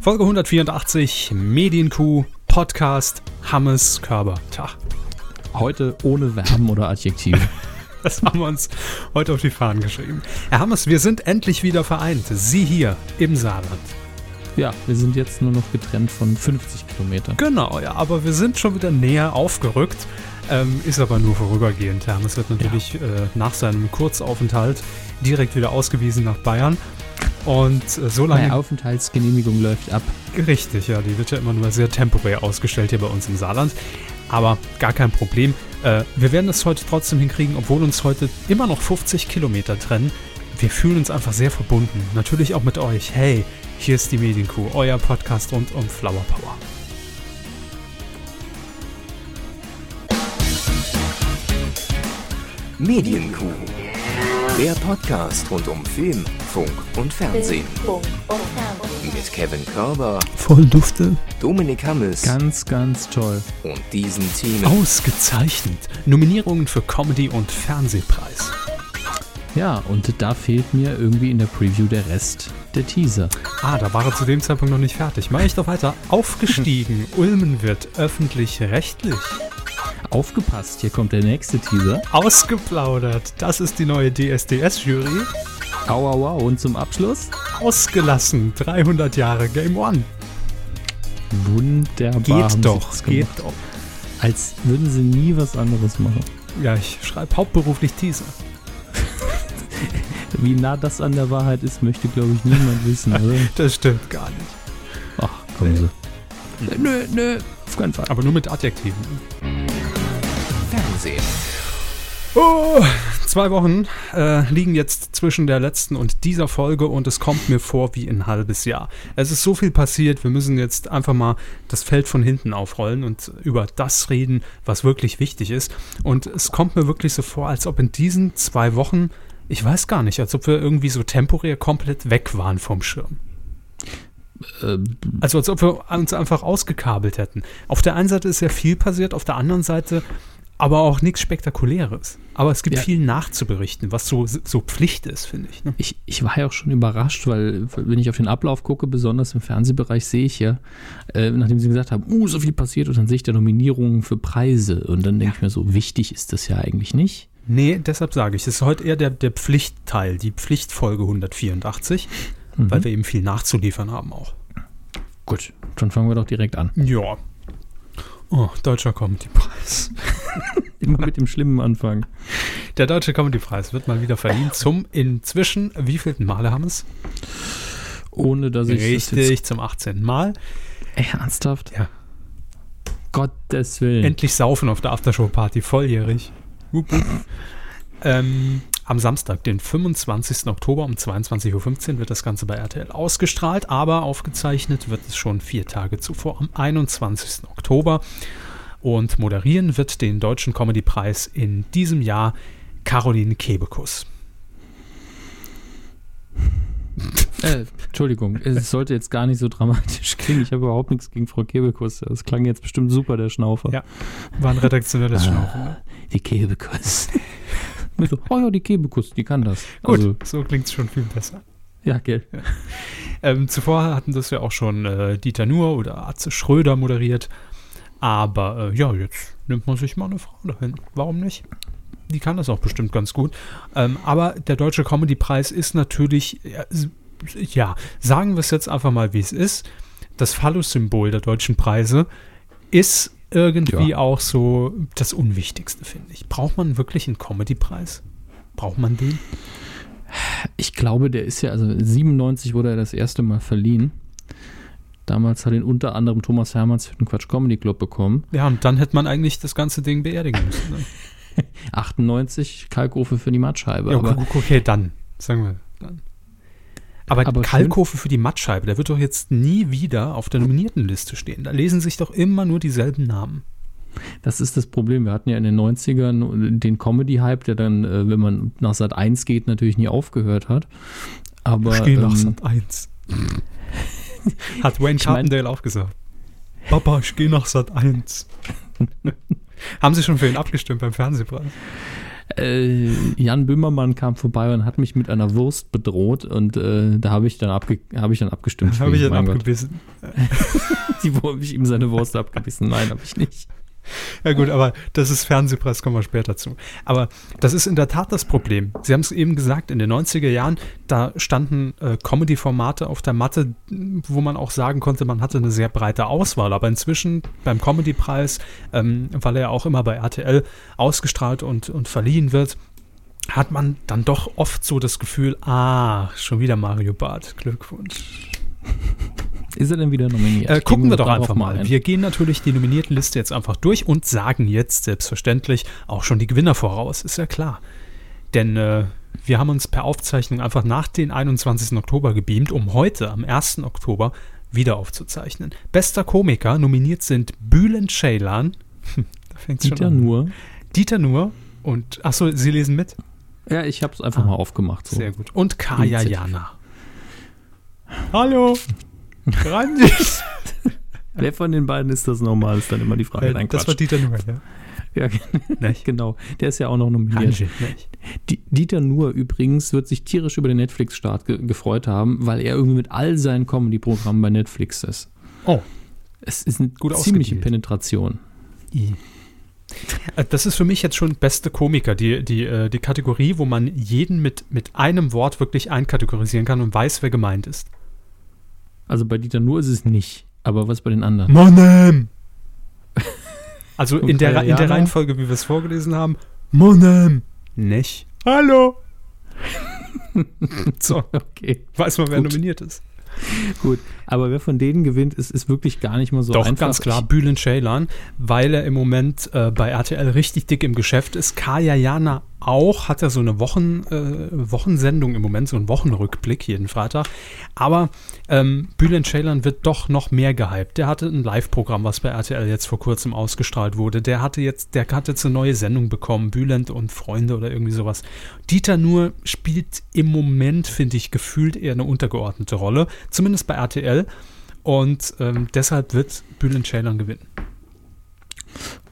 Folge 184, Medienkuh, Podcast, Hammes, Körper, Tag. Heute ohne Verben oder Adjektive. Das haben wir uns heute auf die Fahnen geschrieben. Herr Hammes, wir sind endlich wieder vereint. Sie hier im Saarland. Ja, wir sind jetzt nur noch getrennt von 50 Kilometern. Genau, ja, aber wir sind schon wieder näher aufgerückt. Ähm, ist aber nur vorübergehend. Herr Hammes wird natürlich ja. äh, nach seinem Kurzaufenthalt direkt wieder ausgewiesen nach Bayern. Und äh, so lange. Meine Aufenthaltsgenehmigung läuft ab. Richtig, ja, die wird ja immer nur sehr temporär ausgestellt hier bei uns im Saarland. Aber gar kein Problem. Äh, wir werden es heute trotzdem hinkriegen, obwohl uns heute immer noch 50 Kilometer trennen. Wir fühlen uns einfach sehr verbunden. Natürlich auch mit euch. Hey, hier ist die Medienkuh, euer Podcast rund um Flower Power. Medienkuh. Der Podcast rund um Film, Funk und Fernsehen. Mit Kevin Körber. Voll Dufte. Dominik Hammes. Ganz, ganz toll. Und diesen Themen. Ausgezeichnet. Nominierungen für Comedy- und Fernsehpreis. Ja, und da fehlt mir irgendwie in der Preview der Rest der Teaser. Ah, da war er zu dem Zeitpunkt noch nicht fertig. Mach ich doch weiter. Aufgestiegen. Ulmen wird öffentlich-rechtlich. Aufgepasst, hier kommt der nächste Teaser. Ausgeplaudert. Das ist die neue DSDS-Jury. Au, au, au. Und zum Abschluss? Ausgelassen. 300 Jahre Game One. Wunderbar. Geht doch, geht doch. Als würden sie nie was anderes machen. Ja, ich schreibe hauptberuflich Teaser. Wie nah das an der Wahrheit ist, möchte, glaube ich, niemand wissen, oder? Das stimmt gar nicht. Ach, kommen Sie. Nö, nö, auf keinen Fall. Aber nur mit Adjektiven. Fernsehen. Oh, zwei Wochen äh, liegen jetzt zwischen der letzten und dieser Folge und es kommt mir vor wie ein halbes Jahr. Es ist so viel passiert, wir müssen jetzt einfach mal das Feld von hinten aufrollen und über das reden, was wirklich wichtig ist. Und es kommt mir wirklich so vor, als ob in diesen zwei Wochen, ich weiß gar nicht, als ob wir irgendwie so temporär komplett weg waren vom Schirm. Also als ob wir uns einfach ausgekabelt hätten. Auf der einen Seite ist ja viel passiert, auf der anderen Seite aber auch nichts Spektakuläres. Aber es gibt Ja. viel nachzuberichten, was so, so Pflicht ist, finde ich. Ne? Ich, ich war ja auch schon überrascht, weil wenn ich auf den Ablauf gucke, besonders im Fernsehbereich, sehe ich ja, äh, nachdem sie gesagt haben, uh, so viel passiert, und dann sehe ich da Nominierungen für Preise. Und dann denke ich mir so, wichtig ist das ja eigentlich nicht. Nee, deshalb sage ich, es ist heute eher der, der Pflichtteil, die Pflichtfolge 184, Mhm. weil wir eben viel nachzuliefern haben auch. Gut, dann fangen wir doch direkt an. Ja. Oh, Deutscher Comedy-Preis. Immer mit dem Schlimmen anfangen. Der Deutsche Comedy-Preis wird mal wieder verliehen zum inzwischen, wievielten Male haben es? Ohne dass ich das Richtig, zum 18. Mal. ernsthaft? Ja. Gottes Willen. Endlich saufen auf der Aftershow-Party, volljährig. Wup, wup. ähm, am Samstag, den 25. Oktober um 22.15 Uhr wird das Ganze bei RTL ausgestrahlt, aber aufgezeichnet wird es schon vier Tage zuvor, am 21. Oktober. Und moderieren wird den Deutschen Comedy-Preis in diesem Jahr Caroline Kebekus. Äh, Entschuldigung, es sollte jetzt gar nicht so dramatisch klingen. Ich habe überhaupt nichts gegen Frau Kebekus. Das klang jetzt bestimmt super, der Schnaufer. Ja. War ein redaktionelles Schnaufen. ne? Die Kebekus. So, oh ja, die Kebekus, die kann das. Gut, Also, so klingt es schon viel besser. ja, gell. Ähm, zuvor hatten das ja auch schon äh, Dieter Nuhr oder Atze Schröder moderiert. Aber äh, ja, jetzt nimmt man sich mal eine Frau dahin. Warum nicht? Die kann das auch bestimmt ganz gut. Ähm, aber der Deutsche Comedy-Preis ist natürlich, ja, ja, sagen wir es jetzt einfach mal, wie es ist. Das Phallus-Symbol der deutschen Preise ist irgendwie Ja. auch so das Unwichtigste, finde ich. Braucht man wirklich einen Comedy-Preis? Braucht man den? Ich glaube, der ist ja, also 97 wurde er das erste Mal verliehen. Damals hat ihn unter anderem Thomas Hermanns für den Quatsch Comedy Club bekommen. Ja, und dann hätte man eigentlich das ganze Ding beerdigen müssen. Ne? 98 Kalkofe für die Mattscheibe. Ja, guck, okay, dann. Sagen wir dann. Aber, Aber Kalkofe für die Mattscheibe, der wird doch jetzt nie wieder auf der Nominiertenliste stehen. Da lesen sich doch immer nur dieselben Namen. Das ist das Problem. Wir hatten ja in den 90ern den Comedy-Hype, der dann, äh, wenn man nach Sat 1 geht, natürlich nie aufgehört hat. Aber Steh nach ähm, Sat 1. Hat Wayne Ich mein- Carpendale auch gesagt. Papa, ich geh nach Sat 1. Haben Sie schon für ihn abgestimmt beim Fernsehpreis? Äh, Jan Böhmermann kam vorbei und hat mich mit einer Wurst bedroht und äh, da habe ich, dann abge hab ich dann abgestimmt. Habe ich dann Mein abgebissen. Die, wo habe ich ihm seine Wurst abgebissen? Nein, habe ich nicht. Ja gut, aber das ist Fernsehpreis, kommen wir später zu. Aber das ist in der Tat das Problem. Sie haben es eben gesagt, in den 90er Jahren, da standen äh, Comedy-Formate auf der Matte, wo man auch sagen konnte, man hatte eine sehr breite Auswahl. Aber inzwischen beim Comedy-Preis, ähm, weil er ja auch immer bei RTL ausgestrahlt und, und verliehen wird, hat man dann doch oft so das Gefühl, ah, schon wieder Mario Barth, Glückwunsch. Ist er denn wieder nominiert? Äh, gucken wir doch einfach mal. ein. Wir gehen natürlich die Nominiertenliste jetzt einfach durch und sagen jetzt selbstverständlich auch schon die Gewinner voraus, ist ja klar. Denn äh, wir haben uns per Aufzeichnung einfach nach den 21. Oktober gebeamt, um heute, am 1. Oktober, wieder aufzuzeichnen. Bester Komiker nominiert sind Bülent Ceylan. da fängt's schon Dieter an. nur. Dieter Nur und, achso, Sie lesen mit? Ja, ich habe es einfach Ah, mal aufgemacht. So. Sehr gut. Und Kaya. Jana. Hallo. Randi. Wer von den beiden ist das nochmal? Ist dann immer die Frage. Nein, das war. Dieter Nur, ja. ja, genau. Der ist ja auch noch nominiert. Dieter Nuhr übrigens wird sich tierisch über den Netflix-Start ge gefreut haben, weil er irgendwie mit all seinen Comedy-Programmen bei Netflix ist. Oh. Es ist eine Gut ziemliche ausgedealt. Penetration. Äh, Das ist für mich jetzt schon beste Komiker, die, die, äh, die Kategorie, wo man jeden mit, mit einem Wort wirklich einkategorisieren kann und weiß, wer gemeint ist. Also bei Dieter Nuhr ist es nicht. Aber was bei den anderen? Monem! Also in der, in der? Reihenfolge, wie wir es vorgelesen haben. Monem! Nicht. Hallo! so, Okay, weiß man, wer Gut. nominiert ist. gut. Aber wer von denen gewinnt, ist, ist wirklich gar nicht mal so Doch, einfach. ganz klar, Bülent Ceylan, weil er im Moment äh, bei RTL richtig dick im Geschäft ist. Kaya Jana auch, hat er so eine Wochen, äh, Wochensendung im Moment, so einen Wochenrückblick jeden Freitag. Aber ähm, Bülent Ceylan wird doch noch mehr gehypt. Der hatte ein Live-Programm, was bei RTL jetzt vor kurzem ausgestrahlt wurde. Der hatte jetzt, der hatte jetzt eine neue Sendung bekommen, Bülent und Freunde oder irgendwie sowas. Dieter Nur spielt im Moment, finde ich, gefühlt eher eine untergeordnete Rolle, zumindest bei RTL. Und ähm, deshalb wird Bülent Ceylan gewinnen.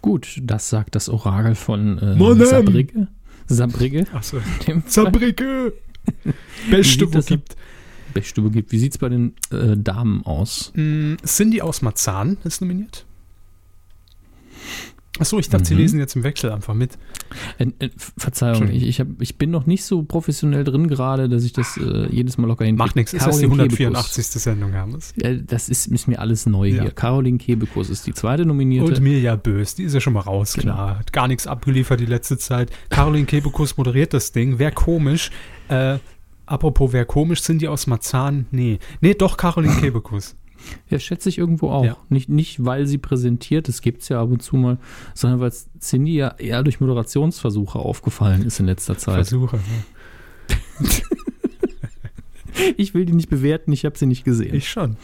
Gut, das sagt das Orakel von äh, Monem! Saarbrücke. Achso. Wie Beste, wo gibt. Beste gibt. Wie sieht es bei den äh, Damen aus? Mm, Cindy aus Marzahn ist nominiert. Achso, ich dachte, Sie Mhm. lesen jetzt im Wechsel einfach mit. Äh, äh, Verzeihung, ich, ich, hab, ich bin noch nicht so professionell drin gerade, dass ich das äh, jedes Mal locker hinkriege. Macht nichts, ist das die Caroline 184. Sendung, Hermes. Kebekus. Das ist, ist mir alles neu Ja. hier. Caroline Kebekus ist die zweite nominierte. Und Mirja Bös, die ist ja schon mal raus, Genau. klar. Hat gar nichts abgeliefert die letzte Zeit. Caroline Kebekus moderiert das Ding. Wäre komisch. Äh, apropos, wer komisch, sind die aus Marzahn? Nee. Nee, doch Caroline Kebekus. Ja, schätze ich irgendwo auch. Ja. Nicht, nicht, weil sie präsentiert, das gibt es ja ab und zu mal, sondern weil Cindy ja eher durch Moderationsversuche aufgefallen ist in letzter Zeit. Versuche. ne? Ich will die nicht bewerten, ich habe sie nicht gesehen. Ich schon.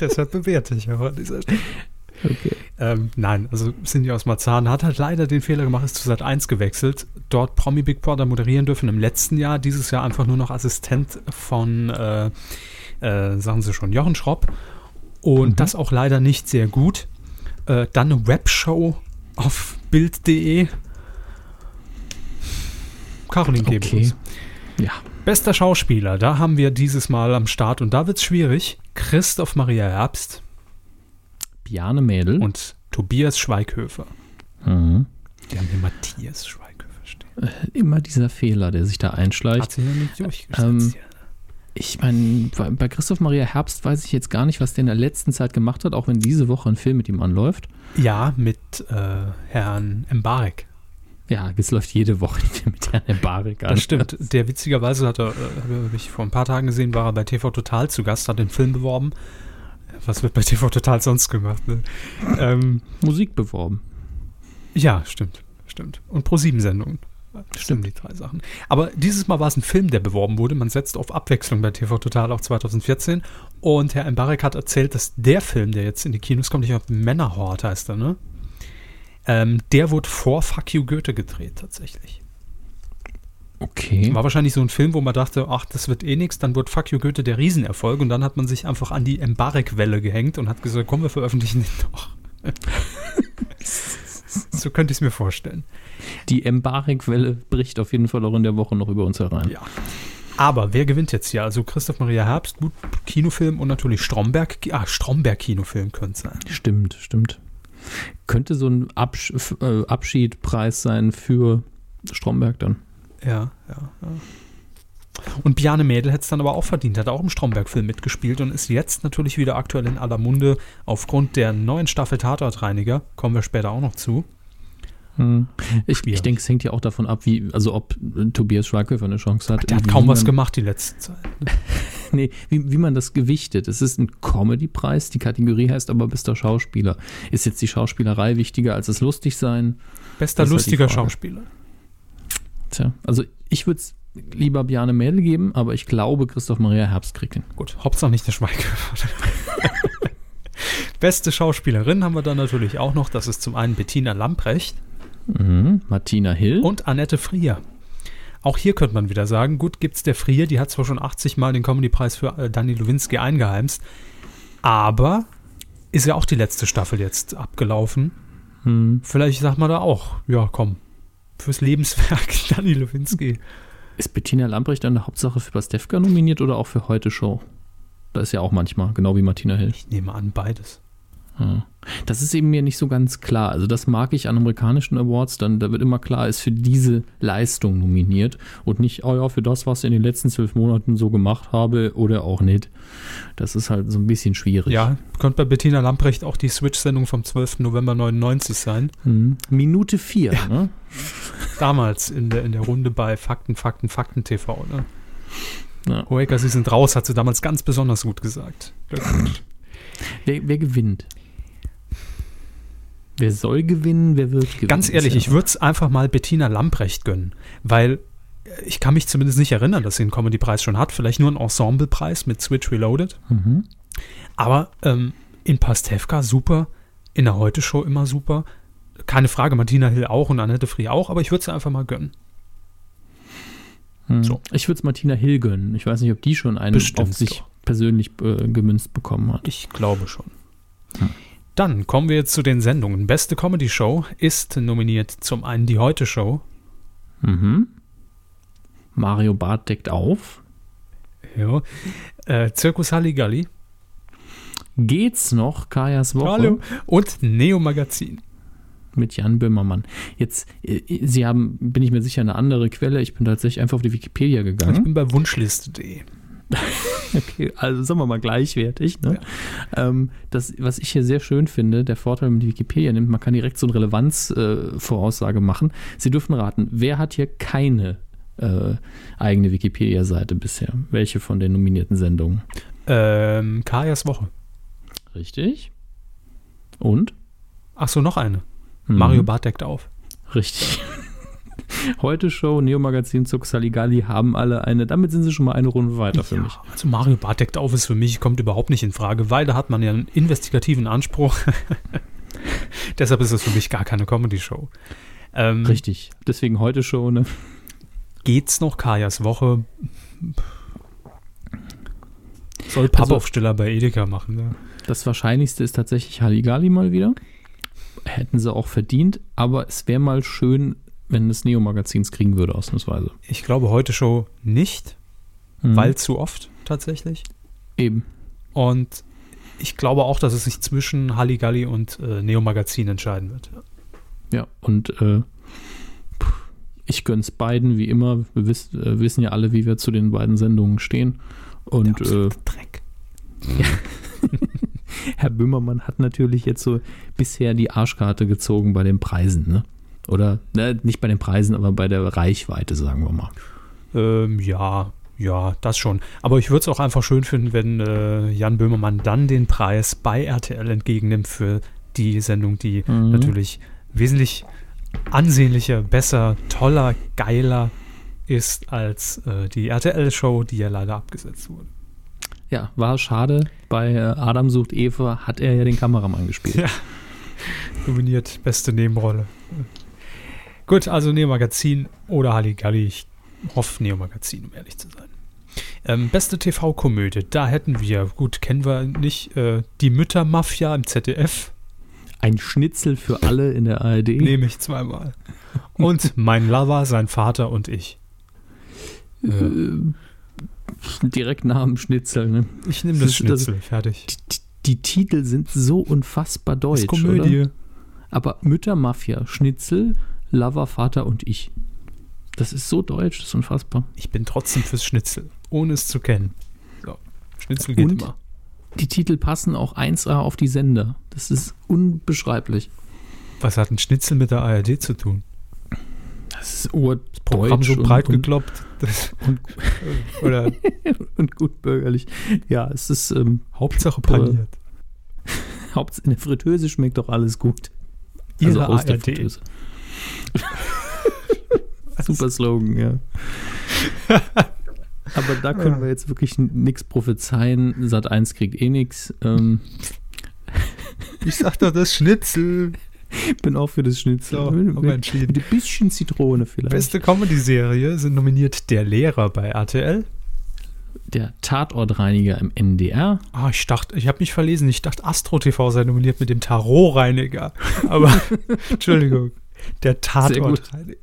Deshalb bewerte ich auch an dieser Stelle. okay. Ähm, nein, also Cindy aus Marzahn hat halt leider den Fehler gemacht, ist zu Sat 1 gewechselt, dort Promi Big Brother moderieren dürfen im letzten Jahr, dieses Jahr einfach nur noch Assistent von, äh, äh, sagen Sie schon, Jochen Schropp. Und Mhm. das auch leider nicht sehr gut. Äh, dann eine Webshow auf Bild.de. Caroline Okay. Kebekus. Ja. Bester Schauspieler, da haben wir dieses Mal am Start und da wird's schwierig. Christoph Maria Herbst Bjarne Mädel. und Tobias Schweighöfer. Mhm. Die haben hier Matthias Schweighöfer stehen. Immer dieser Fehler, der sich da einschleicht. Hat sich noch nicht durchgesetzt. Ähm, hier. Ich meine, bei, Christoph Maria Herbst weiß ich jetzt gar nicht, was der in der letzten Zeit gemacht hat, auch wenn diese Woche ein Film mit ihm anläuft. Ja, mit äh, Herrn Mbarek. Ja, es läuft jede Woche ein Film mit Herrn Barik an. Das stimmt. Der witzigerweise hat er, äh, habe ich vor ein paar Tagen gesehen, war er bei TV Total zu Gast, hat den Film beworben. Was wird bei TV Total sonst gemacht? Ne? ähm, Musik beworben. ja, stimmt. Stimmt. Und pro sieben Sendungen. Stimmt, die drei Sachen. Aber dieses Mal war es ein Film, der beworben wurde. Man setzt auf Abwechslung bei TV Total auch 2014. Und Herr Mbarek hat erzählt, dass der Film, der jetzt in die Kinos kommt, ich glaube, Männerhort heißt er, ne? Ähm, der wurde vor Fuck You Goethe gedreht, tatsächlich. Okay. War wahrscheinlich so ein Film, wo man dachte, ach, das wird eh nichts. Dann wurde Fuck You Goethe der Riesenerfolg. Und dann hat man sich einfach an die Mbarek-Welle gehängt und hat gesagt, komm, wir veröffentlichen den doch. So könnte ich es mir vorstellen. Die Embarek-Welle bricht auf jeden Fall auch in der Woche noch über uns herein. Ja. Aber wer gewinnt jetzt hier? Also Christoph Maria Herbst, gut, Kinofilm und natürlich Stromberg. Ah, Stromberg-Kinofilm könnte es sein. Stimmt, stimmt. Könnte so ein Absch äh, Abschiedpreis sein für Stromberg dann. Ja, ja, ja. Und Bjarne Mädel hätte es dann aber auch verdient, hat auch im Stromberg-Film mitgespielt und ist jetzt natürlich wieder aktuell in aller Munde aufgrund der neuen Staffel Tatortreiniger. Kommen wir später auch noch zu. Hm. Ich, ich denke, es hängt ja auch davon ab, wie, also ob äh, Tobias Schweighöfer eine Chance hat. Der hat kaum was gemacht die letzte Zeit. nee, wie, wie man das gewichtet. Es ist ein Comedy-Preis, die Kategorie heißt aber bester Schauspieler. Ist jetzt die Schauspielerei wichtiger als das Lustigsein? Bester halt lustiger Schauspieler. Tja, also ich würde es lieber Bjarne Mädel geben, aber ich glaube, Christoph Maria Herbst kriegt ihn. Gut, Hauptsache nicht der Schweighöfer. Beste Schauspielerin haben wir dann natürlich auch noch. Das ist zum einen Bettina Lamprecht. Mhm, Martina Hill. Und Annette Frier. Auch hier könnte man wieder sagen, gut, gibt es der Frier, die hat zwar schon 80 Mal den Comedy-Preis für äh, Danny Lowinski eingeheimst, aber ist ja auch die letzte Staffel jetzt abgelaufen. Hm. Vielleicht sagt man da auch, ja komm, fürs Lebenswerk Danny Lowinski. Ist Bettina Lamprecht dann der Hauptsache für Pastewka nominiert oder auch für Heute Show? Da ist ja auch manchmal, genau wie Martina Hill. Ich nehme an, beides. Das ist eben mir nicht so ganz klar. Also das mag ich an amerikanischen Awards, dann da wird immer klar, ist für diese Leistung nominiert und nicht, oh ja, für das, was ich in den letzten zwölf Monaten so gemacht habe oder auch nicht. Das ist halt so ein bisschen schwierig. Ja, könnte bei Bettina Lamprecht auch die Switch-Sendung vom 12. November 99 sein. Mhm. Minute 4, ja. ne? Damals in der, in der Runde bei Fakten, Fakten, Fakten TV, ne? Ja. Hoeker, Sie sind raus, hat sie damals ganz besonders gut gesagt. Wer, wer gewinnt? Wer soll gewinnen, wer wird gewinnen? Ganz ehrlich, ich würde es einfach mal Bettina Lamprecht gönnen, weil ich kann mich zumindest nicht erinnern, dass sie einen Comedy-Preis schon hat. Vielleicht nur einen Ensemble-Preis mit Switch Reloaded. Mhm. Aber ähm, in Pastewka super, in der Heute-Show immer super. Keine Frage, Martina Hill auch und Annette Frie auch, aber ich würde es einfach mal gönnen. Hm. So. Ich würde es Martina Hill gönnen. Ich weiß nicht, ob die schon einen Bestimmt auf sich doch. persönlich äh, gemünzt bekommen hat. Ich glaube schon. Hm. Dann kommen wir jetzt zu den Sendungen. Beste Comedy Show ist nominiert zum einen die Heute Show. Mhm. Mario Barth deckt auf. Ja. Äh, Zirkus Halligalli. Geht's noch? Kajas Woche. Hallo. Und Neo Magazin. Mit Jan Böhmermann. Jetzt, äh, Sie haben, bin ich mir sicher, eine andere Quelle. Ich bin tatsächlich einfach auf die Wikipedia gegangen. Ich bin bei wunschliste.de. okay, also sagen wir mal gleichwertig. Ne? Ja. Ähm, das, was ich hier sehr schön finde, der Vorteil, wenn man die Wikipedia nimmt, man kann direkt so eine Relevanzvoraussage äh, machen. Sie dürfen raten, wer hat hier keine äh, eigene Wikipedia-Seite bisher? Welche von den nominierten Sendungen? Ähm, Kajas Woche. Richtig. Und? Ach so, noch eine. Mhm. Mario Barth deckt auf. Richtig. Heute Show, Neo Magazin, Zuck Saligali haben alle eine. Damit sind sie schon mal eine Runde weiter für ja, mich. Also Mario Barth deckt auf ist für mich, kommt überhaupt nicht in Frage, weil da hat man ja einen investigativen Anspruch. Deshalb ist das für mich gar keine Comedy-Show. Ähm, Richtig. Deswegen heute Show, ne? Geht's noch? Kajas Woche. Soll Pappaufsteller also, bei Edeka machen, ne? Das Wahrscheinlichste ist tatsächlich Halligalli mal wieder. Hätten sie auch verdient, aber es wäre mal schön, wenn es Neo-Magazins kriegen würde, ausnahmsweise. Ich glaube heute Show nicht, mhm. weil zu oft tatsächlich. Eben. Und ich glaube auch, dass es sich zwischen Halligalli und äh, Neo-Magazin entscheiden wird. Ja, und äh, ich gönn's beiden, wie immer. Wir wiss, äh, wissen ja alle, wie wir zu den beiden Sendungen stehen. Und Der äh, Dreck. Ja. Herr Böhmermann hat natürlich jetzt so bisher die Arschkarte gezogen bei den Preisen, ne? Oder ne, nicht bei den Preisen, aber bei der Reichweite, sagen wir mal. Ähm, ja, ja, das schon. Aber ich würde es auch einfach schön finden, wenn äh, Jan Böhmermann dann den Preis bei RTL entgegennimmt für die Sendung, die mhm. natürlich wesentlich ansehnlicher, besser, toller, geiler ist als äh, die RTL-Show, die ja leider abgesetzt wurde. Ja, war schade. Bei äh, Adam sucht Eva hat er ja den Kameramann gespielt. Ja. Dominiert beste Nebenrolle. Gut, also Neo Magazin oder Halligalli. Ich hoffe Neo Magazin, um ehrlich zu sein. Ähm, beste TV-Komödie, da hätten wir, gut, kennen wir nicht, äh, die Müttermafia im ZDF. Ein Schnitzel für alle in der ARD. Nehme ich zweimal. Und mein Lover, sein Vater und ich. Äh, direkt nach dem Schnitzel. Ne? Ich nehme Das das ist- das- Schnitzel, fertig. Die, die Titel sind so unfassbar Das deutsch. ist Komödie. Oder? Aber Mütter, Mafia, Schnitzel, Lover, Vater und ich. Das ist so deutsch, das ist unfassbar. Ich bin trotzdem fürs Schnitzel, ohne es zu kennen. So, Schnitzel geht Und? immer. Die Titel passen auch 1A auf die Sender. Das ist unbeschreiblich. Was hat ein Schnitzel mit der ARD zu tun? Das ist urdeutsch Programm so breit und, gekloppt. Das, und, oder und gut bürgerlich. Ja, es ist ähm, Hauptsache paniert. Haupt in der Fritteuse schmeckt doch alles gut. Ihre aus der ARD. Fritteuse. Super Slogan, ja. Aber da können wir jetzt wirklich nichts prophezeien. Sat 1 kriegt eh nichts. Ähm, Ich sag doch das Schnitzel. bin auch für das Schnitzel. So, mit, entschieden. mit ein bisschen Zitrone vielleicht. Beste Comedy-Serie sind nominiert Der Lehrer bei RTL. Der Tatortreiniger im NDR. Ah, ich dachte, ich habe mich verlesen. Ich dachte, Astro TV sei nominiert mit dem Tarotreiniger. Aber, Entschuldigung, der. Tatortreiniger.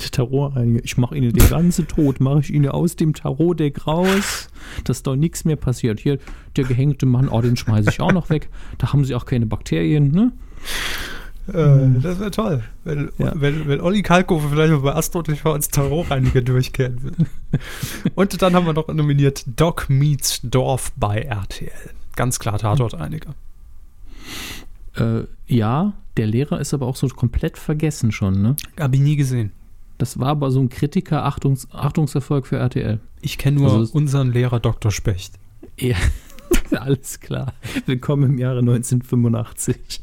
Der Tarotreiniger. Ich mache Ihnen den ganzen Tod, mache ich Ihnen aus dem Tarotdeck raus, dass da nichts mehr passiert. Hier, der gehängte Mann, oh, den schmeiße ich auch noch weg. Da haben Sie auch keine Bakterien, ne? Äh, das wäre toll, wenn, Ja. wenn, wenn Olli Kalkofe vielleicht mal bei Astro TV als Tarotreiniger durchkehren würde. Und dann haben wir noch nominiert Doc Meets Dorf bei RTL. Ganz klar Tatortreiniger. Äh, ja, der Lehrer ist aber auch so komplett vergessen schon, ne? Hab ich nie gesehen. Das war aber so ein Kritiker Achtungs Achtungserfolg für RTL. Ich kenne nur Also unseren Lehrer Dr. Specht. Ja, alles klar. Willkommen im Jahre 1985.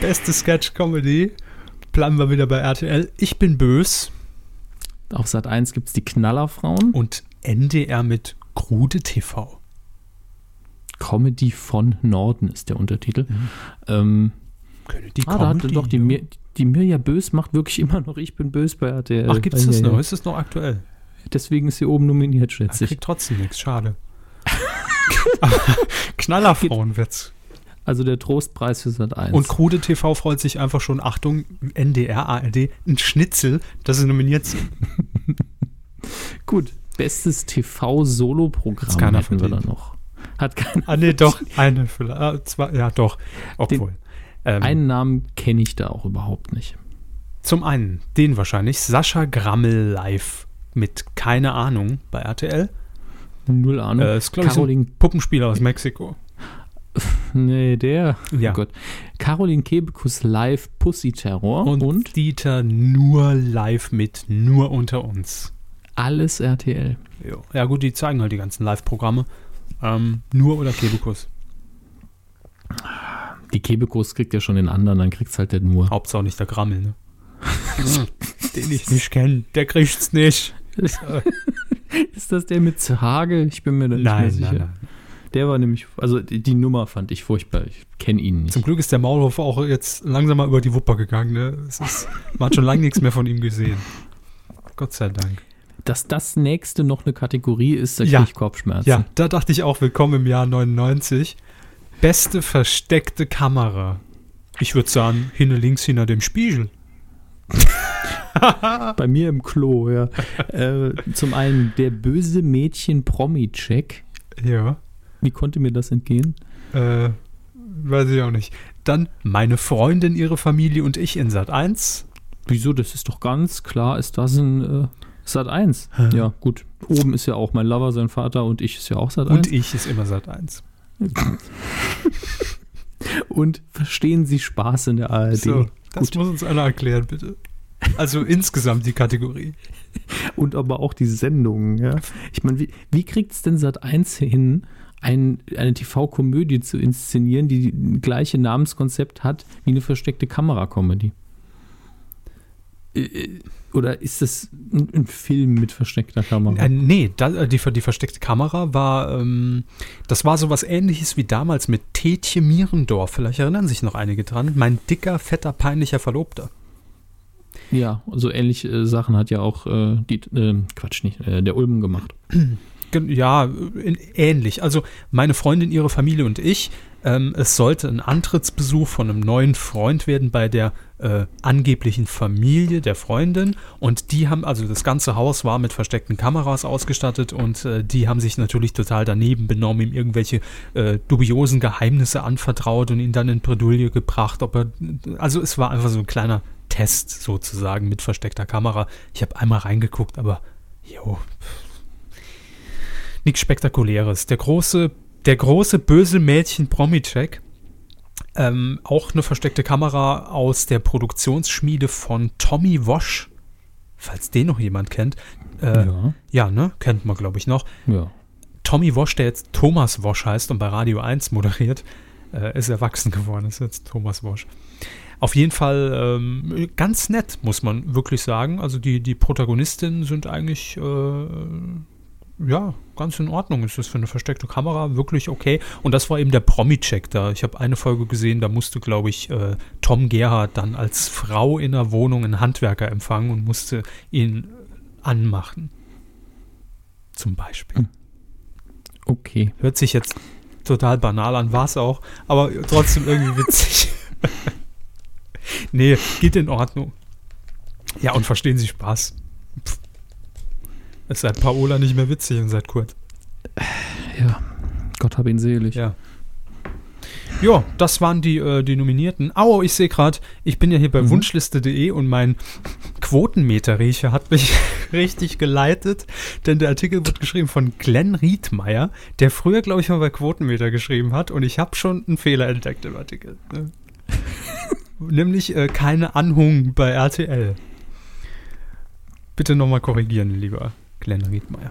Beste Sketch-Comedy. Bleiben wir wieder bei RTL. Ich bin bös. Auf Sat 1 gibt es die Knallerfrauen. Und NDR mit Krude TV. Comedy von Norden ist der Untertitel. Ähm, Die ah, da hatte doch die, Mir die Mirja Bös macht wirklich immer noch Ich bin bös bei RTL. Ach, gibt es das ja, noch? Ist das noch aktuell? Deswegen ist sie oben nominiert, Ich schätze ich. krieg trotzdem nichts, schade. Knallerfrauen wird's. Also der Trostpreis für Sat 1. Und Krude TV freut sich einfach schon, Achtung, NDR, ARD, ein Schnitzel, dass sie nominiert sind. Gut, bestes TV-Solo-Programm hätten wir da verdient. noch. Hat keiner. Ah, nee, doch, eine vielleicht. Ah, zwei, ja, doch. Obwohl. Ähm, Einen Namen kenne ich da auch überhaupt nicht. Zum einen, den wahrscheinlich, Sascha Grammel live mit keine Ahnung bei RTL. Null Ahnung. Äh, ist, glaube ich, so ein Puppenspieler aus Mexiko. nee, der. Ja. Oh Gott. Caroline Kebekus live Pussy Terror Und, und, Dieter nur live mit, nur unter uns. alles RTL. Jo. Ja, gut, die zeigen halt die ganzen Live-Programme. Ähm, nur oder Kebekus. Die Kebekus kriegt ja schon den anderen, dann kriegt's halt der nur. Hauptsache nicht der Grammel, ne? Den ich nicht kenne, der kriegt's nicht. Ist das der mit Hage? Ich bin mir da nicht mehr Nein, sicher. nein, nein. Der war nämlich, also die, die Nummer fand ich furchtbar. Ich kenne ihn nicht. Zum Glück ist der Maulhof auch jetzt langsam mal über die Wupper gegangen. Ne? Es ist, man hat schon lange nichts mehr von ihm gesehen. Gott sei Dank. Dass das nächste noch eine Kategorie ist, da kriege Ja. ich Kopfschmerzen. Ja, da dachte ich auch, willkommen im Jahr 99. Beste versteckte Kamera. Ich würde sagen, hinne links hinter dem Spiegel. Bei mir im Klo, ja. äh, zum einen der böse Mädchen-Promi-Check. Ja, Wie konnte mir das entgehen? äh, weiß ich auch nicht. Dann meine Freundin, ihre Familie und ich in Sat 1. Wieso? Das ist doch ganz klar, ist das ein äh, Sat 1. Ja, gut. Oben ist ja auch mein Lover, sein Vater und ich ist ja auch Sat 1. Und ich ist immer Sat 1. Und verstehen Sie Spaß in der ARD? So, das Gut. muss uns einer erklären, bitte. Also insgesamt die Kategorie. Und aber auch die Sendungen, ja. Ich meine, wie, wie kriegt es denn Sat 1 hin, ein, eine TV-Komödie zu inszenieren, die das gleiche Namenskonzept hat wie eine versteckte Kamera-Comedy? Äh, Oder ist das ein, ein Film mit versteckter Kamera? Äh, nee, da, äh, die, die versteckte Kamera war, ähm, das war sowas ähnliches wie damals mit Tetje Mierendorf. Vielleicht erinnern sich noch einige dran. Mein dicker, fetter, peinlicher Verlobter. Ja, so ähnliche äh, Sachen hat ja auch äh, die, äh, Quatsch nicht, äh, der Ulmen gemacht. Ja, ähnlich. Also meine Freundin, ihre Familie und ich. Ähm, es sollte ein Antrittsbesuch von einem neuen Freund werden bei der äh, angeblichen Familie der Freundin. Und die haben, also das ganze Haus war mit versteckten Kameras ausgestattet und äh, die haben sich natürlich total daneben benommen, ihm irgendwelche äh, dubiosen Geheimnisse anvertraut und ihn dann in Bredouille gebracht. Ob er, also es war einfach so ein kleiner Test sozusagen mit versteckter Kamera. Ich habe einmal reingeguckt, aber jo, nichts Spektakuläres. Der große, der große böse Mädchen Promi-Check. Ähm, auch eine versteckte Kamera aus der Produktionsschmiede von Tommy Wosch. Falls den noch jemand kennt. Äh, ja. ja, ne? Kennt man, glaube ich, noch. Ja. Tommy Wosch, der jetzt Thomas Wosch heißt und bei Radio 1 moderiert, äh, ist erwachsen geworden, ist jetzt Thomas Wosch. Auf jeden Fall ähm, ganz nett, muss man wirklich sagen. Also die, die Protagonistinnen sind eigentlich äh, ja, ganz in Ordnung. Ist das für eine versteckte Kamera wirklich okay? Und das war eben der Promi-Check da. Ich habe eine Folge gesehen, da musste, glaube ich, äh, Tom Gerhardt dann als Frau in der Wohnung einen Handwerker empfangen und musste ihn anmachen. Zum Beispiel. Hm. Okay. Hört sich jetzt total banal an, war es auch, aber trotzdem irgendwie witzig. nee, geht in Ordnung. Ja, und verstehen Sie Spaß. Es seit Paola nicht mehr witzig und seit Kurt. Ja, Gott hab ihn selig. Ja. Ja, das waren die, äh, die Nominierten. Au, ich sehe gerade, ich bin ja hier bei mhm. wunschliste.de und mein Quotenmeter-Riecher hat mich richtig geleitet, denn der Artikel wird geschrieben von Glenn Riedmeier, der früher, glaube ich, mal bei Quotenmeter geschrieben hat und ich habe schon einen Fehler entdeckt im Artikel. Ne? Nämlich äh, keine Anhung bei RTL. Bitte nochmal korrigieren, lieber Glenn Riedmeier.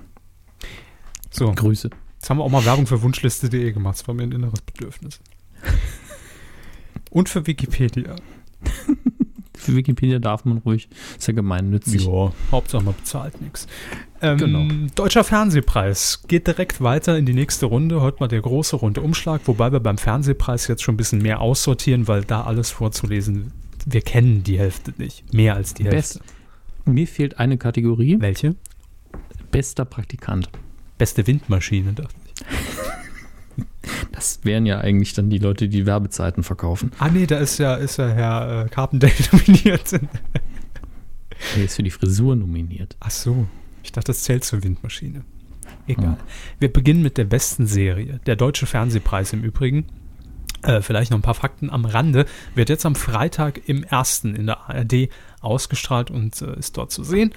So. Grüße. Jetzt haben wir auch mal Werbung für Wunschliste.de gemacht. Das war mir ein inneres Bedürfnis. Und für Wikipedia. für Wikipedia darf man ruhig. Ist ja gemeinnützig. Ja, Hauptsache man bezahlt nichts. Ähm, genau. Deutscher Fernsehpreis geht direkt weiter in die nächste Runde. Heute mal der große runde Umschlag, wobei wir beim Fernsehpreis jetzt schon ein bisschen mehr aussortieren, weil da alles vorzulesen, wir kennen die Hälfte nicht. Mehr als die Hälfte. Best. Mir fehlt eine Kategorie. Welche? Bester Praktikant. Beste Windmaschine, dachte ich. Das wären ja eigentlich dann die Leute, die Werbezeiten verkaufen. Ah nee, da ist ja, ist ja Herr äh, Carpendale nominiert. Er ist für die Frisur nominiert. Ach so. Ich dachte, das zählt zur Windmaschine. Egal. Oh. Wir beginnen mit der besten Serie. Der Deutsche Fernsehpreis im Übrigen. Äh, vielleicht noch ein paar Fakten am Rande. Wird jetzt am Freitag im ersten in der ARD ausgestrahlt und äh, ist dort zu sehen.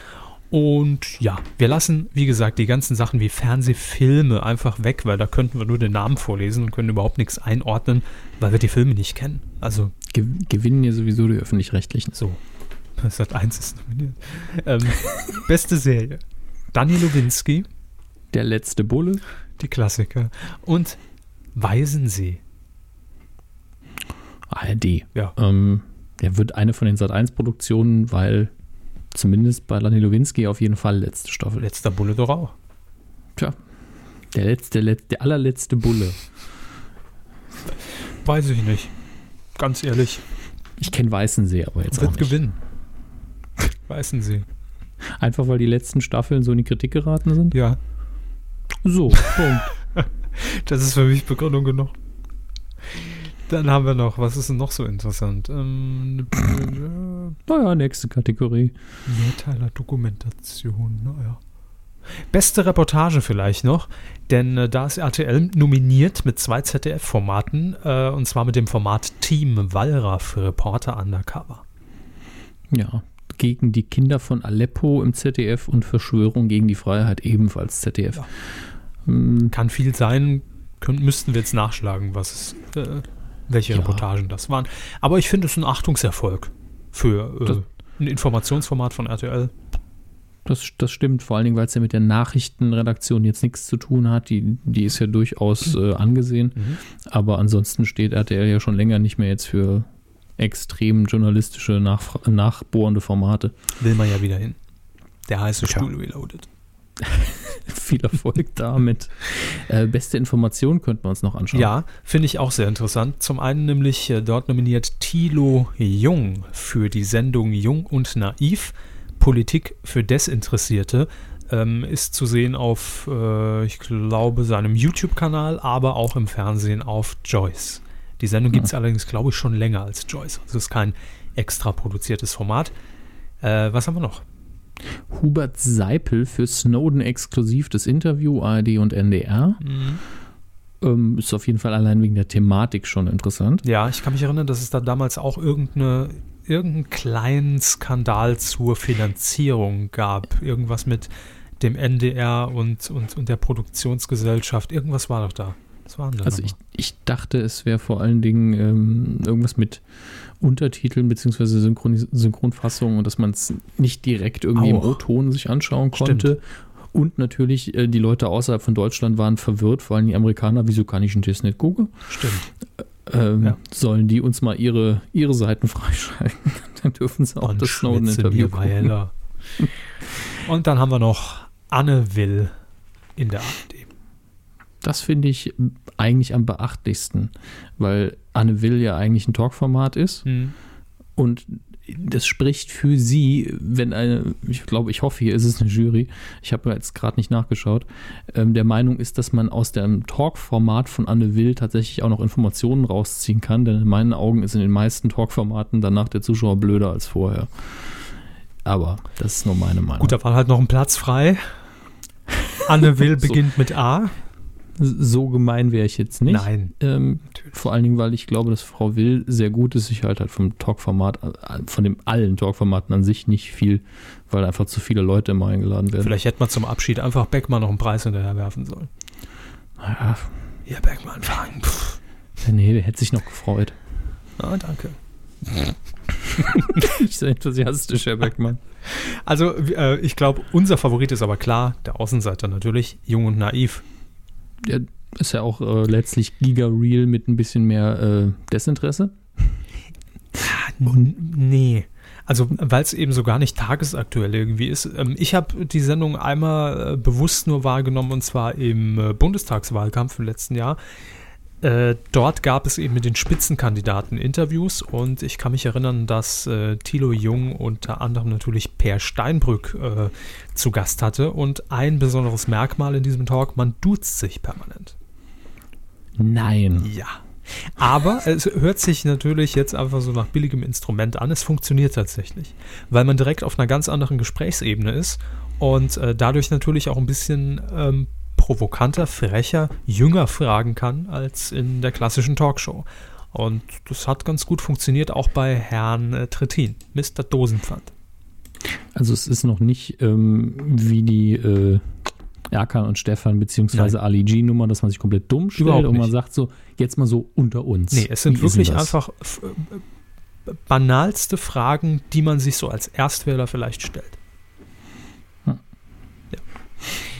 Und ja, wir lassen, wie gesagt, die ganzen Sachen wie Fernsehfilme einfach weg, weil da könnten wir nur den Namen vorlesen und können überhaupt nichts einordnen, weil wir die Filme nicht kennen. Also Ge gewinnen ja sowieso die öffentlich-rechtlichen. So. Hat eins ist nominiert. Ähm, beste Serie. Daniel Lowinski. Der letzte Bulle. Die Klassiker. Und Weisensee. ARD. Ja. Ähm, der wird eine von den Sat1-Produktionen, weil zumindest bei Lani Lowinski auf jeden Fall letzte Staffel. Letzter Bulle doch auch. Tja, der letzte, der allerletzte Bulle. Weiß ich nicht. Ganz ehrlich. Ich kenne Weißensee, aber jetzt Wird auch nicht. gewinnen. Weißensee. Einfach weil die letzten Staffeln so in die Kritik geraten sind? Ja. So, Punkt. das ist für mich Begründung genug. Dann haben wir noch, was ist denn noch so interessant? Ähm, naja, nächste Kategorie. Mehrteiler Dokumentation, naja. Beste Reportage vielleicht noch, denn äh, da ist RTL nominiert mit zwei ZDF-Formaten, äh, und zwar mit dem Format Team Wallraff Reporter Undercover. Ja, gegen die Kinder von Aleppo im ZDF und Verschwörung gegen die Freiheit ebenfalls ZDF. Ja. Hm. Kann viel sein, können, müssten wir jetzt nachschlagen, was äh, welche ja. Reportagen das waren. Aber ich finde es ein Achtungserfolg für äh, ein Informationsformat von RTL. Das, das stimmt, vor allen Dingen, weil es ja mit der Nachrichtenredaktion jetzt nichts zu tun hat. Die, die ist ja durchaus äh, angesehen. Mhm. Aber ansonsten steht RTL ja schon länger nicht mehr jetzt für extrem journalistische, nach, nachbohrende Formate. Will man ja wieder hin. Der heiße Stuhl reloaded. Viel Erfolg damit. Äh, beste Information könnten wir uns noch anschauen. Ja, finde ich auch sehr interessant. Zum einen nämlich äh, dort nominiert Thilo Jung für die Sendung Jung und Naiv. Politik für Desinteressierte. Ähm, ist zu sehen auf, äh, ich glaube, seinem YouTube-Kanal, aber auch im Fernsehen auf Joyce. Die Sendung gibt es Ja. allerdings, glaube ich, schon länger als Joyce. Also es ist kein extra produziertes Format. Äh, was haben wir noch? Hubert Seipel für Snowden exklusiv das Interview, ARD und NDR. Ähm, ist auf jeden Fall allein wegen der Thematik schon interessant. Ja, ich kann mich erinnern, dass es da damals auch irgendeine, irgendeinen kleinen Skandal zur Finanzierung gab. Irgendwas mit dem NDR und, und, und der Produktionsgesellschaft. Irgendwas war doch da. Was war denn da Also ich, ich dachte, es wäre vor allen Dingen ähm, irgendwas mit Untertiteln bzw. Synchronis- Synchronfassung und dass man es nicht direkt irgendwie im Auch. O-Ton sich anschauen Stimmt. konnte. Und natürlich, äh, die Leute außerhalb von Deutschland waren verwirrt, vor allem die Amerikaner, wieso kann ich ein nicht gucken? Stimmt. Ähm, Ja. Sollen die uns mal ihre, ihre Seiten freischalten? Dann dürfen sie auch Und das Snowden-Interview gucken. Und dann haben wir noch Anne Will in der ARD. Das finde ich eigentlich am beachtlichsten, weil Anne Will ja eigentlich ein Talkformat ist. Hm. Und das spricht für sie, wenn eine, ich glaube, ich hoffe, hier ist es eine Jury, ich habe jetzt gerade nicht nachgeschaut, ähm, der Meinung ist, dass man aus dem Talk-Format von Anne Will tatsächlich auch noch Informationen rausziehen kann, denn in meinen Augen ist in den meisten Talk-Formaten danach der Zuschauer blöder als vorher. Aber das ist nur meine Meinung. Gut, da war halt noch ein Platz frei. Anne Will So. beginnt mit A. so gemein wäre ich jetzt nicht. Nein. Ähm, vor allen Dingen, weil ich glaube, dass Frau Will sehr gut ist. Ich halte halt vom Talkformat, äh, von dem allen Talkformaten an sich nicht viel, weil einfach zu viele Leute immer eingeladen werden. Vielleicht hätte man zum Abschied einfach Beckmann noch einen Preis hinterher werfen sollen. Naja, Hier, Beckmann, fangen. Nee, der hätte sich noch gefreut. Ah, danke. Nicht so enthusiastisch, Herr Beckmann. Also, äh, ich glaube, unser Favorit ist aber klar, der Außenseiter natürlich, jung und naiv. Der ist ja auch äh, letztlich Giga Real mit ein bisschen mehr äh, Desinteresse. N- Nee. Also, weil es eben so gar nicht tagesaktuell irgendwie ist. Ähm, ich habe die Sendung einmal äh, bewusst nur wahrgenommen und zwar im äh, Bundestagswahlkampf im letzten Jahr. Äh, dort gab es eben mit den Spitzenkandidaten Interviews und ich kann mich erinnern, dass äh, Thilo Jung unter anderem natürlich Per Steinbrück äh, zu Gast hatte und ein besonderes Merkmal in diesem Talk, man duzt sich permanent. Nein. Ja. Aber es hört sich natürlich jetzt einfach so nach billigem Instrument an. Es funktioniert tatsächlich, weil man direkt auf einer ganz anderen Gesprächsebene ist und äh, dadurch natürlich auch ein bisschen ähm, provokanter, frecher, jünger fragen kann als in der klassischen Talkshow. Und das hat ganz gut funktioniert, auch bei Herrn äh, Trittin, Mr. Dosenpfand. Also es ist noch nicht ähm, wie die äh, Erkan und Stefan beziehungsweise Ali G-Nummer, dass man sich komplett dumm stellt und man sagt so, jetzt mal so unter uns. Nee, es sind Wie wirklich einfach äh, banalste Fragen, die man sich so als Erstwähler vielleicht stellt.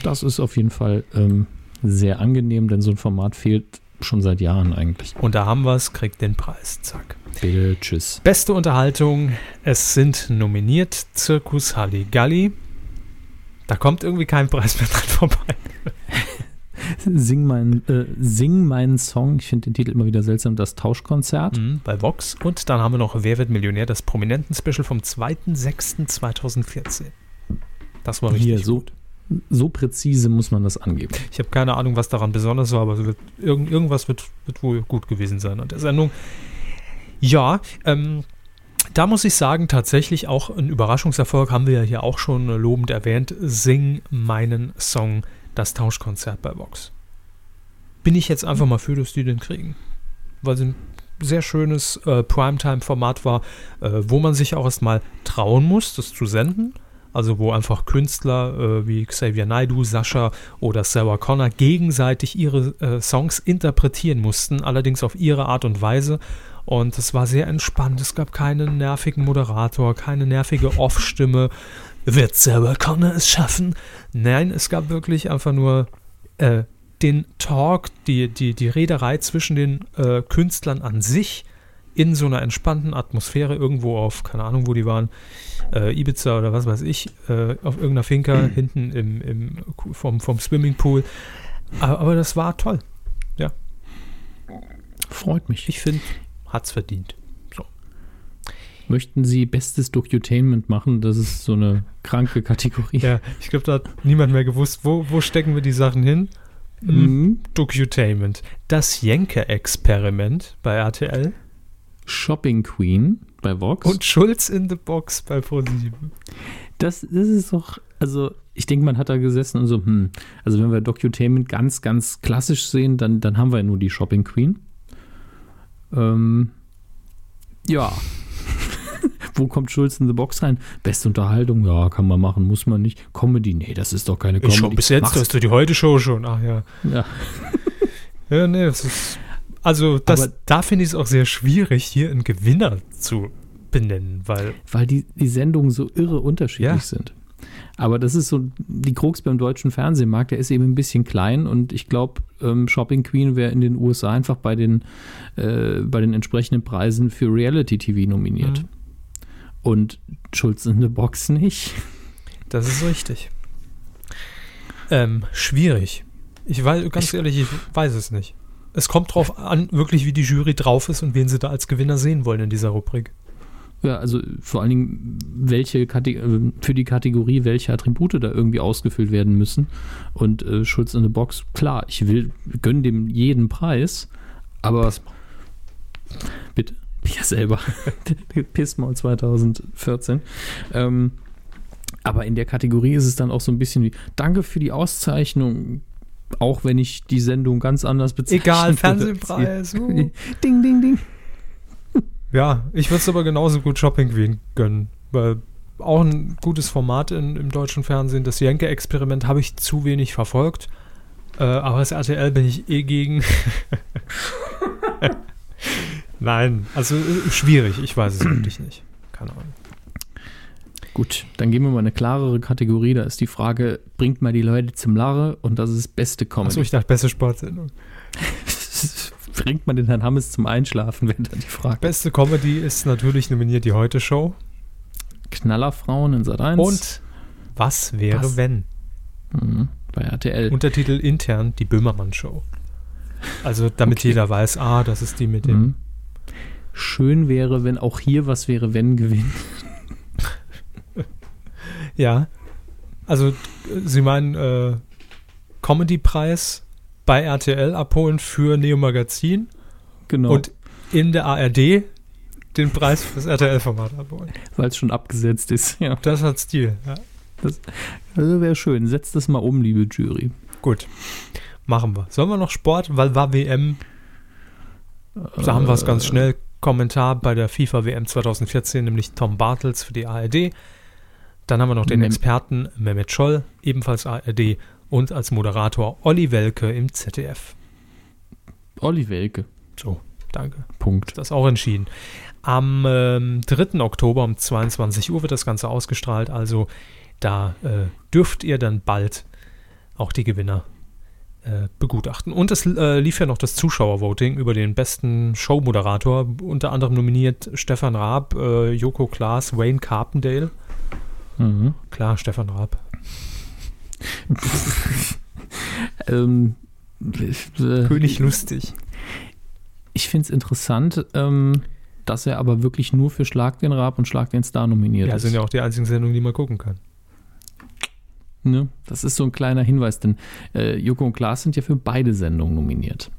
Das ist auf jeden Fall ähm, sehr angenehm, denn so ein Format fehlt schon seit Jahren eigentlich. Und da haben wir es, kriegt den Preis. Zack. Bitte, tschüss. Beste Unterhaltung. Es sind nominiert Zirkus Halligalli. Da kommt irgendwie kein Preis mehr dran vorbei. Sing, mein, äh, Sing meinen Song, ich finde den Titel immer wieder seltsam, das Tauschkonzert. Mhm, bei Vox. Und dann haben wir noch Wer wird Millionär? Das Prominenten-Special vom 2.6.2014. Das war richtig Hier, so, gut. So präzise muss man das angeben. Ich habe keine Ahnung, was daran besonders war, aber wird, irgend, irgendwas wird, wird wohl gut gewesen sein an der Sendung. Ja, ähm, da muss ich sagen, tatsächlich auch ein Überraschungserfolg, haben wir ja hier auch schon lobend erwähnt. Sing meinen Song, das Tauschkonzert bei Vox. Bin ich jetzt einfach mal für, dass die den kriegen. Weil es ein sehr schönes äh, Primetime-Format war, äh, wo man sich auch erstmal trauen muss, das zu senden. Also wo einfach Künstler äh, wie Xavier Naidoo, Sascha oder Sarah Connor gegenseitig ihre äh, Songs interpretieren mussten, allerdings auf ihre Art und Weise. Und es war sehr entspannt. Es gab keinen nervigen Moderator, keine nervige Off-Stimme. Wird Sarah Connor es schaffen? Nein, es gab wirklich einfach nur äh, den Talk, die, die, die Rederei zwischen den äh, Künstlern an sich in so einer entspannten Atmosphäre irgendwo auf, keine Ahnung, wo die waren, äh, Ibiza oder was weiß ich, äh, auf irgendeiner Finca hinten im, im, vom, vom Swimmingpool. Aber, aber das war toll. Freut mich. Ich finde, hat's verdient. So. Möchten Sie bestes Docutainment machen? Das ist so eine kranke Kategorie. Ja, ich glaube, da hat niemand mehr gewusst, wo, wo stecken wir die Sachen hin? Mhm. Docutainment. Das Jenke-Experiment bei RTL. Shopping Queen bei Vox. Und Schulz in the Box bei ProSieben. Das, das ist doch, also ich denke, man hat da gesessen und so, hm, also wenn wir Docutainment ganz, ganz klassisch sehen, dann, dann haben wir ja nur die Shopping Queen. Ähm, ja. Wo kommt Schulz in the Box rein? Beste Unterhaltung, ja, kann man machen, muss man nicht. Comedy, nee, das ist doch keine Comedy. Ich schon bis jetzt, Mach's. hast du die Heute-Show schon. Ach ja. Ja. Ja, nee, das ist. Also, das, Aber- da finde ich es auch sehr schwierig, hier einen Gewinner zu benennen, weil. weil die, die Sendungen so irre unterschiedlich Ja. sind. Aber das ist so die Krux beim deutschen Fernsehmarkt, der ist eben ein bisschen klein und ich glaube, ähm, Shopping Queen wäre in den USA einfach bei den, äh, bei den entsprechenden Preisen für Reality TV nominiert. Mhm. Und Schulz in the Box nicht. Das ist richtig. Ähm, schwierig. Ich weiß, ganz Ich- ehrlich, ich weiß es nicht. Es kommt drauf an, wirklich, wie die Jury drauf ist und wen sie da als Gewinner sehen wollen in dieser Rubrik. Ja, also vor allen Dingen, welche Kate äh, für die Kategorie, welche Attribute da irgendwie ausgefüllt werden müssen. Und äh, Schulz in the Box, klar, ich will, gönne dem jeden Preis, aber bitte, ja selber, Pissmaul 2014. Ähm, aber in der Kategorie ist es dann auch so ein bisschen wie, danke für die Auszeichnung, auch wenn ich die Sendung ganz anders bezeichne. Egal, Fernsehpreis. uh. ding, ding, ding. Ja, ich würde es aber genauso gut Shopping Queen gönnen, weil auch ein gutes Format in, im deutschen Fernsehen. Das Jenke-Experiment habe ich zu wenig verfolgt, äh, aber das RTL bin ich eh gegen. Nein, also äh, schwierig, ich weiß es wirklich nicht. Keine Ahnung. Gut, dann geben wir mal eine klarere Kategorie. Da ist die Frage, bringt mal die Leute zum Lache und das ist beste Comedy. Achso, ich dachte, beste Sportsendung. bringt man den Herrn Hammes zum Einschlafen, wenn dann die Frage. Beste Comedy ist natürlich nominiert die Heute-Show. Knallerfrauen in Sat 1 Und Was wäre, Was? wenn? mhm, bei RTL. Untertitel intern die Böhmermann-Show. Also damit Okay. jeder weiß, ah, das ist die mit dem. Mhm. Schön wäre, wenn auch hier was wäre, wenn gewinnt. Ja. Also, Sie meinen äh, Comedy-Preis bei RTL abholen für Neo Magazin Genau, und in der ARD den Preis fürs RTL-Format abholen. weil es schon abgesetzt ist. Ja, Das hat Stil. Ja. also wäre schön. Setzt das mal um, liebe Jury. Gut. Machen wir. Sollen wir noch Sport? Weil war WM. Da haben wir es ganz Äh, schnell. Kommentar bei der FIFA WM 2014, nämlich Tom Bartels für die ARD. Dann haben wir noch den Mem- Experten Mehmet Scholl, ebenfalls ARD. Und als Moderator Olli Welke im ZDF. Olli Welke. So, danke. Punkt. Das auch entschieden. Am ähm, 3. Oktober um 22 Uhr wird das Ganze ausgestrahlt. Also da äh, dürft ihr dann bald auch die Gewinner äh, begutachten. Und es äh, lief ja noch das Zuschauervoting über den besten Showmoderator. Unter anderem nominiert Stefan Raab, äh, Joko Klaas, Wayne Carpendale. Mhm. Klar, Stefan Raab. ähm, äh, König lustig. Ich finde es interessant, ähm, dass er aber wirklich nur für Schlag den Raab und Schlag den Star nominiert Ja, ist. sind ja auch die einzigen Sendungen, die man gucken kann. Ne? Das ist so ein kleiner Hinweis, denn äh, Joko und Klaas sind ja für beide Sendungen nominiert.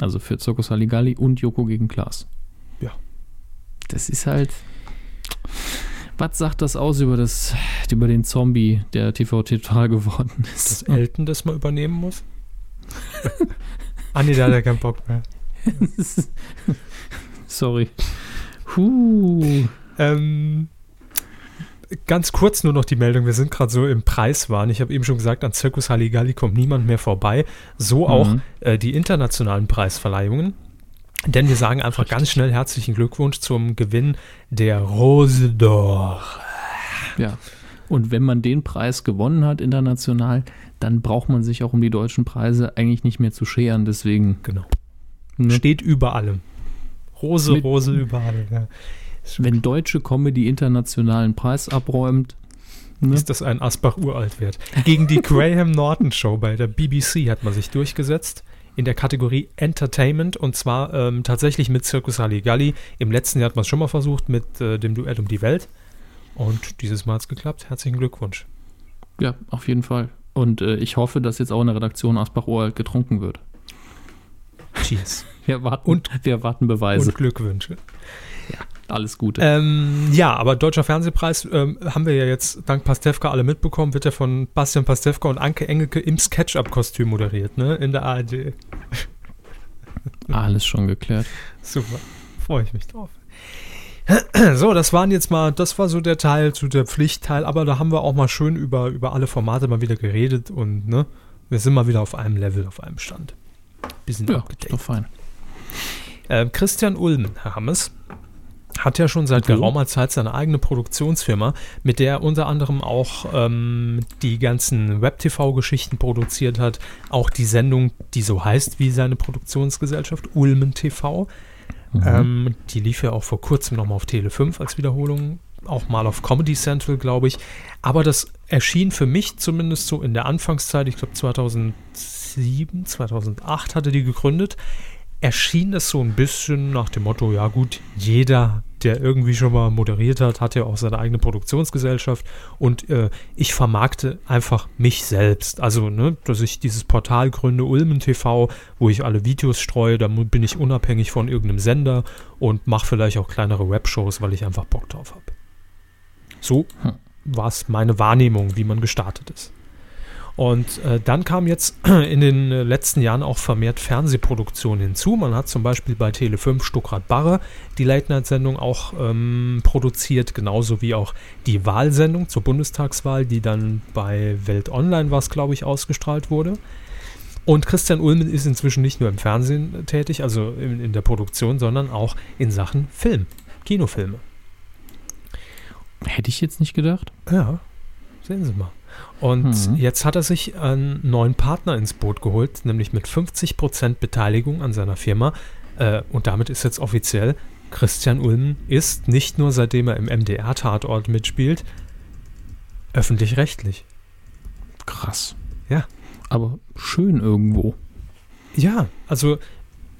Also für Zirkus Halligalli und Joko gegen Klaas. Ja. Das ist halt. Was sagt das aus über, das, über den Zombie, der TV total geworden Dass ist? Elton das mal übernehmen muss. ah, nee, da hat er keinen Bock mehr. Sorry. Huh. Ähm, ganz kurz nur noch die Meldung. Wir sind gerade so im Preiswahn. Ich habe eben schon gesagt, an Circus Halligalli kommt niemand mehr vorbei. So auch Mhm. äh, die internationalen Preisverleihungen. Denn wir sagen einfach ganz schnell herzlichen Glückwunsch zum Gewinn der Rose d'Or. Ja. Und wenn man den Preis gewonnen hat international, dann braucht man sich auch um die deutschen Preise eigentlich nicht mehr zu scheren. Deswegen. Genau. Ne? Steht über allem. Rose, Mit- Rose überall. Ja. Wenn deutsche Comedy internationalen Preis abräumt, ne? Ist das ein Asbach uralt wert? Gegen die Graham Norton Show bei der BBC hat man sich durchgesetzt. In der Kategorie Entertainment und zwar ähm, tatsächlich mit Circus Halligalli. Im letzten Jahr hat man es schon mal versucht mit äh, dem Duell um die Welt und dieses Mal hat es geklappt. Herzlichen Glückwunsch. Ja, auf jeden Fall. Und äh, ich hoffe, dass jetzt auch in der Redaktion Asbach-Uralt getrunken wird. Cheers. Wir warten, und, wir erwarten Beweise. Und Glückwünsche. Alles Gute. Ähm, ja, aber Deutscher Fernsehpreis ähm, haben wir ja jetzt dank Pastewka alle mitbekommen, wird ja von Bastian Pastewka und Anke Engelke im Sketchup-Kostüm moderiert, ne? In der ARD. Alles schon geklärt. Super. Freue ich mich drauf. So, das waren jetzt mal, das war so der Teil zu der Pflichtteil, aber da haben wir auch mal schön über, über alle Formate mal wieder geredet und ne, wir sind mal wieder auf einem Level, auf einem Stand. Bisschen ja, ist doch fein. Äh, Christian Ulmen, Herr Hammes, hat ja schon seit geraumer Zeit seine eigene Produktionsfirma, mit der er unter anderem auch ähm, die ganzen Web-TV-Geschichten produziert hat, auch die Sendung, die so heißt wie seine Produktionsgesellschaft, Ulmen TV. Mhm. Ähm, die lief ja auch vor kurzem nochmal auf Tele 5 als Wiederholung, auch mal auf Comedy Central, glaube ich. Aber das erschien für mich zumindest so in der Anfangszeit, ich glaube 2007, 2008 hatte die gegründet, erschien es so ein bisschen nach dem Motto, ja gut, jeder, der irgendwie schon mal moderiert hat, hat ja auch seine eigene Produktionsgesellschaft und äh, ich vermarkte einfach mich selbst. Also, ne, dass ich dieses Portal gründe, Ulmen TV, wo ich alle Videos streue, da bin ich unabhängig von irgendeinem Sender und mache vielleicht auch kleinere Webshows, weil ich einfach Bock drauf habe. So hm. war es meine Wahrnehmung, wie man gestartet ist. Und äh, dann kam jetzt in den äh, letzten Jahren auch vermehrt Fernsehproduktion hinzu. Man hat zum Beispiel bei Tele5 Stuckrad Barre die Late-Night-Sendung auch ähm, produziert, genauso wie auch die Wahlsendung zur Bundestagswahl, die dann bei Welt Online was, glaube ich, ausgestrahlt wurde. Und Christian Ulmen ist inzwischen nicht nur im Fernsehen tätig, also in, in der Produktion, sondern auch in Sachen Film, Kinofilme. Hätte ich jetzt nicht gedacht. Ja, sehen Sie mal. Und mhm. jetzt hat er sich einen neuen Partner ins Boot geholt, nämlich mit 50% Beteiligung an seiner Firma. Äh, und damit ist jetzt offiziell, Christian Ulmen ist nicht nur seitdem er im MDR-Tatort mitspielt, öffentlich-rechtlich. Krass. Ja. Aber schön irgendwo. Ja, also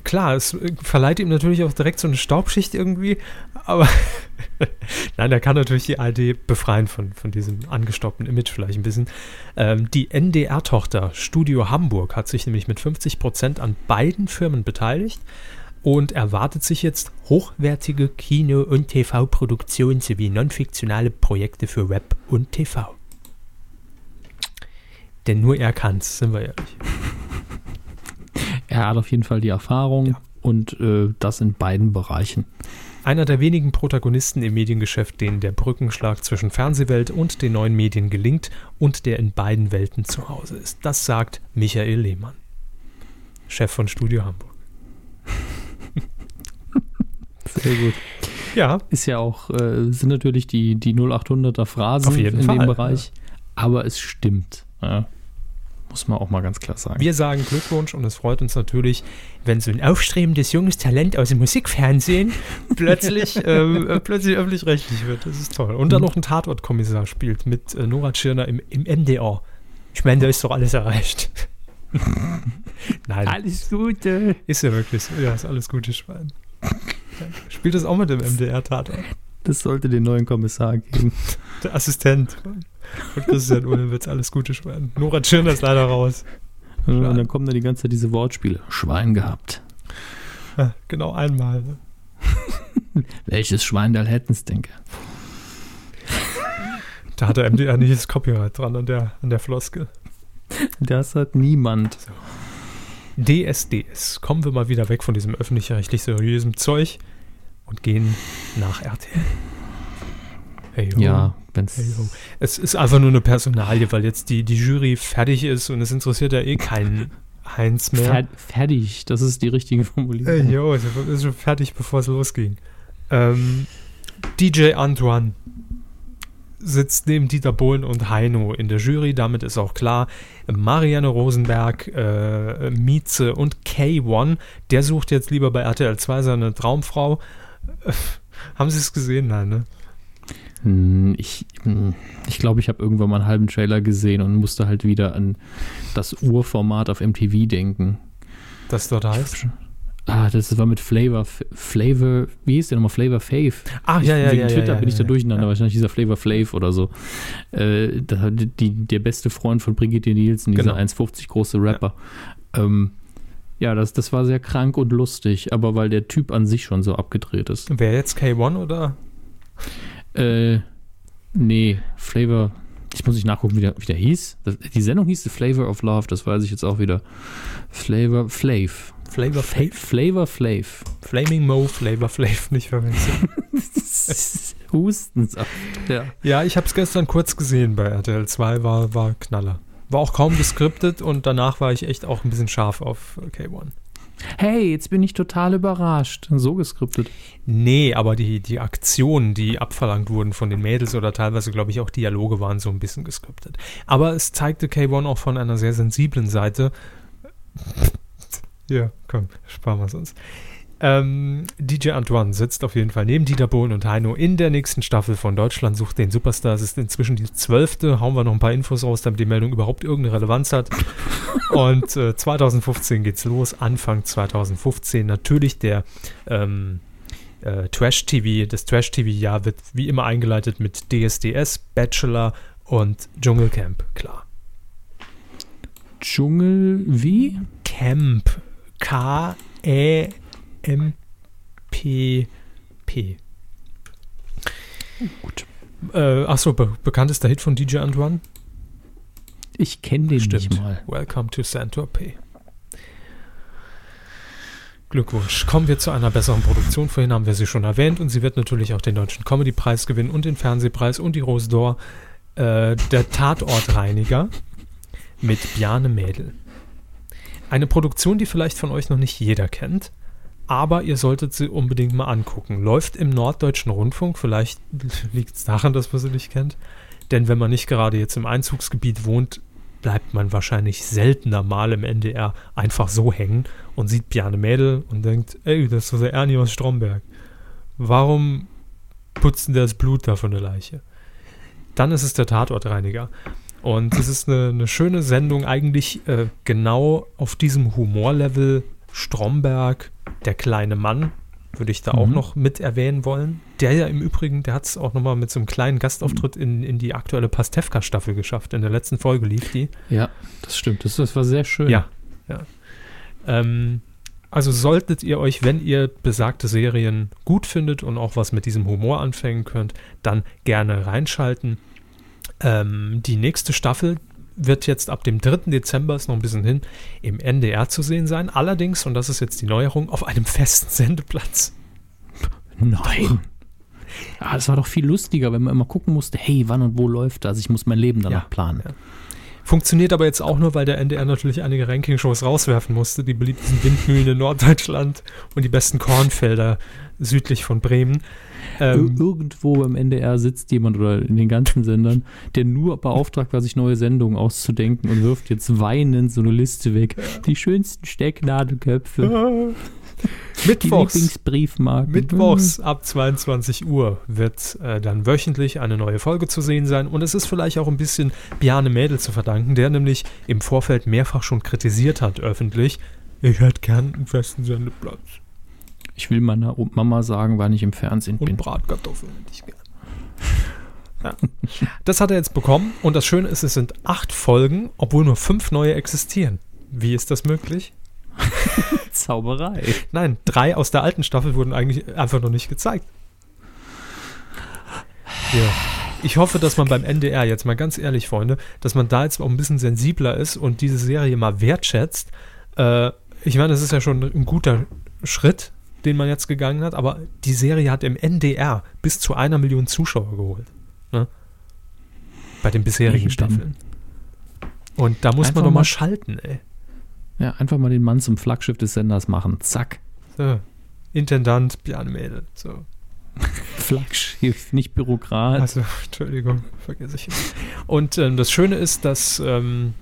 klar, es verleiht ihm natürlich auch direkt so eine Staubschicht irgendwie, aber nein, er kann natürlich die ARD befreien von, von diesem angestaubten Image vielleicht ein bisschen. Ähm, die NDR-Tochter Studio Hamburg hat sich nämlich mit 50 Prozent an beiden Firmen beteiligt und erwartet sich jetzt hochwertige Kino- und TV-Produktionen sowie non-fiktionale Projekte für Web und TV. Denn nur er kann's, sind wir ehrlich. Er hat auf jeden Fall die Erfahrung ja. und äh, das in beiden Bereichen. Einer der wenigen Protagonisten im Mediengeschäft, denen der Brückenschlag zwischen Fernsehwelt und den neuen Medien gelingt und der in beiden Welten zu Hause ist. Das sagt Michael Lehmann, Chef von Studio Hamburg. Sehr gut. Ja. Ist ja auch, äh, sind natürlich die, die 0800er Phrasen in Fall. dem Bereich, aber es stimmt. Ja. Muss man auch mal ganz klar sagen. Wir sagen Glückwunsch und es freut uns natürlich, wenn so ein aufstrebendes junges Talent aus dem Musikfernsehen plötzlich, ähm, äh, plötzlich öffentlich-rechtlich wird. Das ist toll. Und dann noch ein Tatortkommissar spielt mit äh, Nora Tschirner im, im MDR. Ich meine, da ist doch alles erreicht. Nein. Alles Gute. Ist ja wirklich so. Ja, ist alles Gute, Schwein. Spielt das auch mit dem MDR-Tatort? Das sollte den neuen Kommissar geben. Der Assistent. Und Christian Ulm wird alles Gute Schwein. Nora Tschirner ist leider raus. Und dann kommen da die ganze Zeit diese Wortspiele. Schwein gehabt. Ja, genau einmal. Welches Schwein da hätten es, denke Da hat der MDR nicht das Copyright dran an der, an der Floskel. Das hat niemand. So. DSDS. Kommen wir mal wieder weg von diesem öffentlich-rechtlich seriösen Zeug und gehen nach RTL. Hey. Ja. Es ist einfach nur eine Personalie, weil jetzt die, die Jury fertig ist und es interessiert ja eh keinen Heinz mehr. Fer fertig, das ist die richtige Formulierung. Hey, jo, es ist schon fertig, bevor es losging. Ähm, DJ Antoine sitzt neben Dieter Bohlen und Heino in der Jury. Damit ist auch klar, Marianne Rosenberg, äh, Mieze und K1, der sucht jetzt lieber bei RTL 2 seine Traumfrau. Äh, haben Sie es gesehen? Nein, ne? Hm, ich hm, ich, glaube, ich habe irgendwann mal einen halben Trailer gesehen und musste halt wieder an das Urformat auf MTV denken. das dort heißt? Ah, das war mit Flavor, Flavor, wie hieß der nochmal? Flavor Fave. Ach, ja, ja, Wegen ja. Twitter ja, bin ich da ja, durcheinander, ja. wahrscheinlich dieser Flavor Flav oder so. Äh, da, hat die, der beste Freund von Brigitte Nielsen, dieser Genau. 1,50 große Rapper. Ja, ähm, ja das, das war sehr krank und lustig, aber weil der Typ an sich schon so abgedreht ist. Wer jetzt K1 oder? Äh, nee, Flavor, ich muss nicht nachgucken, wie der, wie der hieß. Das, die Sendung hieß The Flavor of Love, das weiß ich jetzt auch wieder. Flavor Flav. Flavor Fa Flavor Flav. Flaming Mo, Flavor Flav, nicht verwechseln. Hustensaft, ja. ja, ich habe es gestern kurz gesehen bei RTL 2, war, war Knaller. War auch kaum geskriptet und danach war ich echt auch ein bisschen scharf auf K1. Hey, jetzt bin ich total überrascht. So geskriptet. Nee, aber die, die Aktionen, die abverlangt wurden von den Mädels oder teilweise, glaube ich, auch Dialoge waren so ein bisschen geskriptet. Aber es zeigte K1 auch von einer sehr sensiblen Seite. Ja, komm, sparen wir es uns. Ähm, DJ Antoine sitzt auf jeden Fall neben Dieter Bohlen und Heino in der nächsten Staffel von Deutschland sucht den Superstar. Es ist inzwischen die zwölfte. Hauen wir noch ein paar Infos raus, damit die Meldung überhaupt irgendeine Relevanz hat. Und äh, 2015 geht's los. Anfang 2015 natürlich der ähm, äh, Trash-TV. Das Trash-TV-Jahr wird wie immer eingeleitet mit DSDS, Bachelor und Dschungelcamp, klar. Dschungel, wie? Camp. K-E-M-P-P. Gut. Äh, achso, be bekanntester Hit von DJ Antoine? Ich kenne den nicht mal. Welcome to Saint-Tropez. Glückwunsch. Kommen wir zu einer besseren Produktion. Vorhin haben wir sie schon erwähnt und sie wird natürlich auch den Deutschen Comedy-Preis gewinnen und den Fernsehpreis und die Rose d'Or. Äh, der Tatortreiniger mit Bjane Mädel. Eine Produktion, die vielleicht von euch noch nicht jeder kennt, aber ihr solltet sie unbedingt mal angucken. Läuft im Norddeutschen Rundfunk, vielleicht liegt es daran, dass man sie nicht kennt. Denn wenn man nicht gerade jetzt im Einzugsgebiet wohnt, bleibt man wahrscheinlich seltener mal im NDR einfach so hängen und sieht Bjane Mädel und denkt, ey, das ist der Ernie aus Stromberg. Warum putzen das Blut da von der Leiche? Dann ist es der Tatortreiniger. Und es ist eine, eine schöne Sendung, eigentlich äh, genau auf diesem Humorlevel Stromberg, der kleine Mann, würde ich da auch Mhm. noch mit erwähnen wollen. Der ja im Übrigen, der hat es auch nochmal mit so einem kleinen Gastauftritt in, in die aktuelle Pastewka-Staffel geschafft. In der letzten Folge lief die. Ja, das stimmt. Das, das war sehr schön. Ja, ja. Ähm, also solltet ihr euch, wenn ihr besagte Serien gut findet und auch was mit diesem Humor anfangen könnt, dann gerne reinschalten. Ähm, die nächste Staffel wird jetzt ab dem 3. Dezember, ist noch ein bisschen hin, im NDR zu sehen sein. Allerdings, und das ist jetzt die Neuerung, auf einem festen Sendeplatz. Nein. Ah, das war doch viel lustiger, wenn man immer gucken musste, hey, wann und wo läuft das? Ich muss mein Leben danach Ja, planen. ja. Funktioniert aber jetzt auch nur, weil der NDR natürlich einige Ranking-Shows rauswerfen musste. Die beliebtesten Windmühlen in Norddeutschland und die besten Kornfelder südlich von Bremen. Ähm, Ir- Irgendwo im NDR sitzt jemand oder in den ganzen Sendern, der nur beauftragt war, sich neue Sendungen auszudenken und wirft jetzt weinend so eine Liste weg. Die schönsten Stecknadelköpfe, Mittwochs, Lieblingsbriefmarken. Mittwochs ab 22 Uhr wird äh, dann wöchentlich eine neue Folge zu sehen sein. Und es ist vielleicht auch ein bisschen Bjarne Mädel zu verdanken, der nämlich im Vorfeld mehrfach schon kritisiert hat öffentlich, ich hätte gern einen festen Sendeplatz. Ich will meiner Mama sagen, wann ich im Fernsehen Und bin. Bratkartoffeln hätte ich gern. Ja. Das hat er jetzt bekommen und das Schöne ist, es sind acht Folgen, obwohl nur fünf neue existieren. Wie ist das möglich? Zauberei. Nein, drei aus der alten Staffel wurden eigentlich einfach noch nicht gezeigt. Ja. Ich hoffe, dass man beim NDR, jetzt mal ganz ehrlich, Freunde, dass man da jetzt auch ein bisschen sensibler ist und diese Serie mal wertschätzt. Äh, ich meine, das ist ja schon ein guter Schritt, den man jetzt gegangen hat, aber die Serie hat im NDR bis zu einer Million Zuschauer geholt. Ne? Bei den bisherigen Eben. Staffeln. Und da muss Einfach man doch mal mal- schalten, ey. Ja, einfach mal den Mann zum Flaggschiff des Senders machen. Zack. So. Intendant Bjarne Mädel. So. Flaggschiff, nicht Bürokrat. Also, Entschuldigung, vergesse ich. Und ähm, das Schöne ist, dass, ähm,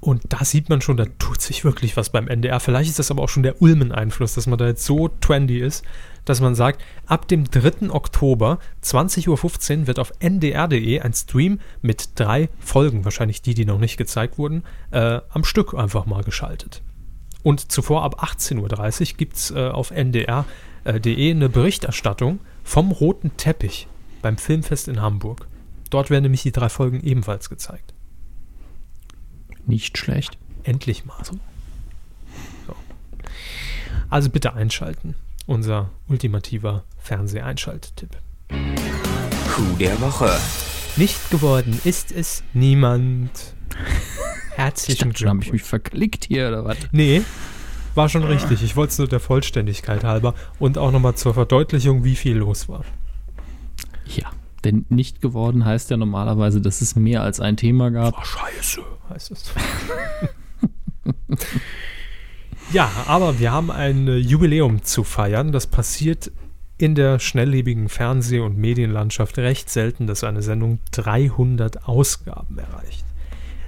und da sieht man schon, da tut sich wirklich was beim NDR. Vielleicht ist das aber auch schon der Ulmen-Einfluss, dass man da jetzt so trendy ist, dass man sagt, ab dem 3. Oktober, 20.15 Uhr, wird auf ndr.de ein Stream mit drei Folgen, wahrscheinlich die, die noch nicht gezeigt wurden, äh, am Stück einfach mal geschaltet. Und zuvor ab 18.30 Uhr gibt es äh, auf ndr.de eine Berichterstattung vom Roten Teppich beim Filmfest in Hamburg. Dort werden nämlich die drei Folgen ebenfalls gezeigt. Nicht schlecht. Endlich mal. So. Also bitte einschalten. Unser ultimativer Fernseheinschalttipp. Coup der Woche. Nicht geworden ist es niemand. Herzlichen Ich dachte, habe ich mich Glückwunsch. verklickt hier oder was? Nee, war schon richtig. Ich wollte es nur der Vollständigkeit halber und auch nochmal zur Verdeutlichung, wie viel los war. Ja. Denn nicht geworden heißt ja normalerweise, dass es mehr als ein Thema gab. Oh, scheiße, heißt es. ja, aber wir haben ein äh, Jubiläum zu feiern. Das passiert in der schnelllebigen Fernseh- und Medienlandschaft recht selten, dass eine Sendung 300 Ausgaben erreicht.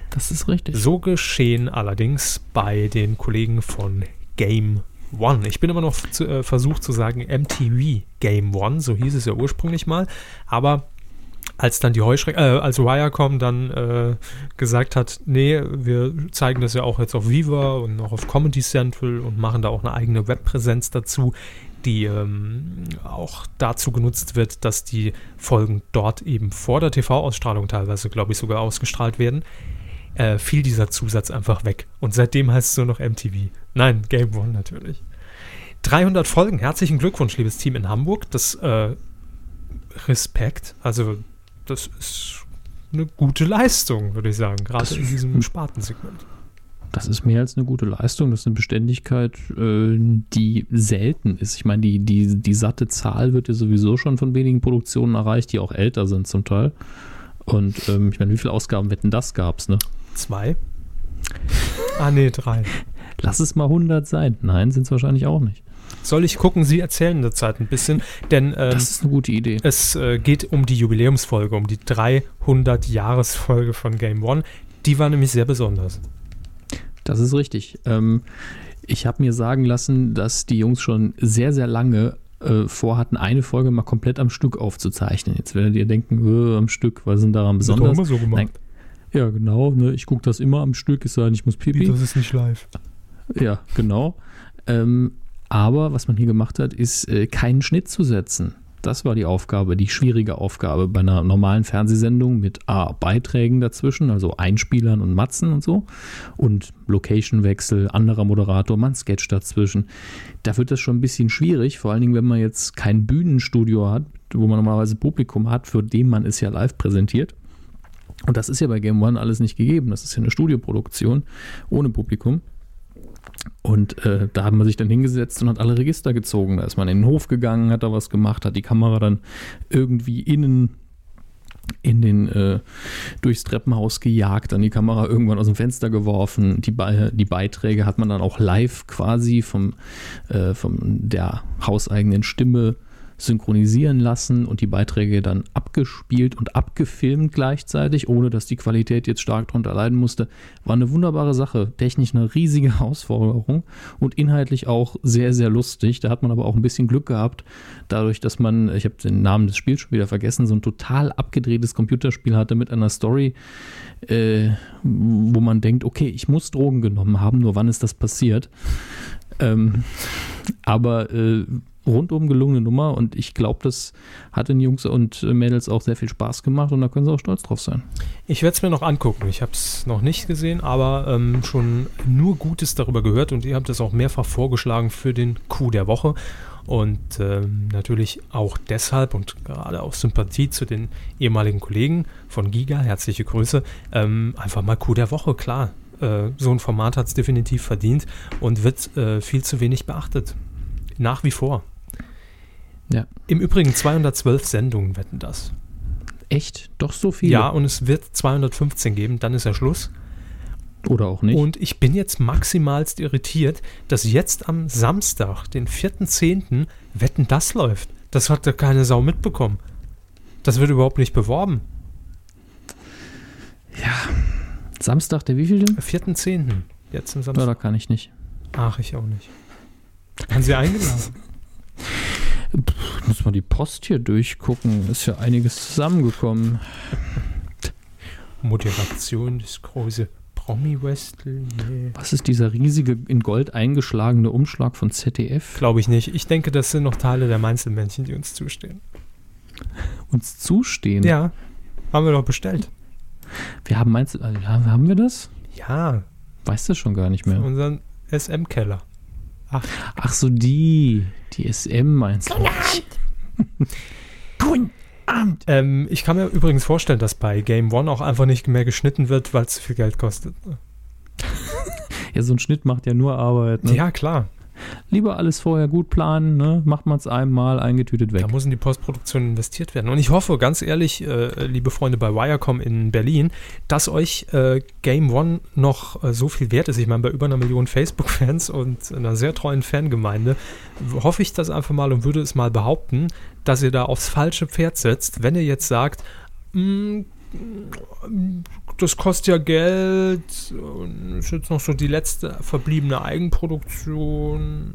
Das ist richtig. So geschehen allerdings bei den Kollegen von Game One. Ich bin immer noch zu, äh, versucht zu sagen MTV Game One, so hieß es ja ursprünglich mal, aber als dann die Heuschrecken, äh, als Wirecom dann äh, gesagt hat, nee, wir zeigen das ja auch jetzt auf Viva und auch auf Comedy Central und machen da auch eine eigene Webpräsenz dazu, die ähm, auch dazu genutzt wird, dass die Folgen dort eben vor der TV-Ausstrahlung teilweise, glaube ich, sogar ausgestrahlt werden, äh, fiel dieser Zusatz einfach weg. Und seitdem heißt es nur noch MTV. Nein, Game One natürlich. 300 Folgen. Herzlichen Glückwunsch, liebes Team in Hamburg. Das äh, Respekt. Also, das ist eine gute Leistung, würde ich sagen. Gerade Das in diesem Spartensegment. Das ist mehr als eine gute Leistung. Das ist eine Beständigkeit, äh, die selten ist. Ich meine, die, die, die satte Zahl wird ja sowieso schon von wenigen Produktionen erreicht, die auch älter sind zum Teil. Und ähm, ich meine, wie viele Ausgaben wetten das gab's, ne? Zwei. Ah, nee, drei. Lass es mal 100 sein. Nein, sind es wahrscheinlich auch nicht. Soll ich gucken? Sie erzählen in der Zeit ein bisschen, denn ähm, Das ist eine gute Idee. es äh, geht um die Jubiläumsfolge, um die 300-Jahresfolge von Game One. Die war nämlich sehr besonders. Das ist richtig. Ähm, ich habe mir sagen lassen, dass die Jungs schon sehr, sehr lange äh, vorhatten, eine Folge mal komplett am Stück aufzuzeichnen. Jetzt werdet ihr denken, äh, am Stück, was sind daran besonders? so Nein. Ja, genau. Ne? Ich gucke das immer am Stück, sei denn, ich muss pipi. ist nicht live. Ja, genau. Ähm, aber was man hier gemacht hat, ist äh, keinen Schnitt zu setzen. Das war die Aufgabe, die schwierige Aufgabe bei einer normalen Fernsehsendung mit A, Beiträgen dazwischen, also Einspielern und Matzen und so und Location-Wechsel, anderer Moderator, man Sketch dazwischen. Da wird das schon ein bisschen schwierig, vor allen Dingen, wenn man jetzt kein Bühnenstudio hat, wo man normalerweise Publikum hat, für den man es ja live präsentiert. Und das ist ja bei Game One alles nicht gegeben. Das ist ja eine Studioproduktion ohne Publikum. Und äh, da hat man sich dann hingesetzt und hat alle Register gezogen. Da ist man in den Hof gegangen, hat da was gemacht, hat die Kamera dann irgendwie innen in den äh, durchs Treppenhaus gejagt, dann die Kamera irgendwann aus dem Fenster geworfen. Die, Be die Beiträge hat man dann auch live quasi vom, äh, vom der hauseigenen Stimme synchronisieren lassen und die Beiträge dann abgespielt und abgefilmt gleichzeitig, ohne dass die Qualität jetzt stark darunter leiden musste. War eine wunderbare Sache, technisch eine riesige Herausforderung und inhaltlich auch sehr, sehr lustig. Da hat man aber auch ein bisschen Glück gehabt, dadurch, dass man, ich habe den Namen des Spiels schon wieder vergessen, so ein total abgedrehtes Computerspiel hatte mit einer Story, äh, wo man denkt, okay, ich muss Drogen genommen haben, nur wann ist das passiert? Ähm, aber äh, rundum gelungene Nummer und ich glaube, das hat den Jungs und Mädels auch sehr viel Spaß gemacht und da können sie auch stolz drauf sein. Ich werde es mir noch angucken. Ich habe es noch nicht gesehen, aber ähm, schon nur Gutes darüber gehört und ihr habt es auch mehrfach vorgeschlagen für den Coup der Woche. Und ähm, natürlich auch deshalb und gerade aus Sympathie zu den ehemaligen Kollegen von Giga, herzliche Grüße, ähm, einfach mal Coup der Woche, klar. Äh, so ein Format hat es definitiv verdient und wird äh, viel zu wenig beachtet. Nach wie vor. Ja. Im Übrigen 212 Sendungen wetten das. Echt? Doch so viel? Ja, und es wird 215 geben, dann ist ja Schluss. Oder auch nicht? Und ich bin jetzt maximalst irritiert, dass jetzt am Samstag, den 4.10., Wetten das läuft. Das hat ja keine Sau mitbekommen. Das wird überhaupt nicht beworben. Samstag, der wievielte? 4.10. Jetzt im Ja, Samstag. da kann ich nicht. Ach, ich auch nicht. Haben Sie eingeladen? Ich muss mal die Post hier durchgucken. Ist ja einiges zusammengekommen. Moderation, das große Promi Wrestling? Nee. Was ist dieser riesige in Gold eingeschlagene Umschlag von ZDF? Glaube ich nicht. Ich denke, das sind noch Teile der Mainzelmännchen, die uns zustehen. Uns zustehen? Ja, haben wir doch bestellt. Wir haben Mainzel. äh, Haben wir das? Ja, Weiß das schon gar nicht mehr. unseren SM-Keller. Ach so, die. Die SM meinst du? Ähm, ich kann mir übrigens vorstellen, dass bei Game One auch einfach nicht mehr geschnitten wird, weil es zu viel Geld kostet. Ja, so ein Schnitt macht ja nur Arbeit. Ne? Ja, klar. Lieber alles vorher gut planen, ne? Macht man es einmal, eingetütet weg. Da muss in die Postproduktion investiert werden. Und ich hoffe, ganz ehrlich, äh, liebe Freunde bei Wirecom in Berlin, dass euch äh, Game One noch äh, so viel wert ist. Ich meine, bei über einer Million Facebook-Fans und einer sehr treuen Fangemeinde hoffe ich das einfach mal und würde es mal behaupten, dass ihr da aufs falsche Pferd setzt, wenn ihr jetzt sagt, "Mm, das kostet ja Geld ist jetzt noch so die letzte verbliebene Eigenproduktion.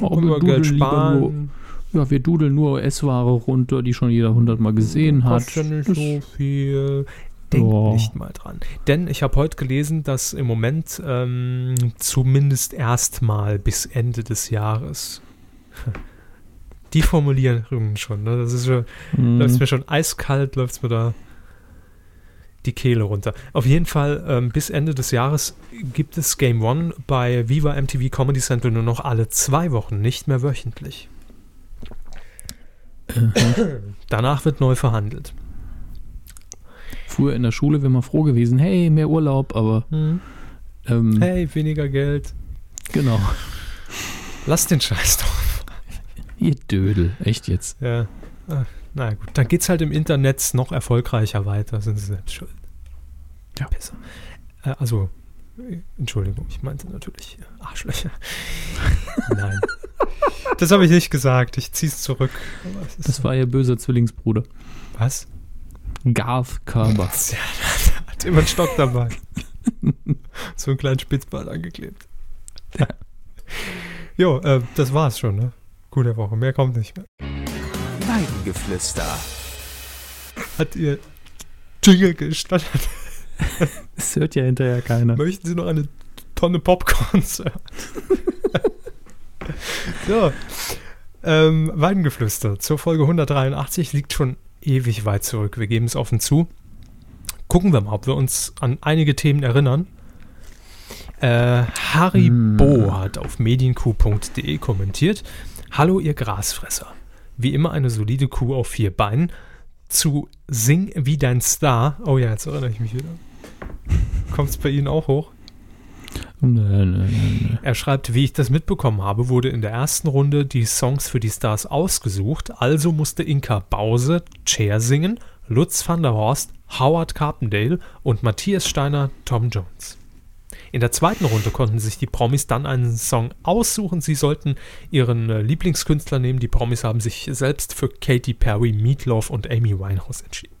Oh, können wir wir Geld sparen. Ja, wir dudeln nur US-Ware runter, die schon jeder hundertmal gesehen hat. Kostet ja nicht Das- so viel. Denkt Ja. nicht mal dran. Denn ich habe heute gelesen, dass im Moment ähm, zumindest erstmal bis Ende des Jahres die Formulierungen schon, ne? Das ist schon, Mhm. läuft mir schon eiskalt, läuft mir da die Kehle runter. Auf jeden Fall, ähm, bis Ende des Jahres gibt es Game One bei Viva MTV Comedy Central nur noch alle zwei Wochen, nicht mehr wöchentlich. Danach wird neu verhandelt. Früher in der Schule wäre man froh gewesen, hey, mehr Urlaub, aber ähm, Hey, weniger Geld. genau. Lass den Scheiß doch. Ihr Dödel, echt jetzt. Ja. Ah, Na gut, dann geht's halt im Internet noch erfolgreicher weiter, sind sie selbst schuld. Ja. Besser. Äh, also, äh, Entschuldigung, ich meinte natürlich äh, Arschlöcher. Nein. Das habe ich nicht gesagt. Ich zieh's zurück. Aber es ist Das so. war ihr böser Zwillingsbruder. Was? Garth Kerber. Ja, hat immer einen Stock dabei. so einen kleinen Spitzball angeklebt. Ja. Jo, äh, das war's schon, ne? Gute Woche. Mehr kommt nicht mehr. Weidengeflüster. Hat ihr Jingle gestattet? Das hört ja hinterher keiner. Möchten Sie noch eine Tonne Popcorn, Sir? so. Ähm, Weidengeflüster zur Folge 183 liegt schon ewig weit zurück. Wir geben es offen zu. Gucken wir mal, ob wir uns an einige Themen erinnern. Äh, Harry Hm. Bo hat auf medienkuh.de kommentiert. Hallo, ihr Grasfresser. Wie immer eine solide Kuh auf vier Beinen. Zu Sing wie dein Star. Oh ja, jetzt erinnere ich mich wieder. Kommt es bei Ihnen auch hoch? Nö, nö, nö. Er schreibt, wie ich das mitbekommen habe, wurde in der ersten Runde die Songs für die Stars ausgesucht, also musste Inka Bause Chair singen, Lutz van der Horst, Howard Carpendale und Matthias Steiner Tom Jones. In der zweiten Runde konnten sich die Promis dann einen Song aussuchen. Sie sollten ihren äh, Lieblingskünstler nehmen. Die Promis haben sich selbst für Katy Perry, Meatloaf und Amy Winehouse entschieden.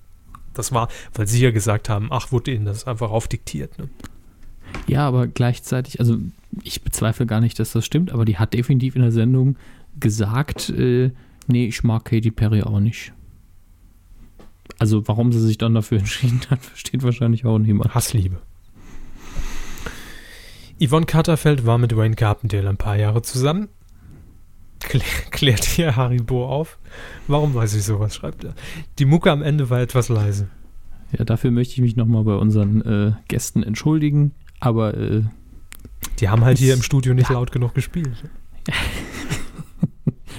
Das war, weil sie ja gesagt haben, ach, wurde ihnen das einfach aufdiktiert. Ne? Ja, aber gleichzeitig, also ich bezweifle gar nicht, dass das stimmt, aber die hat definitiv in der Sendung gesagt, äh, nee, ich mag Katy Perry auch nicht. Also warum sie sich dann dafür entschieden hat, versteht wahrscheinlich auch niemand. Hassliebe. Yvonne Katterfeld war mit Wayne Carpendale ein paar Jahre zusammen. Klär, klärt hier Haribo auf. Warum weiß ich sowas, schreibt er. Die Mucke am Ende war etwas leise. Ja, dafür möchte ich mich nochmal bei unseren äh, Gästen entschuldigen, aber äh, Die haben halt hier im Studio nicht laut genug gespielt.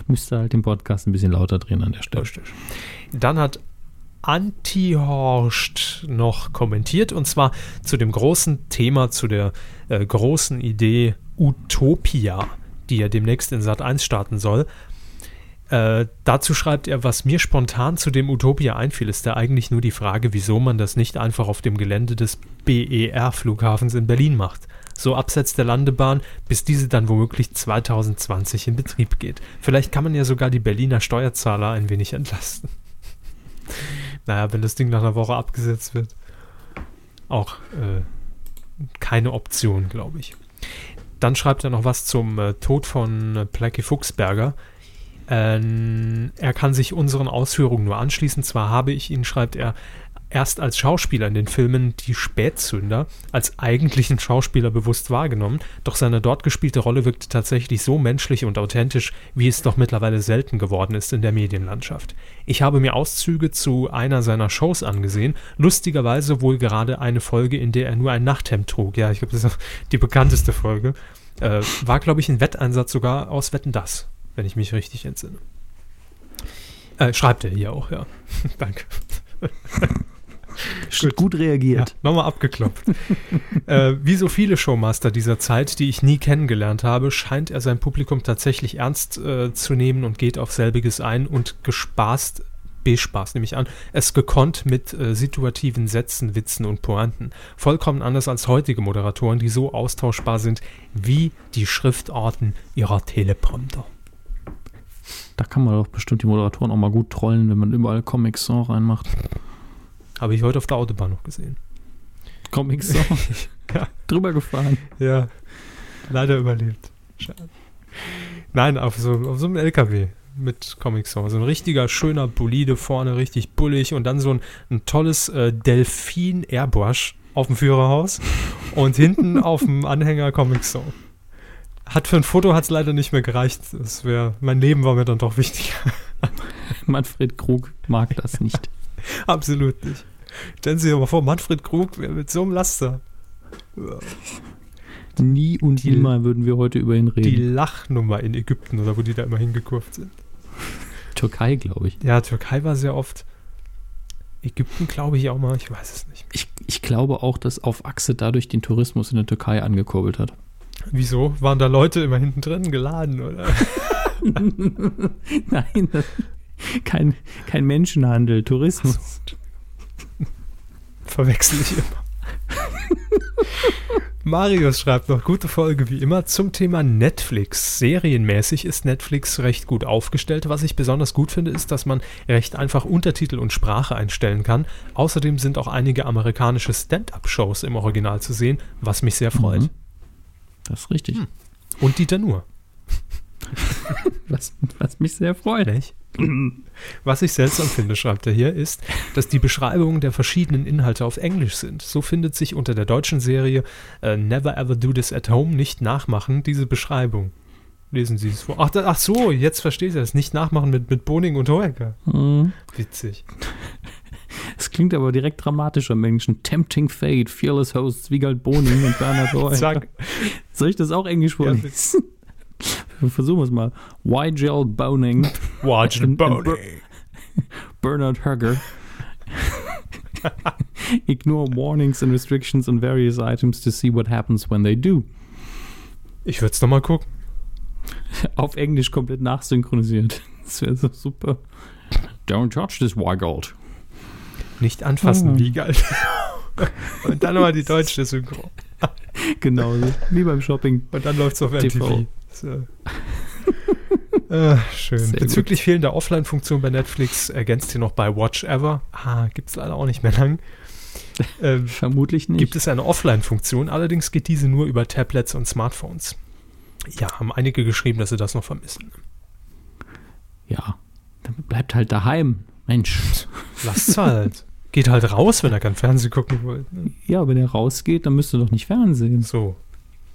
müsste halt den Podcast ein bisschen lauter drehen an der Stelle. Richtig. Dann hat Antihorst noch kommentiert und zwar zu dem großen Thema, zu der äh, großen Idee Utopia, die ja demnächst in Sat 1 starten soll. Äh, dazu schreibt er, was mir spontan zu dem Utopia einfiel, ist da eigentlich nur die Frage, wieso man das nicht einfach auf dem Gelände des BER-Flughafens in Berlin macht. So abseits der Landebahn, bis diese dann womöglich 2020 in Betrieb geht. Vielleicht kann man ja sogar die Berliner Steuerzahler ein wenig entlasten. Naja, wenn das Ding nach einer Woche abgesetzt wird, auch äh, keine Option, glaube ich. Dann schreibt er noch was zum äh, Tod von äh, Placke Fuchsberger. Ähm, er kann sich unseren Ausführungen nur anschließen. Zwar habe ich ihn, schreibt er, erst als Schauspieler in den Filmen Die Spätzünder als eigentlichen Schauspieler bewusst wahrgenommen, doch seine dort gespielte Rolle wirkte tatsächlich so menschlich und authentisch, wie es doch mittlerweile selten geworden ist in der Medienlandschaft. Ich habe mir Auszüge zu einer seiner Shows angesehen, lustigerweise wohl gerade eine Folge, in der er nur ein Nachthemd trug. Ja, ich glaube, das ist die bekannteste Folge. Äh, war, glaube ich, ein Wetteinsatz sogar aus Wetten Das, wenn ich mich richtig entsinne. Äh, schreibt er hier auch, ja. Danke. Gut. Gut reagiert. Ja, Nochmal abgeklopft. äh, wie so viele Showmaster dieser Zeit, die ich nie kennengelernt habe, scheint er sein Publikum tatsächlich ernst äh, zu nehmen und geht auf selbiges ein und gespaßt, bespaßt nehme ich an, es gekonnt mit äh, situativen Sätzen, Witzen und Pointen. Vollkommen anders als heutige Moderatoren, die so austauschbar sind wie die Schriftarten ihrer Teleprompter. Da kann man doch bestimmt die Moderatoren auch mal gut trollen, wenn man überall Comics so reinmacht. Habe ich heute auf der Autobahn noch gesehen. Comics so ja. drüber gefahren. Ja, leider überlebt. Schade. Nein, auf so, auf so einem LKW mit Comic Song. So ein richtiger, schöner Bolide vorne, richtig bullig und dann so ein, ein tolles äh, Delfin Airbrush auf dem Führerhaus und hinten auf dem Anhänger Comic Song. Hat für ein Foto hat es leider nicht mehr gereicht. Das wär, mein Leben war mir dann doch wichtiger. Manfred Krug mag das nicht. Absolut nicht. Stellen Sie sich mal vor, Manfred Krug mit so einem Laster. Nie und die, nimmer würden wir heute über ihn reden. Die Lachnummer in Ägypten oder wo die da immer hingekurft sind. Türkei, glaube ich. Ja, Türkei war sehr oft. Ägypten glaube ich auch mal, ich weiß es nicht. Ich, ich glaube auch, dass auf Achse dadurch den Tourismus in der Türkei angekurbelt hat. Wieso? Waren da Leute immer hinten drin geladen, oder? Nein, kein, kein Menschenhandel, Tourismus. Verwechsel ich immer. Marius schreibt noch, gute Folge wie immer zum Thema Netflix. Serienmäßig ist Netflix recht gut aufgestellt. Was ich besonders gut finde, ist, dass man recht einfach Untertitel und Sprache einstellen kann. Außerdem sind auch einige amerikanische Stand-up-Shows im Original zu sehen, was mich sehr freut. Mhm. Das ist richtig. Hm. Und Dieter Nuhr. was, was mich sehr freut. Nicht? Was ich seltsam finde, schreibt er hier, ist, dass die Beschreibungen der verschiedenen Inhalte auf Englisch sind. So findet sich unter der deutschen Serie uh, Never Ever Do This at Home nicht nachmachen diese Beschreibung. Lesen Sie es vor. Ach, da, ach so, jetzt versteht ihr das. Nicht nachmachen mit, mit Boning und Hoeker. Mhm. Witzig. Es klingt aber direkt dramatischer im Englischen. Tempting Fate, Fearless Hosts, Wiegald Boning und Bernhard Hoeker. Soll ich das auch Englisch vorlesen? Ja, Versuchen wir es mal. Wygel Boning. Wygel Boning. Bernard Hugger. Ignore warnings and restrictions on various items to see what happens when they do. Ich würde es nochmal gucken. Auf Englisch komplett nachsynchronisiert. Das wäre so super. Don't touch this Wigold. Nicht anfassen, oh. Wiegald. Und dann nochmal die deutsche Synchro. genau, wie beim Shopping. Und dann läuft es auf MTV. So. äh, schön. Sehr Bezüglich gut. fehlender Offline-Funktion bei Netflix ergänzt hier noch bei Watch Ever. Ah, gibt es leider auch nicht mehr lang. Ähm, Vermutlich nicht. Gibt es eine Offline-Funktion, allerdings geht diese nur über Tablets und Smartphones. Ja, haben einige geschrieben, dass sie das noch vermissen. Ja, dann bleibt halt daheim. Mensch. Lasst halt. Geht halt raus, wenn er kein Fernsehen gucken wollt. Ne? Ja, wenn er rausgeht, dann müsst ihr doch nicht Fernsehen. So.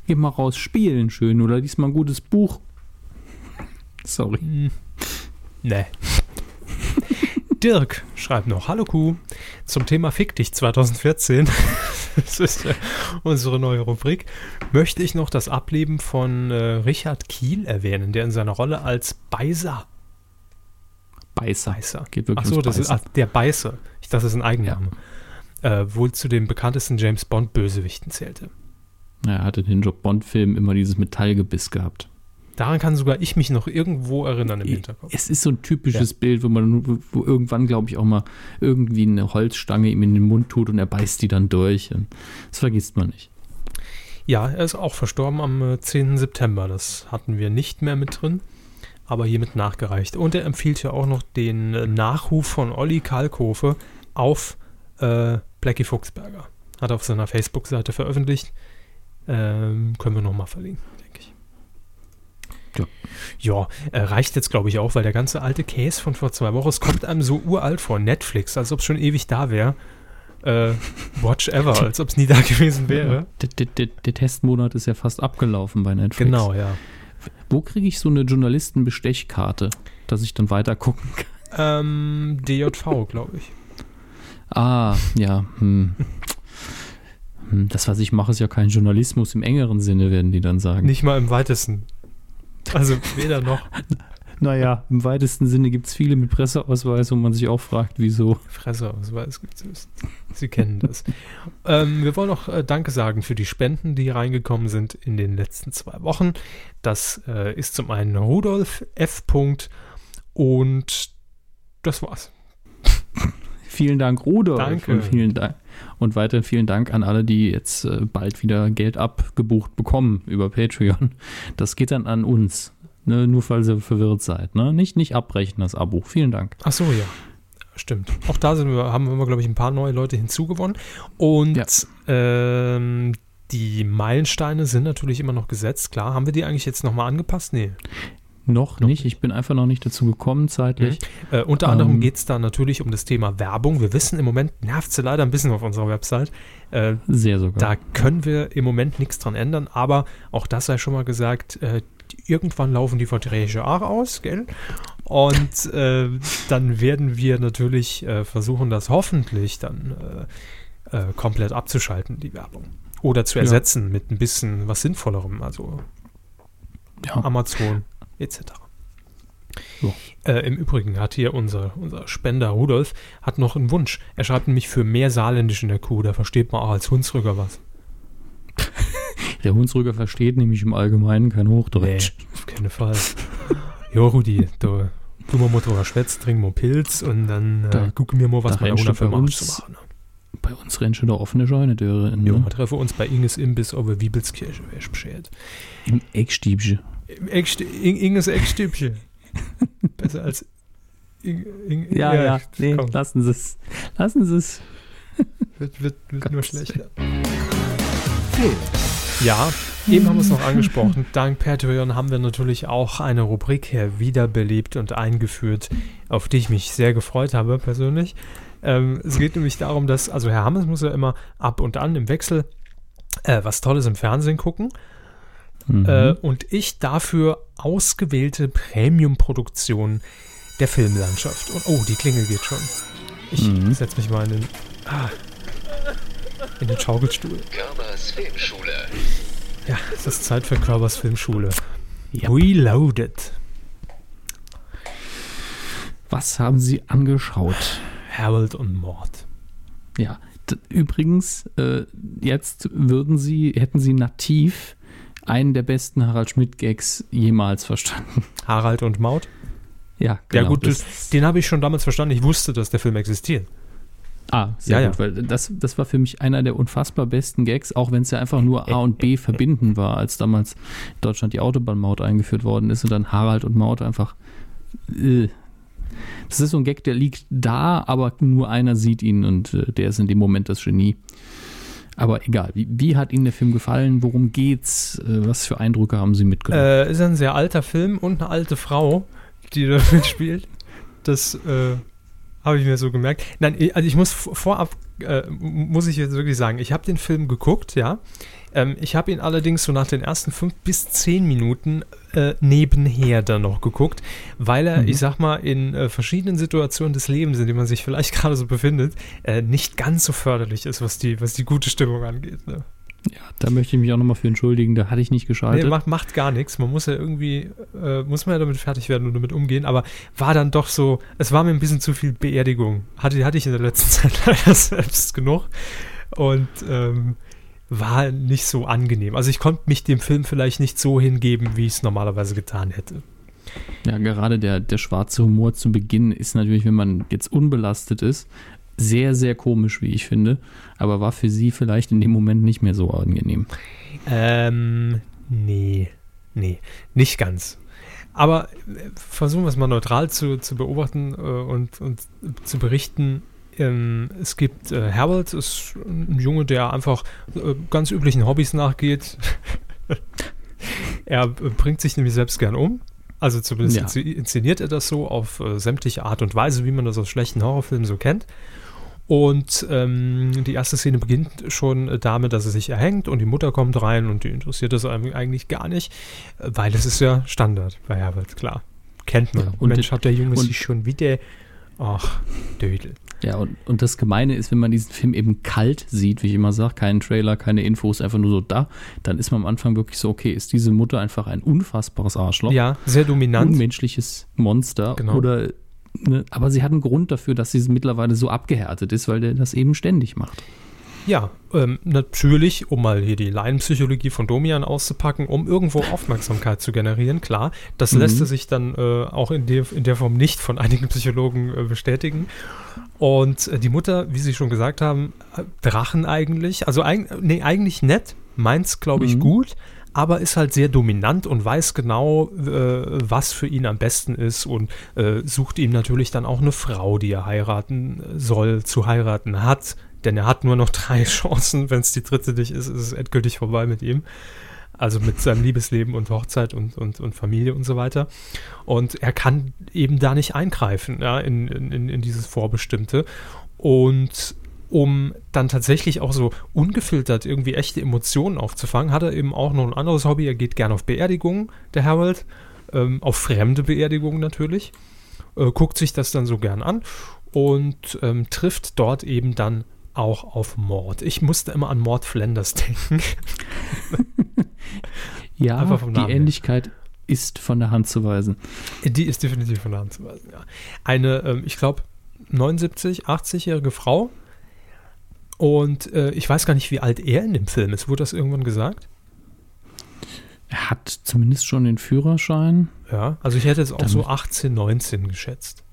Geh mal raus, spielen schön oder lies mal ein gutes Buch. Sorry. Hm. Nee. Dirk schreibt noch, Hallo Kuh, zum Thema Fick dich 2014, das ist äh, unsere neue Rubrik, möchte ich noch das Ableben von äh, Richard Kiel erwähnen, der in seiner Rolle als Beißer Beißer. Beißer. Geht wirklich Achso, das ist ach, der Beißer. Ich dachte, das ist ein Eigenname. Ja. Äh, wohl zu den bekanntesten James Bond-Bösewichten zählte. Ja, er hatte den Job Bond-Film immer dieses Metallgebiss gehabt. Daran kann sogar ich mich noch irgendwo erinnern im Hinterkopf. Es ist so ein typisches ja. Bild, wo man wo irgendwann, glaube ich, auch mal irgendwie eine Holzstange ihm in den Mund tut und er beißt die dann durch. Das vergisst man nicht. Ja, er ist auch verstorben am 10. Äh, September. Das hatten wir nicht mehr mit drin, aber hiermit nachgereicht. Und er empfiehlt ja auch noch den äh, Nachruf von Olli Kalkofe auf äh, Blackie Fuchsberger. Hat er auf seiner Facebook-Seite veröffentlicht. Ähm, können wir nochmal verlinken, denke ich. Ja, ja äh, reicht jetzt, glaube ich, auch, weil der ganze alte Case von vor zwei Wochen, es kommt einem so uralt vor. Netflix, als ob es schon ewig da wäre. äh, Watch Ever, als ob es nie da gewesen wäre. Der, der, der, der, Testmonat ist ja fast abgelaufen bei Netflix. Genau, ja. Wo kriege ich so eine Journalistenbestechkarte, dass ich dann weiter gucken kann? Ähm, DJV, glaube ich. Ah, ja. Hm. Hm. Das, was ich mache, ist ja kein Journalismus im engeren Sinne, werden die dann sagen. Nicht mal im weitesten. Also weder noch. Naja, im weitesten Sinne gibt es viele mit Presseausweis, wo man sich auch fragt, wieso. Presseausweis gibt es. Sie kennen das. ähm, wir wollen noch äh, Danke sagen für die Spenden, die reingekommen sind in den letzten zwei Wochen. Das äh, ist zum einen Rudolf F. und das war's. vielen Dank, Rudolf. Danke. Und vielen Dank. Und weiterhin vielen Dank an alle, die jetzt äh, bald wieder Geld abgebucht bekommen über Patreon. Das geht dann an uns. Ne, nur falls ihr verwirrt seid. Ne? Nicht, nicht abbrechen, das Abo. Vielen Dank. Ach so, ja. Stimmt. Auch da sind wir, haben wir, glaube ich, ein paar neue Leute hinzugewonnen. Und ja. ähm, die Meilensteine sind natürlich immer noch gesetzt. Klar, haben wir die eigentlich jetzt nochmal angepasst? Nee. Noch, noch nicht. Ich bin einfach noch nicht dazu gekommen zeitlich. Mhm. Äh, unter anderem ähm, geht es da natürlich um das Thema Werbung. Wir wissen im Moment, nervt sie leider ein bisschen auf unserer Website. Äh, Sehr sogar. Da können wir im Moment nichts dran ändern, aber auch das sei schon mal gesagt, äh, irgendwann laufen die Verträge auch aus, gell? Und äh, dann werden wir natürlich äh, versuchen, das hoffentlich dann äh, komplett abzuschalten, die Werbung. Oder zu ersetzen ja. mit ein bisschen was Sinnvollerem, also ja. Amazon etc. So. Äh, Im Übrigen hat hier unser, unser Spender Rudolf hat noch einen Wunsch. Er schreibt nämlich für mehr Saarländisch in der Kuh. Da versteht man auch als Hunsrücker was. Der Hunsrücker versteht nämlich im Allgemeinen kein Hochdeutsch. Nee, auf keinen Fall. jo, Rudi, da tun wir mal drüber schwätzen, trinken wir Pilz und dann äh, gucken wir mal, was wir da für uns zu machen. Bei uns rennt schon der offene Scheune Döre. Ne? Jo, wir treffen uns bei Inges Imbiss auf Wiebelskirche, wer beschert. Im Eckstiebchen. Inges Eckstübchen. Besser als In, In, ja, ja, ja, nee, komm. lassen Sie es. Lassen Sie es. Wird, wird, wird nur schlechter. Ja, eben haben wir es noch angesprochen. Dank Patreon haben wir natürlich auch eine Rubrik hier wiederbelebt und eingeführt, auf die ich mich sehr gefreut habe persönlich. Ähm, es geht nämlich darum, dass, also Herr Hammes muss ja immer ab und an im Wechsel äh, was Tolles im Fernsehen gucken. Mhm. Äh, und ich dafür ausgewählte Premium-Produktionen der Filmlandschaft. Und oh, die Klingel geht schon. Ich mhm. setze mich mal in den, ah, in den Schaukelstuhl. Körbers Filmschule. Ja, es ist Zeit für Körbers Filmschule. Yep. Reloaded. Was haben Sie angeschaut? Harold und Mord. Ja, übrigens, äh, jetzt würden Sie, hätten Sie nativ einen der besten Harald Schmidt-Gags jemals verstanden. Harald und Maut? Ja, genau. Ja gut, das, den habe ich schon damals verstanden. Ich wusste, dass der Film existiert. Ah, sehr ja, gut, ja. weil das, das war für mich einer der unfassbar besten Gags, auch wenn es ja einfach nur A und B verbinden war, als damals in Deutschland die Autobahnmaut eingeführt worden ist und dann Harald und Maut einfach. Äh. Das ist so ein Gag, der liegt da, aber nur einer sieht ihn und äh, der ist in dem Moment das Genie. Aber egal, wie, wie, hat Ihnen der Film gefallen? Worum geht's? Äh, was für Eindrücke haben Sie mitgenommen? Äh, ist ein sehr alter Film und eine alte Frau, die da mitspielt. Das äh, habe ich mir so gemerkt. Nein, also ich muss vorab, äh, muss ich jetzt wirklich sagen, ich habe den Film geguckt, ja. Ähm, ich habe ihn allerdings so nach den ersten fünf bis zehn Minuten äh, nebenher dann noch geguckt, weil er, mhm. ich sag mal, in äh, verschiedenen Situationen des Lebens, in denen man sich vielleicht gerade so befindet, äh, nicht ganz so förderlich ist, was die, was die gute Stimmung angeht. Ne? Ja, da möchte ich mich auch nochmal für entschuldigen, da hatte ich nicht geschaltet. Nee, macht, macht gar nichts. Man muss ja irgendwie, äh, muss man ja damit fertig werden und damit umgehen, aber war dann doch so, es war mir ein bisschen zu viel Beerdigung. Hatte, hatte ich in der letzten Zeit leider selbst genug. Und ähm, war nicht so angenehm. Also ich konnte mich dem Film vielleicht nicht so hingeben, wie ich es normalerweise getan hätte. Ja, gerade der, der schwarze Humor zu Beginn ist natürlich, wenn man jetzt unbelastet ist, sehr, sehr komisch, wie ich finde. Aber war für sie vielleicht in dem Moment nicht mehr so angenehm. Ähm, nee, nee, nicht ganz. Aber äh, versuchen wir es mal neutral zu, zu beobachten äh, und, und zu berichten. Ähm, es gibt äh, Harold, ist ein Junge, der einfach äh, ganz üblichen Hobbys nachgeht. er bringt sich nämlich selbst gern um. Also zumindest ja. inszeniert er das so auf äh, sämtliche Art und Weise, wie man das aus schlechten Horrorfilmen so kennt. Und ähm, die erste Szene beginnt schon damit, dass er sich erhängt und die Mutter kommt rein und die interessiert das eigentlich gar nicht, weil es ist ja Standard bei Herbert, klar. Kennt man. Ja, und Mensch, hat der Junge sich schon wieder. Ach, Dödel. Ja, und, und das Gemeine ist, wenn man diesen Film eben kalt sieht, wie ich immer sage, keinen Trailer, keine Infos, einfach nur so da, dann ist man am Anfang wirklich so, okay, ist diese Mutter einfach ein unfassbares Arschloch? Ja, sehr dominant. Unmenschliches Monster. Genau. Oder, ne, aber sie hat einen Grund dafür, dass sie mittlerweile so abgehärtet ist, weil der das eben ständig macht. Ja, ähm, natürlich, um mal hier die Laienpsychologie von Domian auszupacken, um irgendwo Aufmerksamkeit zu generieren, klar. Das mhm. lässt sich dann äh, auch in der, in der Form nicht von einigen Psychologen äh, bestätigen. Und äh, die Mutter, wie Sie schon gesagt haben, äh, Drachen eigentlich, also eig nee, eigentlich nett, meint's, glaube ich, mhm. gut, aber ist halt sehr dominant und weiß genau, äh, was für ihn am besten ist und äh, sucht ihm natürlich dann auch eine Frau, die er heiraten soll, zu heiraten hat denn er hat nur noch drei Chancen. Wenn es die dritte nicht ist, ist es endgültig vorbei mit ihm. Also mit seinem Liebesleben und Hochzeit und, und, und Familie und so weiter. Und er kann eben da nicht eingreifen, ja, in, in, in dieses Vorbestimmte. Und um dann tatsächlich auch so ungefiltert irgendwie echte Emotionen aufzufangen, hat er eben auch noch ein anderes Hobby. Er geht gerne auf Beerdigungen, der Harold, ähm, auf fremde Beerdigungen natürlich, äh, guckt sich das dann so gern an und ähm, trifft dort eben dann auch auf Mord. Ich musste immer an Mord Flanders denken. ja, aber die Ähnlichkeit her. ist von der Hand zu weisen. Die ist definitiv von der Hand zu weisen, ja. Eine, ähm, ich glaube, 79, 80-jährige Frau. Und äh, ich weiß gar nicht, wie alt er in dem Film ist. Wurde das irgendwann gesagt? Er hat zumindest schon den Führerschein. Ja, also ich hätte jetzt auch Dann so 18, 19 geschätzt.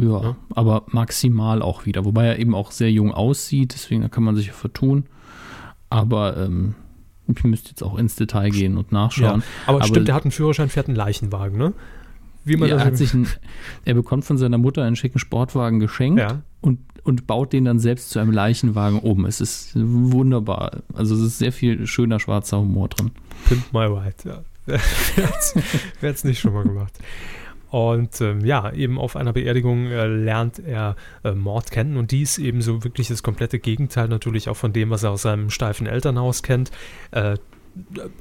Ja, ja, aber maximal auch wieder. Wobei er eben auch sehr jung aussieht, deswegen kann man sich ja vertun. Aber ähm, ich müsste jetzt auch ins Detail gehen und nachschauen. Ja, aber, aber stimmt, er hat einen Führerschein, fährt einen Leichenwagen, ne? Wie man ja, er, hat sich ein, er bekommt von seiner Mutter einen schicken Sportwagen geschenkt ja. und, und baut den dann selbst zu einem Leichenwagen um. Es ist wunderbar. Also es ist sehr viel schöner schwarzer Humor drin. Pimp my ride, ja. Wer hat es nicht schon mal gemacht? Und ähm, ja, eben auf einer Beerdigung äh, lernt er äh, Mord kennen und dies eben so wirklich das komplette Gegenteil natürlich auch von dem, was er aus seinem steifen Elternhaus kennt. Äh,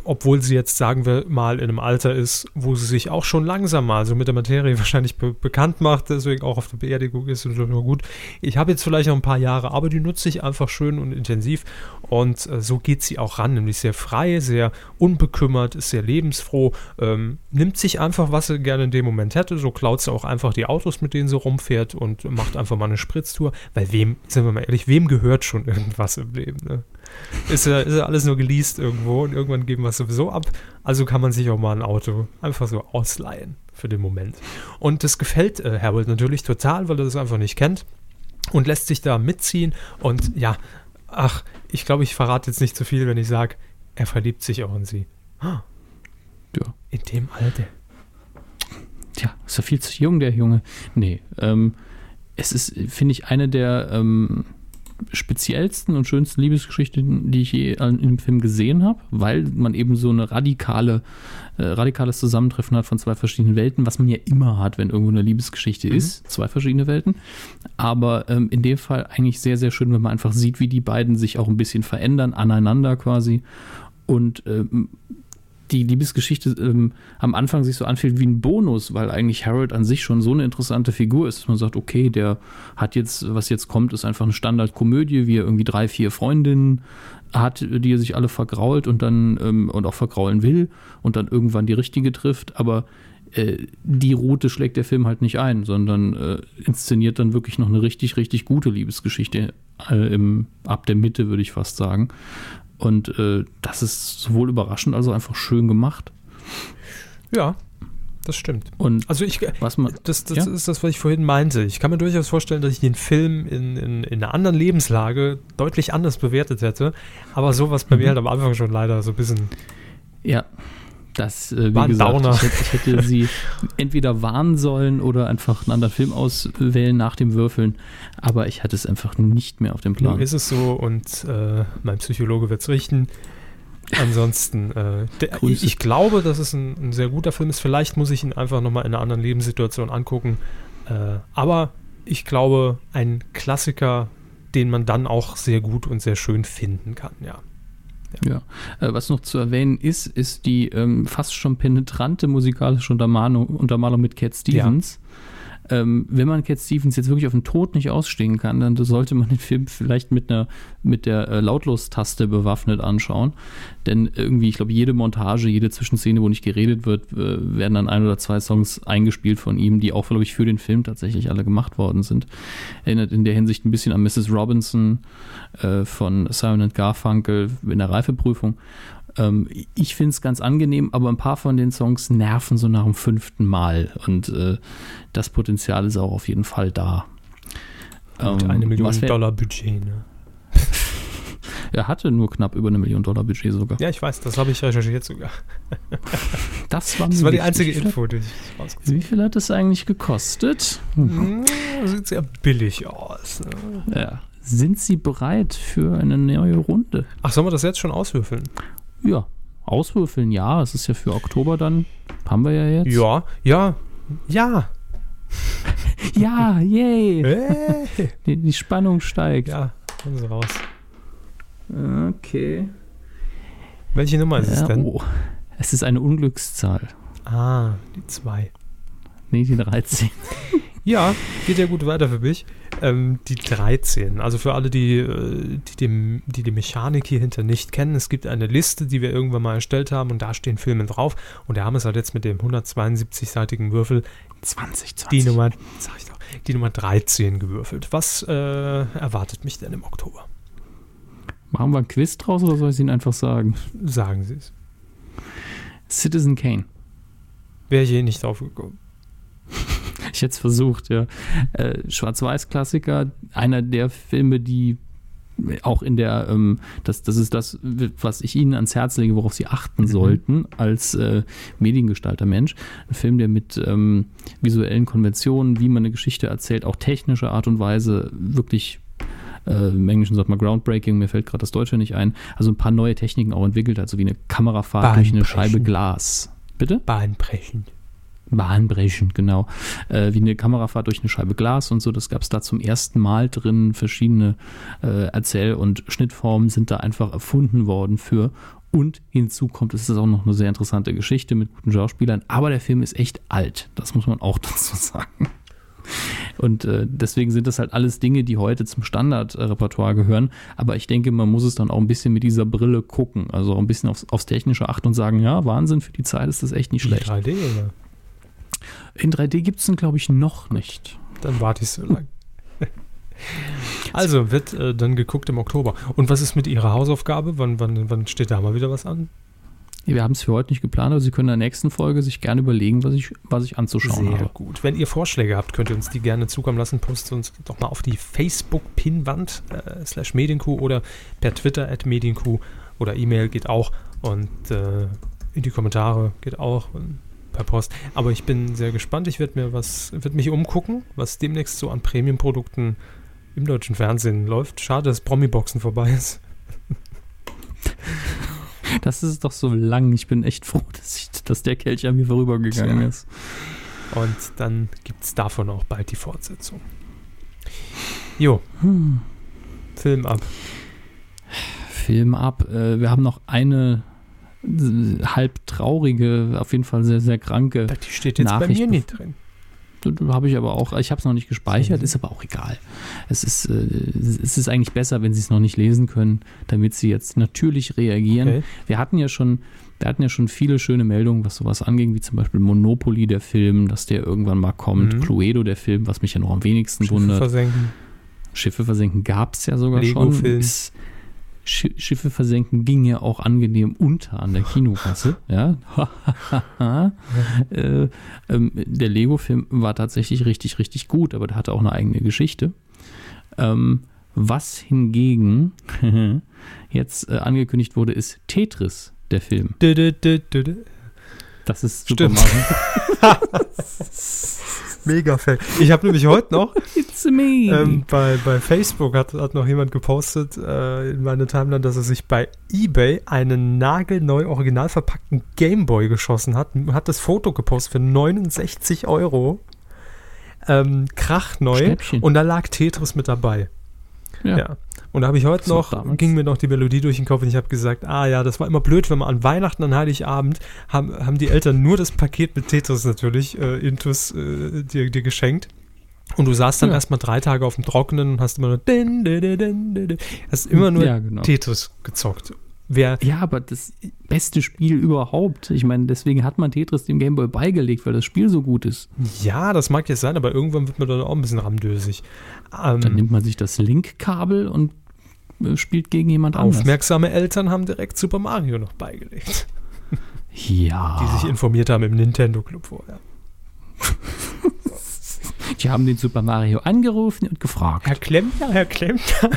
obwohl sie jetzt, sagen wir mal, in einem Alter ist, wo sie sich auch schon langsam mal so mit der Materie wahrscheinlich be bekannt macht, deswegen auch auf der Beerdigung ist und so gut. Ich habe jetzt vielleicht noch ein paar Jahre, aber die nutze ich einfach schön und intensiv und äh, so geht sie auch ran, nämlich sehr frei, sehr unbekümmert, ist sehr lebensfroh, ähm, nimmt sich einfach, was sie gerne in dem Moment hätte, so klaut sie auch einfach die Autos, mit denen sie rumfährt und macht einfach mal eine Spritztour, weil wem, sind wir mal ehrlich, wem gehört schon irgendwas im Leben, ne? Ist, ja, ist ja alles nur geleast irgendwo und irgendwann geben wir es sowieso ab. Also kann man sich auch mal ein Auto einfach so ausleihen für den Moment. Und das gefällt äh, Harold natürlich total, weil er das einfach nicht kennt und lässt sich da mitziehen. Und ja, ach, ich glaube, ich verrate jetzt nicht zu viel, wenn ich sage, er verliebt sich auch in sie. Ja. In dem Alter. Tja, ist ja viel zu jung, der Junge. Nee, ähm, es ist, finde ich, eine der ähm, speziellsten und schönsten Liebesgeschichten, die ich je in dem Film gesehen habe, weil man eben so eine radikale, äh, radikales Zusammentreffen hat von zwei verschiedenen Welten, was man ja immer hat, wenn irgendwo eine Liebesgeschichte mhm. ist, zwei verschiedene Welten. Aber ähm, in dem Fall eigentlich sehr, sehr schön, wenn man einfach sieht, wie die beiden sich auch ein bisschen verändern, aneinander quasi. Und ähm, die Liebesgeschichte ähm, am Anfang sich so anfühlt wie ein Bonus, weil eigentlich Harold an sich schon so eine interessante Figur ist, dass man sagt, okay, der hat jetzt, was jetzt kommt, ist einfach eine Standardkomödie, wie er irgendwie drei, vier Freundinnen hat, die er sich alle vergrault und dann ähm, und auch vergraulen will und dann irgendwann die richtige trifft, aber äh, die Route schlägt der Film halt nicht ein, sondern äh, inszeniert dann wirklich noch eine richtig, richtig gute Liebesgeschichte äh, im, ab der Mitte, würde ich fast sagen. Und äh, das ist sowohl überraschend als auch einfach schön gemacht. Ja, das stimmt. Und also ich, was man, das, das ja? ist das, was ich vorhin meinte. Ich kann mir durchaus vorstellen, dass ich den Film in, in, in einer anderen Lebenslage deutlich anders bewertet hätte. Aber sowas bei mhm. mir halt am Anfang schon leider so ein bisschen. Ja, das, äh, wie War gesagt, ich hätte, ich hätte, sie entweder warnen sollen oder einfach einen anderen Film auswählen nach dem Würfeln. Aber ich hatte es einfach nicht mehr auf dem Plan. Nun ist es so und äh, mein Psychologe wird es richten. Ansonsten, äh, der, ich, ich, glaube, dass es ein, ein, sehr guter Film ist. Vielleicht muss ich ihn einfach nochmal in einer anderen Lebenssituation angucken. Äh, aber ich glaube, ein Klassiker den man dann auch sehr gut und sehr schön finden kann, ja. Ja, äh, was noch zu erwähnen ist, ist die ähm, fast schon penetrante musikalische Untermalung, Untermalung mit Cat Stevens. Ja ähm, wenn man Cat Stevens jetzt wirklich auf den Tod nicht ausstehen kann, dann sollte man den Film vielleicht mit einer mit der äh, Lautlos-Taste bewaffnet anschauen. Denn irgendwie, ich glaube, jede Montage, jede Zwischenszene, wo nicht geredet wird, äh, werden dann ein oder zwei Songs eingespielt von ihm, die auch, glaube ich, für den Film tatsächlich alle gemacht worden sind. Erinnert in der Hinsicht ein bisschen an Mrs. Robinson äh, von Simon Garfunkel in der Reifeprüfung. Ähm, ich finde es ganz angenehm, aber ein paar von den Songs nerven so nach dem fünften Mal. Und äh, das Potenzial ist auch auf jeden Fall da. Und ähm, eine Million Dollar Budget, ne? er hatte nur knapp über eine Million Dollar Budget sogar. Ja, ich weiß, das habe ich recherchiert sogar. das war, das war die einzige Info, die ich rausgezogen Wie viel hat das eigentlich gekostet? Hm, sieht sehr billig aus. Ne? Ja. Sind Sie bereit für eine neue Runde? Ach, sollen wir das jetzt schon auswürfeln? Ja, auswürfeln, ja. Es ist ja für Oktober dann. Haben wir ja jetzt. Ja, ja, ja. ja, yay. Hey. Die, die, Spannung steigt. Ja, kommen Sie raus. Okay. Welche Nummer ist ja, es denn? Oh, es ist eine Unglückszahl. Ah, die 2. Nee, die 13. ja, geht ja gut weiter für mich. Ähm, die 13. Also für alle, die, äh, die, dem, die die Mechanik hier hinter nicht kennen, es gibt eine Liste, die wir irgendwann mal erstellt haben und da stehen Filme drauf. Und der haben es halt jetzt mit dem 172-seitigen Würfel 2020. Die Nummer, sag ich doch, die Nummer 13 gewürfelt. Was äh, erwartet mich denn im Oktober? Machen wir ein Quiz draus oder soll ich es Ihnen einfach sagen? Sagen Sie es. Citizen Kane. Wäre ich eh nicht drauf gekommen. ich hätte es versucht, ja. Äh, Schwarz-Weiß-Klassiker, einer der Filme, die auch in der, ähm, das, das ist das, was ich Ihnen ans Herz lege, worauf Sie achten mhm. sollten als äh, Mediengestalter Mensch. Ein Film, der mit ähm, visuellen Konventionen, wie man eine Geschichte erzählt, auch technische Art und Weise wirklich äh, im Englischen sagt man groundbreaking, mir fällt gerade das Deutsche nicht ein, also ein paar neue Techniken auch entwickelt, also wie eine Kamerafahrt durch eine Scheibe Glas. Bitte? Bahnbrechend. Bahnbrechend, genau. Äh, wie eine Kamerafahrt durch eine Scheibe Glas und so. Das gab es da zum ersten Mal drin. Verschiedene äh, Erzähl- und Schnittformen sind da einfach erfunden worden für. Und hinzu kommt, es ist auch noch eine sehr interessante Geschichte mit guten Schauspielern. Aber der Film ist echt alt. Das muss man auch dazu sagen. Und äh, deswegen sind das halt alles Dinge, die heute zum Standardrepertoire gehören. Aber ich denke, man muss es dann auch ein bisschen mit dieser Brille gucken. Also ein bisschen aufs, aufs Technische achten und sagen, ja, Wahnsinn, für die Zeit ist das echt nicht schlecht. 3D, oder? In 3D gibt es den, glaube ich, noch nicht. Dann warte ich so lange. also, wird äh, dann geguckt im Oktober. Und was ist mit Ihrer Hausaufgabe? Wann, wann, wann steht da mal wieder was an? Wir haben es für heute nicht geplant, aber Sie können in der nächsten Folge sich gerne überlegen, was ich, was ich anzuschauen Sehr habe. Sehr gut. Wenn ihr Vorschläge habt, könnt ihr uns die gerne zukommen lassen. Postet uns doch mal auf die Facebook-Pinwand äh, slash Medienkuh oder per Twitter at Medienkuh oder E-Mail geht auch und äh, in die Kommentare geht auch. Und per Post. Aber ich bin sehr gespannt. Ich werde mir was, werde mich umgucken, was demnächst so an Premium-Produkten im deutschen Fernsehen läuft. Schade, dass Promi-Boxen vorbei ist. Das ist doch so lang. Ich bin echt froh, dass, ich, dass der Kelch an mir vorübergegangen ja. ist. Und dann gibt es davon auch bald die Fortsetzung. Jo. Hm. Film ab. Film ab. Äh, wir haben noch eine halb traurige, auf jeden Fall sehr, sehr kranke. Die steht jetzt Nachricht. bei mir nicht drin. Habe ich aber auch, ich habe es noch nicht gespeichert, ist aber auch egal. Es ist, äh, es ist eigentlich besser, wenn Sie es noch nicht lesen können, damit Sie jetzt natürlich reagieren. Okay. Wir hatten ja schon, wir hatten ja schon viele schöne Meldungen, was sowas anging, wie zum Beispiel Monopoly, der Film, dass der irgendwann mal kommt, mhm. Cluedo, der Film, was mich ja noch am wenigsten Schiffe wundert. Versenken. Schiffe versenken gab es ja sogar Lego schon. Ist, Schiffe versenken ging ja auch angenehm unter an der Kinokasse. ja. äh, ähm, der Lego-Film war tatsächlich richtig, richtig gut, aber der hatte auch eine eigene Geschichte. Ähm, was hingegen jetzt äh, angekündigt wurde, ist Tetris, der Film. Das ist Super Mario. Mega fail. Ich habe nämlich heute noch ähm, bei, bei Facebook hat, hat noch jemand gepostet äh, in meine Timeline, dass er sich bei eBay einen nagelneu original verpackten Gameboy geschossen hat. Hat das Foto gepostet für 69 Euro. Ähm, krachneu. Schnäppchen. Und da lag Tetris mit dabei. Ja. ja. Und da habe ich heute So noch, damals. ging mir noch die Melodie durch den Kopf und ich habe gesagt, ah ja, das war immer blöd, wenn man an Weihnachten, an Heiligabend, haben, haben die Eltern nur das Paket mit Tetris natürlich, äh, Intus, äh, dir, dir geschenkt. Und du saßt dann Ja. erstmal drei Tage auf dem Trockenen und hast immer nur, din, din, din, din, din, din. hast immer nur Ja, genau. Tetris gezockt. Wer, Ja, aber das beste Spiel überhaupt. Ich meine, deswegen hat man Tetris dem Gameboy beigelegt, weil das Spiel so gut ist. ja, das mag jetzt sein, aber irgendwann wird man dann auch ein bisschen ramdösig. Ähm, Dann nimmt man sich das Link-Kabel und äh, spielt gegen jemand anders. aufmerksame Eltern haben direkt Super Mario noch beigelegt, Ja. die sich informiert haben im Nintendo Club vorher. Die haben den Super Mario angerufen und gefragt. Herr Klempner, Herr Klempner.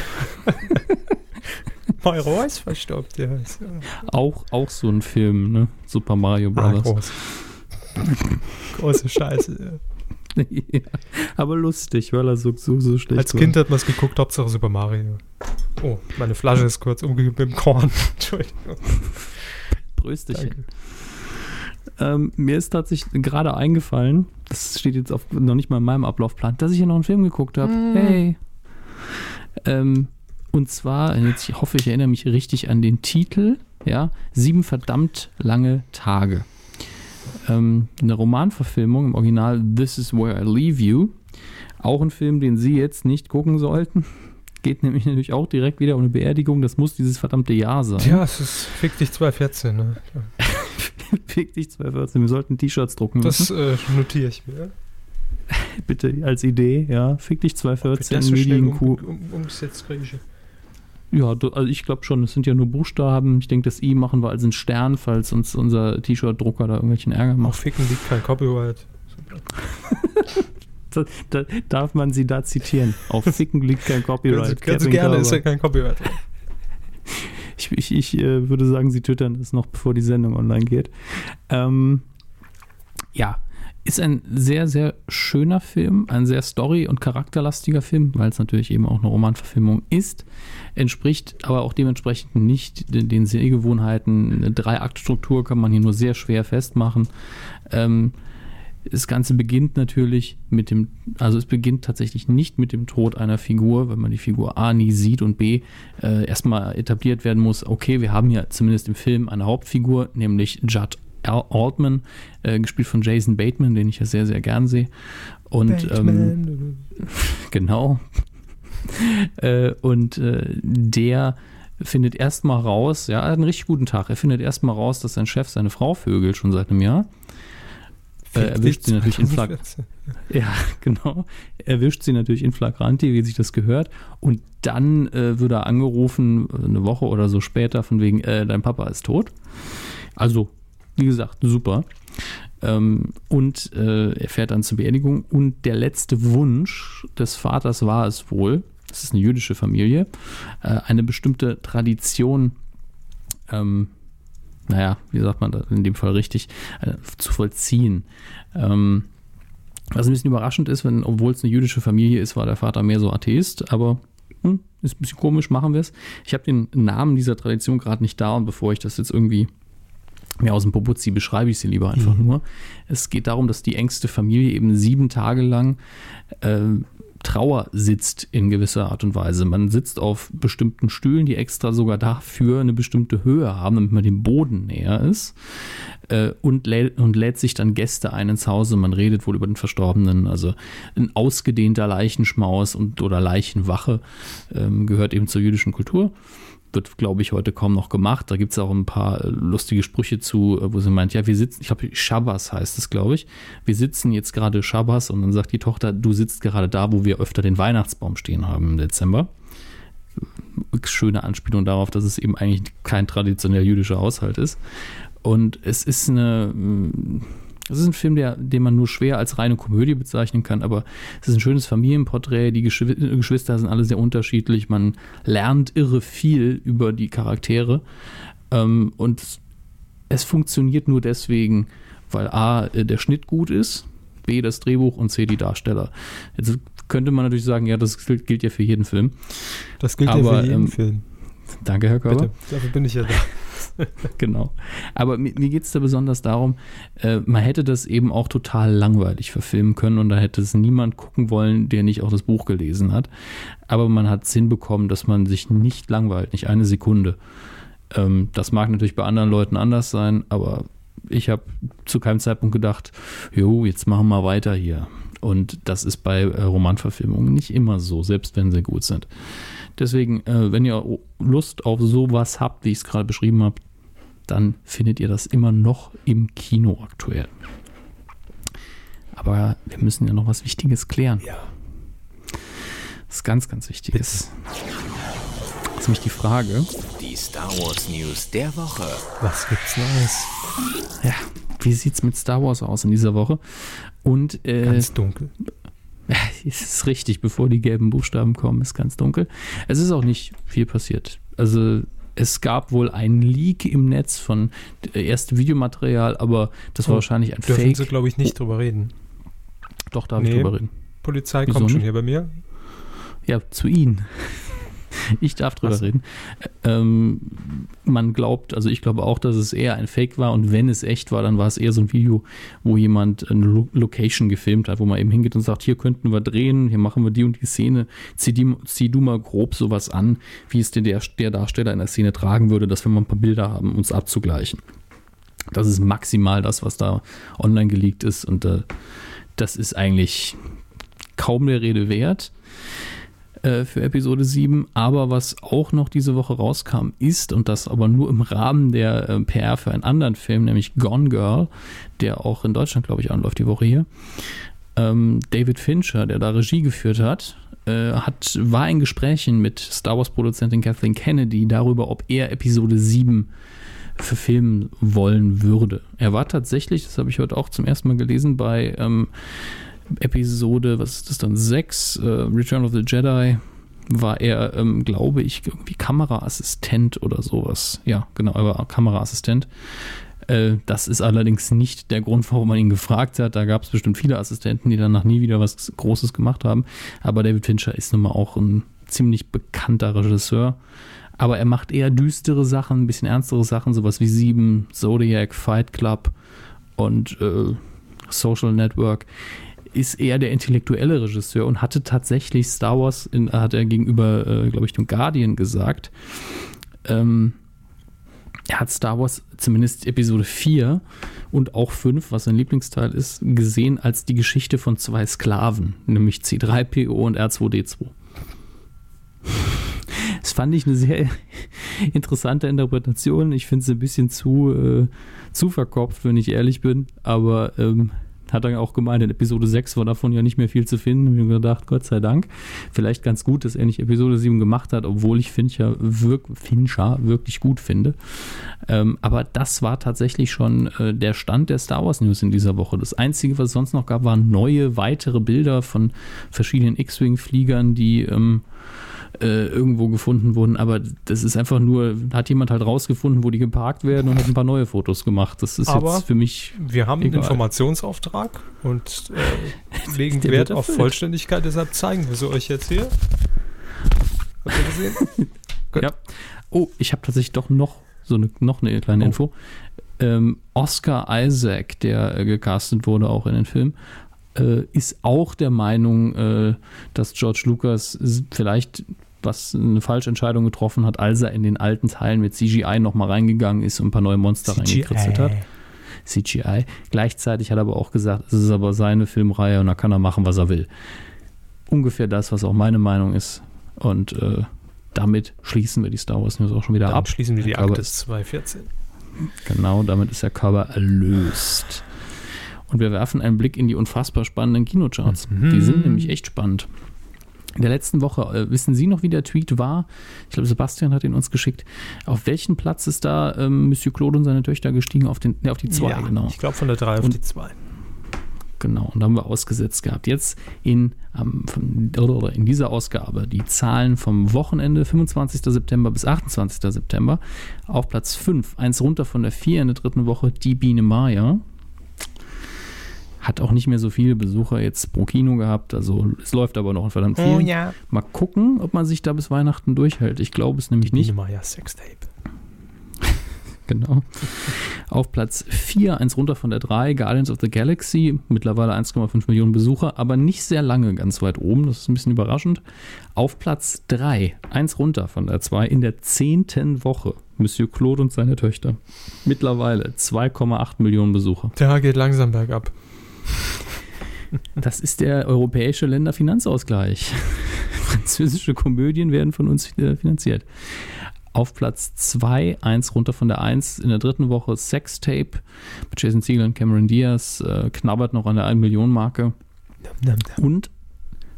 mein Rohr ist verstopft, ja. Auch, auch so ein Film, ne? Super Mario Ah, Bros. groß. Große Scheiße. ja, aber lustig, weil er so, so, so schlecht Als war. Kind hat man es geguckt, Hauptsache Super Mario. Oh, meine Flasche ist kurz umgekippt mit dem Korn. Entschuldigung. Prösterchen. Ähm, mir ist tatsächlich gerade eingefallen, das steht jetzt auf, noch nicht mal in meinem Ablaufplan, dass ich ja noch einen Film geguckt habe. Hey. Ähm, und zwar, jetzt, ich hoffe, ich erinnere mich richtig an den Titel, ja, Sieben verdammt lange Tage. Ähm, eine Romanverfilmung im Original This is Where I Leave You. Auch ein Film, den Sie jetzt nicht gucken sollten. Geht nämlich natürlich auch direkt wieder um eine Beerdigung. Das muss dieses verdammte Jahr sein. Ja, es ist Fick dich 214. Ne? Fick dich 214. Wir sollten T-Shirts drucken Das äh, notiere ich mir. Bitte als Idee, ja. Fick dich Bitte 214, so schnell Medienkuh. um, um, umgesetzt kriege ich. Ja, also ich glaube schon, es sind ja nur Buchstaben. Ich denke, das I machen wir als einen Stern, falls uns unser T-Shirt-Drucker da irgendwelchen Ärger Auf macht. Ficken liegt kein Copyright. Da, da, darf man sie da zitieren? Auf Ficken liegt kein Copyright. Kevin gerne, Körber. ist ja kein Copyright. Ich, ich, ich äh, würde sagen, sie twittern es noch, bevor die Sendung online geht. Ähm, ja, ist ein sehr, sehr schöner Film, ein sehr story- und charakterlastiger Film, weil es natürlich eben auch eine Romanverfilmung ist. Entspricht aber auch dementsprechend nicht den, den Sehgewohnheiten. Eine Drei-Akt-Struktur kann man hier nur sehr schwer festmachen. Ähm, das Ganze beginnt natürlich mit dem, also es beginnt tatsächlich nicht mit dem Tod einer Figur, weil man die Figur A nie sieht und B äh, erstmal etabliert werden muss, okay, wir haben hier zumindest im Film eine Hauptfigur, nämlich Judd Altman, äh, gespielt von Jason Bateman, den ich ja sehr, sehr gern sehe. Und ähm, genau. äh, und äh, der findet erstmal raus, ja, er hat einen richtig guten Tag. Er findet erstmal raus, dass sein Chef seine Frau vögelt schon seit einem Jahr. Äh, erwischt sie natürlich in Flag 2014. ja, genau. Erwischt sie natürlich in Flagranti, wie sich das gehört. Und dann äh, wird er angerufen, äh, eine Woche oder so später, von wegen, äh, dein Papa ist tot. Also, wie gesagt, super. Ähm, und äh, er fährt dann zur Beerdigung. Und der letzte Wunsch des Vaters war es wohl, das ist eine jüdische Familie, äh, eine bestimmte Tradition, ähm, naja, wie sagt man das in dem Fall richtig, äh, zu vollziehen. Ähm, was ein bisschen überraschend ist, wenn, obwohl es eine jüdische Familie ist, war der Vater mehr so Atheist, aber hm, ist ein bisschen komisch, machen wir es. Ich habe den Namen dieser Tradition gerade nicht da und bevor ich das jetzt irgendwie mir aus dem ziehe, beschreibe ich sie lieber einfach nur. Es geht darum, dass die engste Familie eben sieben Tage lang äh, Trauer sitzt in gewisser Art und Weise. Man sitzt auf bestimmten Stühlen, die extra sogar dafür eine bestimmte Höhe haben, damit man dem Boden näher ist. Äh, und, lä und lädt sich dann Gäste ein ins Hause. Man redet wohl über den Verstorbenen. Also ein ausgedehnter Leichenschmaus und oder Leichenwache ähm, gehört eben zur jüdischen Kultur. Wird, glaube ich, heute kaum noch gemacht. Da gibt es auch ein paar äh, lustige Sprüche zu, äh, wo sie meint, ja, wir sitzen, ich glaube, Schabbas heißt es, glaube ich. Wir sitzen jetzt gerade Schabbas und dann sagt die Tochter, du sitzt gerade da, wo wir öfter den Weihnachtsbaum stehen haben im Dezember. Schöne Anspielung darauf, dass es eben eigentlich kein traditionell jüdischer Haushalt ist. Und es ist eine, es ist ein Film, der, den man nur schwer als reine Komödie bezeichnen kann, aber es ist ein schönes Familienporträt. Die Geschwi Geschwister sind alle sehr unterschiedlich. Man lernt irre viel über die Charaktere. Ähm, und es funktioniert nur deswegen, weil A, der Schnitt gut ist, B, das Drehbuch und C, die Darsteller. Jetzt könnte man natürlich sagen, ja, das gilt, gilt ja für jeden Film. Das gilt Aber, ja für jeden ähm, Film. Danke, Herr Körber. Bitte, dafür bin ich ja da. genau. Aber mir, mir geht es da besonders darum, äh, man hätte das eben auch total langweilig verfilmen können und da hätte es niemand gucken wollen, der nicht auch das Buch gelesen hat. Aber man hat es hinbekommen, dass man sich nicht langweilt, nicht eine Sekunde. Ähm, das mag natürlich bei anderen Leuten anders sein, aber ich habe zu keinem Zeitpunkt gedacht, jo, jetzt machen wir weiter hier. Und das ist bei äh, Romanverfilmungen nicht immer so, selbst wenn sie gut sind. Deswegen, äh, wenn ihr Lust auf sowas habt, wie ich es gerade beschrieben habe, dann findet ihr das immer noch im Kino aktuell. Aber wir müssen ja noch was Wichtiges klären. Ja. Das ist ganz, ganz Wichtiges. Das ist nämlich die Frage. Die Star Wars News der Woche. Was gibt's Neues? Ja, wie sieht's mit Star Wars aus in dieser Woche? Und äh, Ganz dunkel. es ist richtig, bevor die gelben Buchstaben kommen, ist ganz dunkel. Es ist auch nicht viel passiert. Also es gab wohl einen Leak im Netz von äh, erstem Videomaterial, aber das war Oh, wahrscheinlich ein Dürfen Fake. Sie, glaube ich, nicht drüber reden. Doch, darf ich Nee. drüber reden. Polizei Wieso kommt schon nicht? hier bei mir. Ja, zu Ihnen. Ich darf drüber Was? reden. Ähm, man glaubt, also ich glaube auch, dass es eher ein Fake war und wenn es echt war, dann war es eher so ein Video, wo jemand eine Lo Location gefilmt hat, wo man eben hingeht und sagt, hier könnten wir drehen, hier machen wir die und die Szene, zieh, die, zieh du mal grob sowas an, wie es der, der Darsteller in der Szene tragen würde, dass wir mal ein paar Bilder haben, uns abzugleichen. Das ist maximal das, was da online geleakt ist und äh, das ist eigentlich kaum der Rede wert äh, für Episode 7. Aber was auch noch diese Woche rauskam, ist, und das aber nur im Rahmen der äh, PR für einen anderen Film, nämlich Gone Girl, der auch in Deutschland, glaube ich, anläuft die Woche hier. Ähm, David Fincher, der da Regie geführt hat, äh, hat, war in Gesprächen mit Star Wars-Produzentin Kathleen Kennedy darüber, ob er Episode 7 verfilmen wollen würde. Er war tatsächlich, das habe ich heute auch zum ersten Mal gelesen, bei ähm, Episode, was ist das dann, 6, äh, Return of the Jedi, war er, ähm, glaube ich, irgendwie Kameraassistent oder sowas. Ja, genau, er war Kameraassistent. Äh, das ist allerdings nicht der Grund, warum man ihn gefragt hat. Da gab es bestimmt viele Assistenten, die danach nie wieder was Großes gemacht haben. Aber David Fincher ist nun mal auch ein ziemlich bekannter Regisseur. Aber er macht eher düstere Sachen, ein bisschen ernstere Sachen, sowas wie Sieben, Zodiac, Fight Club und äh, Social Network. Ist eher der intellektuelle Regisseur und hatte tatsächlich Star Wars, in, hat er gegenüber, äh, glaube ich, dem Guardian gesagt, ähm, er hat Star Wars zumindest Episode 4 und auch 5, was sein Lieblingsteil ist, gesehen als die Geschichte von zwei Sklaven, nämlich C3PO und R2D2. Das fand ich eine sehr interessante Interpretation. Ich finde es ein bisschen zu, äh, zu verkopft, wenn ich ehrlich bin. Aber ähm, hat er auch gemeint, in Episode 6 war davon ja nicht mehr viel zu finden. Hab ich mir gedacht, Gott sei Dank. Vielleicht ganz gut, dass er nicht Episode 7 gemacht hat, obwohl ich Fincher, wirk Fincher wirklich gut finde. Ähm, aber das war tatsächlich schon äh, der Stand der Star Wars News in dieser Woche. Das Einzige, was es sonst noch gab, waren neue, weitere Bilder von verschiedenen X-Wing-Fliegern, die ähm, äh, irgendwo gefunden wurden, aber das ist einfach nur, hat jemand halt rausgefunden, wo die geparkt werden und hat ein paar neue Fotos gemacht. Das ist Aber jetzt für mich Wir haben einen Egal. Informationsauftrag und äh, legen Der Wert auf. Vollständigkeit, deshalb zeigen wir sie euch jetzt hier. Habt ihr gesehen? Ja. Oh, ich habe tatsächlich doch noch so eine, noch eine kleine Oh. Info. Ähm, Oscar Isaac, der äh, gecastet wurde auch in den Film, äh, ist auch der Meinung, dass George Lucas vielleicht was eine falsche Entscheidung getroffen hat, als er in den alten Teilen mit CGI nochmal reingegangen ist und ein paar neue Monster reingekritzelt hat. CGI. Gleichzeitig hat er aber auch gesagt, es ist aber seine Filmreihe und da kann er machen, was er will. Ungefähr das, was auch meine Meinung ist. Und äh, damit schließen wir die Star Wars News auch schon wieder Dann ab. schließen wir die Akte ist- 214. Genau, damit ist der Körper erlöst. Und wir werfen einen Blick in die unfassbar spannenden Kinocharts. Mhm. Die sind nämlich echt spannend. In der letzten Woche, äh, wissen Sie noch, wie der Tweet war? Ich glaube, Sebastian hat ihn uns geschickt. Auf welchen Platz ist da ähm, Monsieur Claude und seine Töchter gestiegen? Auf, den, ne, auf die zwei, ja, genau. Ich glaube von der 3 auf Und- die 2. Genau, und da haben wir ausgesetzt gehabt. Jetzt in, ähm, von, in dieser Ausgabe die Zahlen vom Wochenende, 25. September bis 28. September. Auf Platz 5, eins runter von der 4 in der dritten Woche, die Biene Maya. Hat auch nicht mehr so viele Besucher jetzt pro Kino gehabt, also es läuft aber noch verdammt viel. Oh ja. Mal gucken, ob man sich da bis Weihnachten durchhält. Ich glaube es nämlich Die nicht. Maya Sextape. genau. Auf Platz 4, eins runter von der 3, Guardians of the Galaxy, mittlerweile 1,5 Millionen Besucher, aber nicht sehr lange ganz weit oben, das ist ein bisschen überraschend. Auf Platz 3, eins runter von der 2, in der zehnten Woche, Monsieur Claude und seine Töchter. Mittlerweile 2,8 Millionen Besucher. Der geht langsam bergab. Das ist der europäische Länderfinanzausgleich. Französische Komödien werden von uns äh, finanziert. Auf Platz 2, eins runter von der 1 in der dritten Woche, Sextape mit Jason Segel und Cameron Diaz, äh, knabbert noch an der 1 Million Marke. Und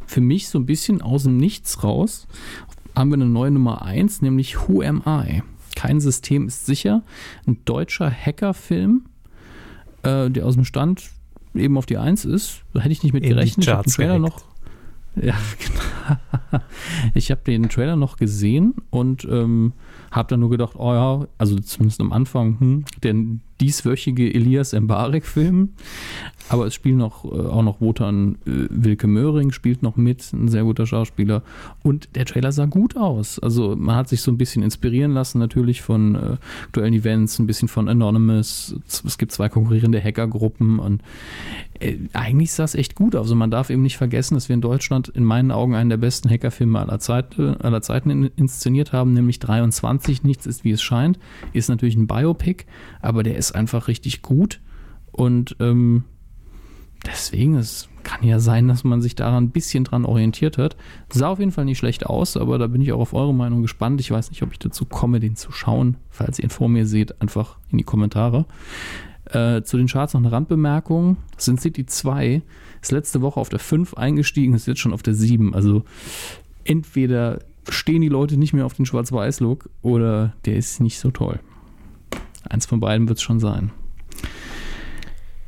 für mich so ein bisschen aus dem Nichts raus haben wir eine neue Nummer 1, nämlich Who Am I? Kein System ist sicher. Ein deutscher Hackerfilm, äh, der aus dem Stand eben auf die 1 ist. Da hätte ich nicht mit gerechnet. Ich habe den Trailer noch. Ja, genau. Ich habe den Trailer noch gesehen und ähm, habe dann nur gedacht, oh ja, also zumindest am Anfang, hm, der dieswöchige Elias Mbarek-Film. Aber es spielt noch, äh, auch noch Wotan äh, Wilke Möhring, spielt noch mit, ein sehr guter Schauspieler. Und der Trailer sah gut aus. Also man hat sich so ein bisschen inspirieren lassen, natürlich von äh, aktuellen Events, ein bisschen von Anonymous. Es gibt zwei konkurrierende Hackergruppen und äh, eigentlich sah es echt gut aus. Also man darf eben nicht vergessen, dass wir in Deutschland in meinen Augen einen der besten Hackerfilme aller, Zeit, äh, aller Zeiten in, inszeniert haben, nämlich 23, Nichts ist wie es scheint. Ist natürlich ein Biopic, aber der ist einfach richtig gut. Und ähm, deswegen, es kann ja sein, dass man sich daran ein bisschen dran orientiert hat. Sah auf jeden Fall nicht schlecht aus, aber da bin ich auch auf eure Meinung gespannt. Ich weiß nicht, ob ich dazu komme, den zu schauen. Falls ihr ihn vor mir seht, einfach in die Kommentare. Äh, zu den Charts noch eine Randbemerkung. Sin City 2 ist letzte Woche auf der 5 eingestiegen, ist jetzt schon auf der 7. Also entweder stehen die Leute nicht mehr auf den Schwarz-Weiß-Look oder der ist nicht so toll. Eins von beiden wird es schon sein.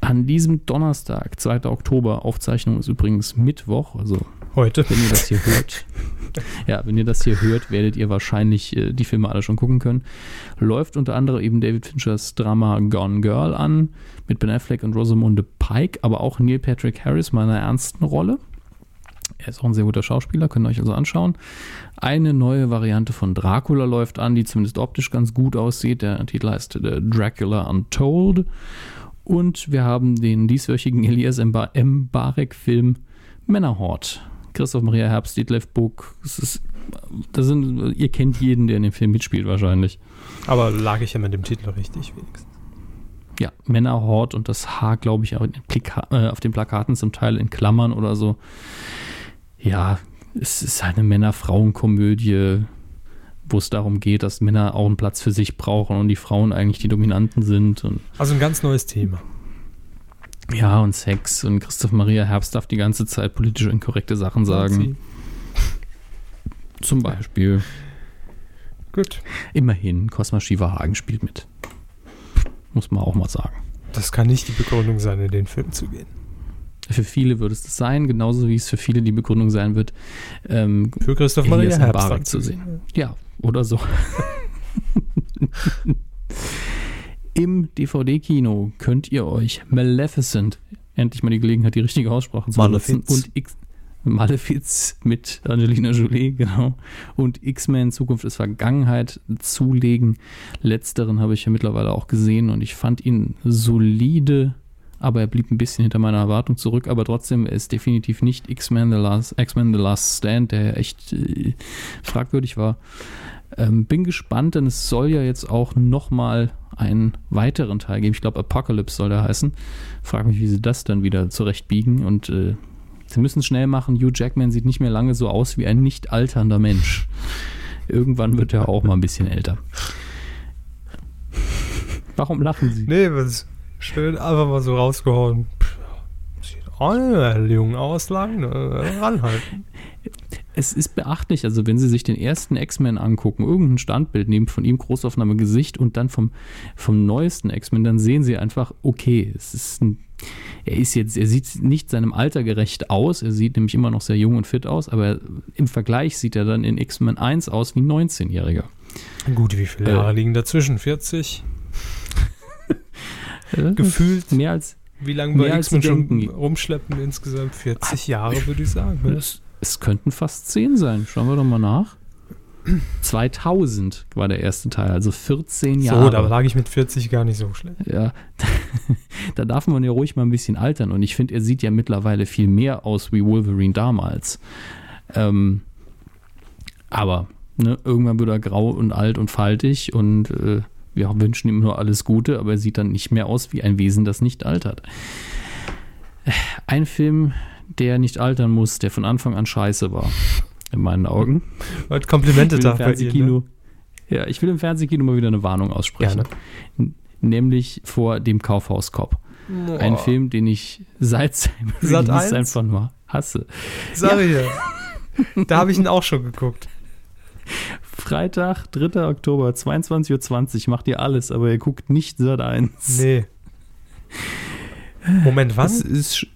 An diesem Donnerstag, 2. Oktober, Aufzeichnung ist übrigens Mittwoch, also Heute. wenn ihr das hier hört. Ja, wenn ihr das hier hört, werdet ihr wahrscheinlich äh, die Filme alle schon gucken können. Läuft unter anderem eben David Finchers Drama Gone Girl an, mit Ben Affleck und Rosamunde Pike, aber auch Neil Patrick Harris mal in einer ernsten Rolle. Er ist auch ein sehr guter Schauspieler, könnt ihr euch also anschauen. Eine neue Variante von Dracula läuft an, die zumindest optisch ganz gut aussieht. Der Titel heißt äh, Dracula Untold. Und wir haben den dieswöchigen Elias Mba- Mbarek-Film Männerhort. Christoph Maria Herbst, Detlef Buck. Es ist, das sind, ihr kennt jeden, der in dem Film mitspielt, wahrscheinlich. Aber lag ich ja mit dem Titel richtig wenigstens. Ja, Männerhort und das Haar, glaube ich, den Plika äh, auf den Plakaten zum Teil in Klammern oder so. Ja, es ist eine Männer-Frauen-Komödie, wo es darum geht, dass Männer auch einen Platz für sich brauchen und die Frauen eigentlich die Dominanten sind. Und Also ein ganz neues Thema. ja, und Sex. Und Christoph Maria Herbst darf die ganze Zeit politisch inkorrekte Sachen sagen. Zum Beispiel. Gut. Immerhin, Cosma Shiva-Hagen spielt mit. Muss man auch mal sagen. Das kann nicht die Begründung sein, in den Film zu gehen. Für viele wird es das sein, genauso wie es für viele die Begründung sein wird, ähm, Für Christoph Elias Maria Herbst zu sehen. Ja, oder so. Im DVD-Kino könnt ihr euch Maleficent, endlich mal die Gelegenheit, die richtige Aussprache zu benutzen, und X Malefiz mit Angelina Jolie, genau, und X-Men Zukunft ist Vergangenheit zulegen. Letzteren habe ich ja mittlerweile auch gesehen und ich fand ihn solide, aber er blieb ein bisschen hinter meiner Erwartung zurück, aber trotzdem ist definitiv nicht X-Men The Last, The Last Stand, der echt äh, fragwürdig war. Ähm, bin gespannt, denn es soll ja jetzt auch nochmal einen weiteren Teil geben. Ich glaube, Apocalypse soll der heißen. Frag mich, wie sie das dann wieder zurechtbiegen. Und äh, sie müssen es schnell machen. Hugh Jackman sieht nicht mehr lange so aus wie ein nicht alternder Mensch. Irgendwann wird er auch mal ein bisschen älter. Warum lachen Sie? Nee, was schön einfach mal so rausgehauen. Sieht auch nicht jung aus, lang, ne? ranhalten. Es ist beachtlich, also wenn Sie sich den ersten X-Men angucken, irgendein Standbild nehmen von ihm, Großaufnahme Gesicht und dann vom, vom neuesten X-Men, dann sehen Sie einfach, okay, es ist ein, er ist jetzt, er sieht nicht seinem Alter gerecht aus, er sieht nämlich immer noch sehr jung und fit aus, aber im Vergleich sieht er dann in X-Men 1 aus wie ein 19-Jähriger. Gut, wie viele Äh. Jahre liegen dazwischen? 40? Gefühlt, Mehr als, wie lange wir X-Men schon denken. rumschleppen? Insgesamt 40 Jahre, würde ich sagen. Ne? es, es könnten fast 10 sein. Schauen wir doch mal nach. 2000 war der erste Teil, also 14 Jahre. So, da lag ich mit 40 gar nicht so schlecht. Ja, da darf man ja ruhig mal ein bisschen altern. Und ich finde, er sieht ja mittlerweile viel mehr aus wie Wolverine damals. Ähm, aber ne, irgendwann wird er grau und alt und faltig und äh, wir wünschen ihm nur alles Gute, aber er sieht dann nicht mehr aus wie ein Wesen, das nicht altert. Ein Film, der nicht altern muss, der von Anfang an scheiße war, in meinen Augen. Heute Komplimente da bei dir, ne? Ja, ich will im Fernsehkino mal wieder eine Warnung aussprechen. Gerne. Nämlich vor dem Kaufhauskopf. Boah. Ein Film, den ich seit seinem Release einfach nur hasse. Sag ja. Da habe ich ihn auch schon geguckt. Freitag, 3. Oktober, 22.20 Uhr macht ihr alles, aber ihr guckt nicht Sat 1. Nee. Moment, was? Ist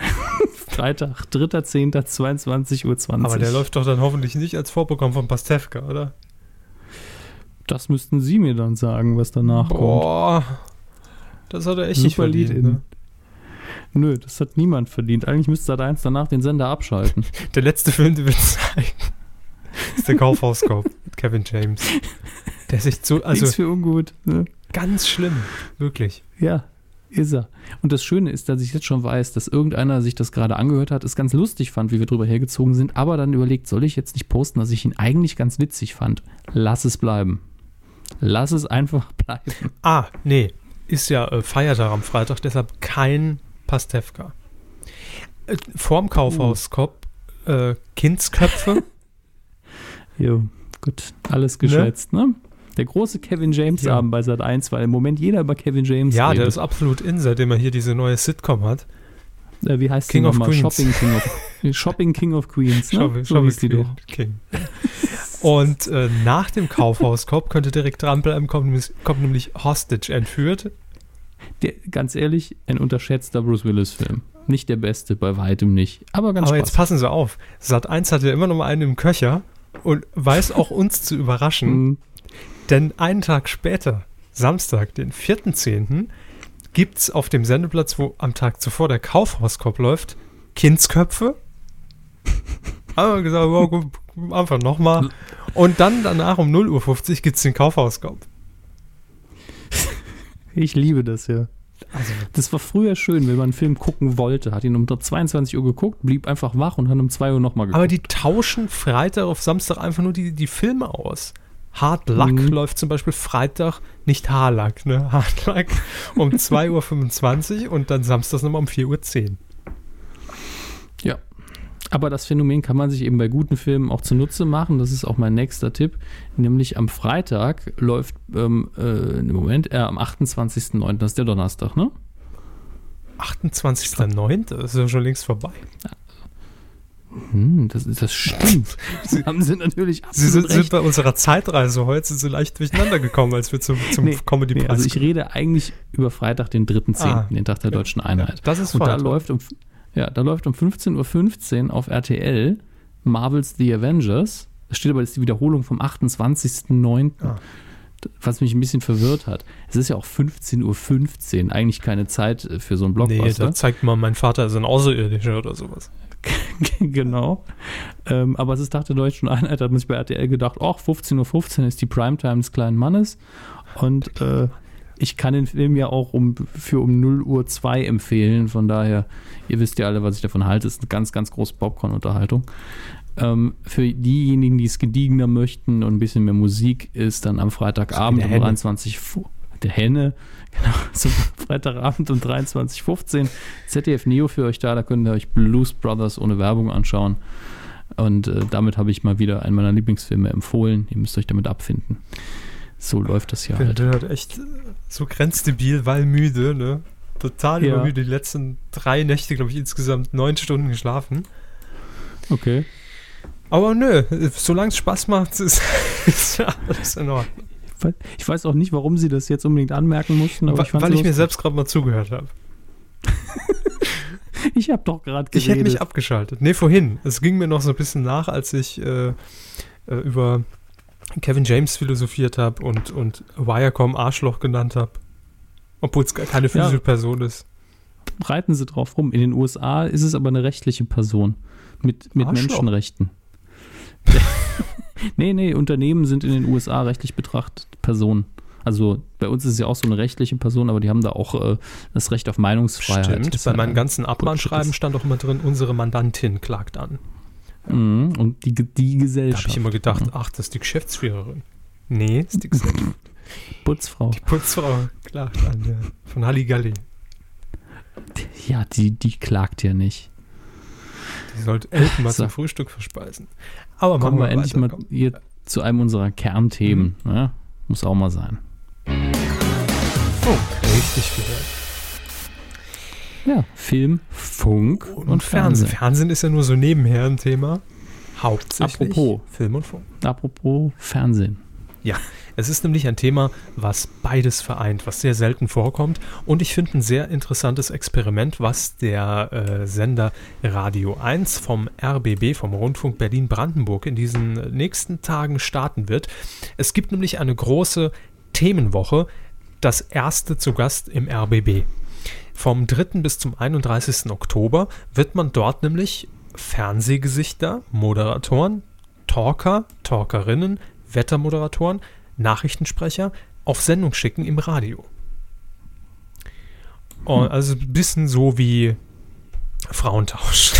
Freitag, 3.10.22.20 Uhr. Aber der läuft doch dann hoffentlich nicht als Vorprogramm von Pastewka, oder? Das müssten Sie mir dann sagen, was danach Boah, kommt. Das hat er echt Super nicht verdient. Ne? Nö, das hat niemand verdient. Eigentlich müsste Sat 1 danach den Sender abschalten. Der letzte Film, den wir zeigen, der Kaufhauskopf mit Kevin James. Der echt so, also. Nichts für ungut. Ne? Ganz schlimm, wirklich. Ja, ist er. Und das Schöne ist, dass ich jetzt schon weiß, dass irgendeiner sich das gerade angehört hat, es ganz lustig fand, wie wir drüber hergezogen sind, aber dann überlegt, soll ich jetzt nicht posten, dass ich ihn eigentlich ganz witzig fand? Lass es bleiben. Lass es einfach bleiben. Ah, nee. Ist ja äh, Feiertag am Freitag, deshalb kein Pastewka. Äh, vorm Kaufhaus uh. äh, Kindsköpfe. Jo, gut. Alles geschätzt, ne? ne? Der große Kevin James ja. Bei Sat 1, weil im Moment jeder über Kevin James Ja, redet. der ist absolut in, seitdem er hier diese neue Sitcom hat. Äh, wie heißt King die of Queens. Shopping King of, Shopping King of Queens. Ne? Shopping, so Shopping die doch. King. Und äh, nach dem Kaufhauskopf könnte direkt dranbleiben, kommt nämlich, kommt nämlich Hostage entführt. Der, ganz ehrlich, ein unterschätzter Bruce Willis-Film. Nicht der beste, bei weitem nicht. Aber ganz Aber Spaß. jetzt passen Sie auf. Sat 1 hat ja immer noch mal einen im Köcher und weiß auch uns zu überraschen. Mhm. Denn einen Tag später, Samstag, den 4.10., gibt es auf dem Sendeplatz, wo am Tag zuvor der Kaufhauskopf läuft, Kindsköpfe. Haben wir gesagt, wow, einfach nochmal. Und dann danach um 0.50 Uhr gibt es den Kaufhauskopf. Ich liebe das ja. Also, das war früher schön, wenn man einen Film gucken wollte. Hat ihn um 22 Uhr geguckt, blieb einfach wach und hat um 2 Uhr nochmal geguckt. Aber die tauschen Freitag auf Samstag einfach nur die, die Filme aus. Hard Luck mhm. läuft zum Beispiel Freitag, nicht Haarlack, ne? Hard Luck um 2.25 Uhr und dann samstags nochmal um 4.10 Uhr. Ja. Aber das Phänomen kann man sich eben bei guten Filmen auch zunutze machen. Das ist auch mein nächster Tipp. Nämlich am Freitag läuft, ähm, äh, im Moment, äh, am 28.09., das ist der Donnerstag, ne? 28.09., das ist ja schon längst vorbei. Ja. Hm, das, das stimmt. Sie haben sie natürlich Sie sind, sind, bei unserer Zeitreise heute sie leicht durcheinander gekommen, als wir zum, zum nee, Comedy-Preis nee, Also ich rede eigentlich über Freitag, den 3.10., ah, den Tag der Deutschen Einheit. Ja, das ist Und da läuft um, ja, da läuft um 15.15 Uhr auf RTL Marvel's The Avengers. Da steht aber jetzt die Wiederholung vom 28.09. Ah. Was mich ein bisschen verwirrt hat. Es ist ja auch 15.15 Uhr, eigentlich keine Zeit für so einen Blockbuster. Nee, da zeigt mal, mein Vater ist ein Außerirdischer oder sowas. genau. Ähm, aber es ist Tag der deutschen Einheit, hat man sich bei RTL gedacht, ach, 15.15 Uhr 15 ist die Primetime des kleinen Mannes. Und äh, ich kann den Film ja auch um, für um 0 Uhr 2 empfehlen. Von daher, ihr wisst ja alle, was ich davon halte. Es ist eine ganz, ganz große Popcorn-Unterhaltung. Ähm, für diejenigen, die es gediegener möchten und ein bisschen mehr Musik, ist dann am Freitagabend um 23 Uhr der Henne, genau, so Freitagabend um 23.15 Uhr. ZDF Neo für euch da, da könnt ihr euch Blues Brothers ohne Werbung anschauen. Und äh, damit habe ich mal wieder einen meiner Lieblingsfilme empfohlen. Ihr müsst euch damit abfinden. So läuft das ja halt. halt echt so grenzdebil, weil müde, ne? Total ja. übermüde. Die letzten drei Nächte, glaube ich, insgesamt neun Stunden geschlafen. Okay. Aber nö, solange es Spaß macht, ist, ist ja alles in Ordnung. Ich weiß auch nicht, warum sie das jetzt unbedingt anmerken mussten. Aber weil ich, weil ich mir selbst gerade mal zugehört habe. ich habe doch gerade geredet. Ich hätte mich abgeschaltet. Nee, vorhin. Es ging mir noch so ein bisschen nach, als ich äh, äh, über Kevin James philosophiert habe und, und Wirecom Arschloch genannt habe. Obwohl es keine physische ja. Person ist. Reiten sie drauf rum. In den USA ist es aber eine rechtliche Person mit, mit Menschenrechten. Nee, nee, Unternehmen sind in den USA rechtlich betrachtet Personen. Also bei uns ist es ja auch so eine rechtliche Person, aber die haben da auch äh, das Recht auf Meinungsfreiheit. Stimmt, bei meinen ganzen Abmahnschreiben stand auch immer drin, unsere Mandantin klagt an. Mhm, und die, die Da Gesellschaft. habe ich immer gedacht, ach, das ist die Geschäftsführerin. Nee, ist die, Gesell- Putzfrau. die Putzfrau klagt an, ja. Von Halligalli. Ja, die, die klagt ja nicht. Die sollte Elfen mal So. zum Frühstück verspeisen. Aber Kommen wir endlich mal hier zu einem unserer Kernthemen. Ne? Muss auch mal sein. Funk, richtig gehört. Ja, Film, Funk und, Fernsehen. Fernsehen. Fernsehen ist ja nur so nebenher ein Thema. Hauptsächlich Apropos. Film und Funk. Apropos Fernsehen. Es ist nämlich ein Thema, was beides vereint, was sehr selten vorkommt. Und ich finde ein sehr interessantes Experiment, was der äh, Sender Radio 1 vom RBB, vom Rundfunk Berlin-Brandenburg, in diesen nächsten Tagen starten wird. Es gibt nämlich eine große Themenwoche, das erste zu Gast im RBB. Vom 3. bis zum 31. Oktober wird man dort nämlich Fernsehgesichter, Moderatoren, Talker, Talkerinnen, Wettermoderatoren, Nachrichtensprecher auf Sendung schicken im Radio. Und Hm. also ein bisschen so wie Frauentausch.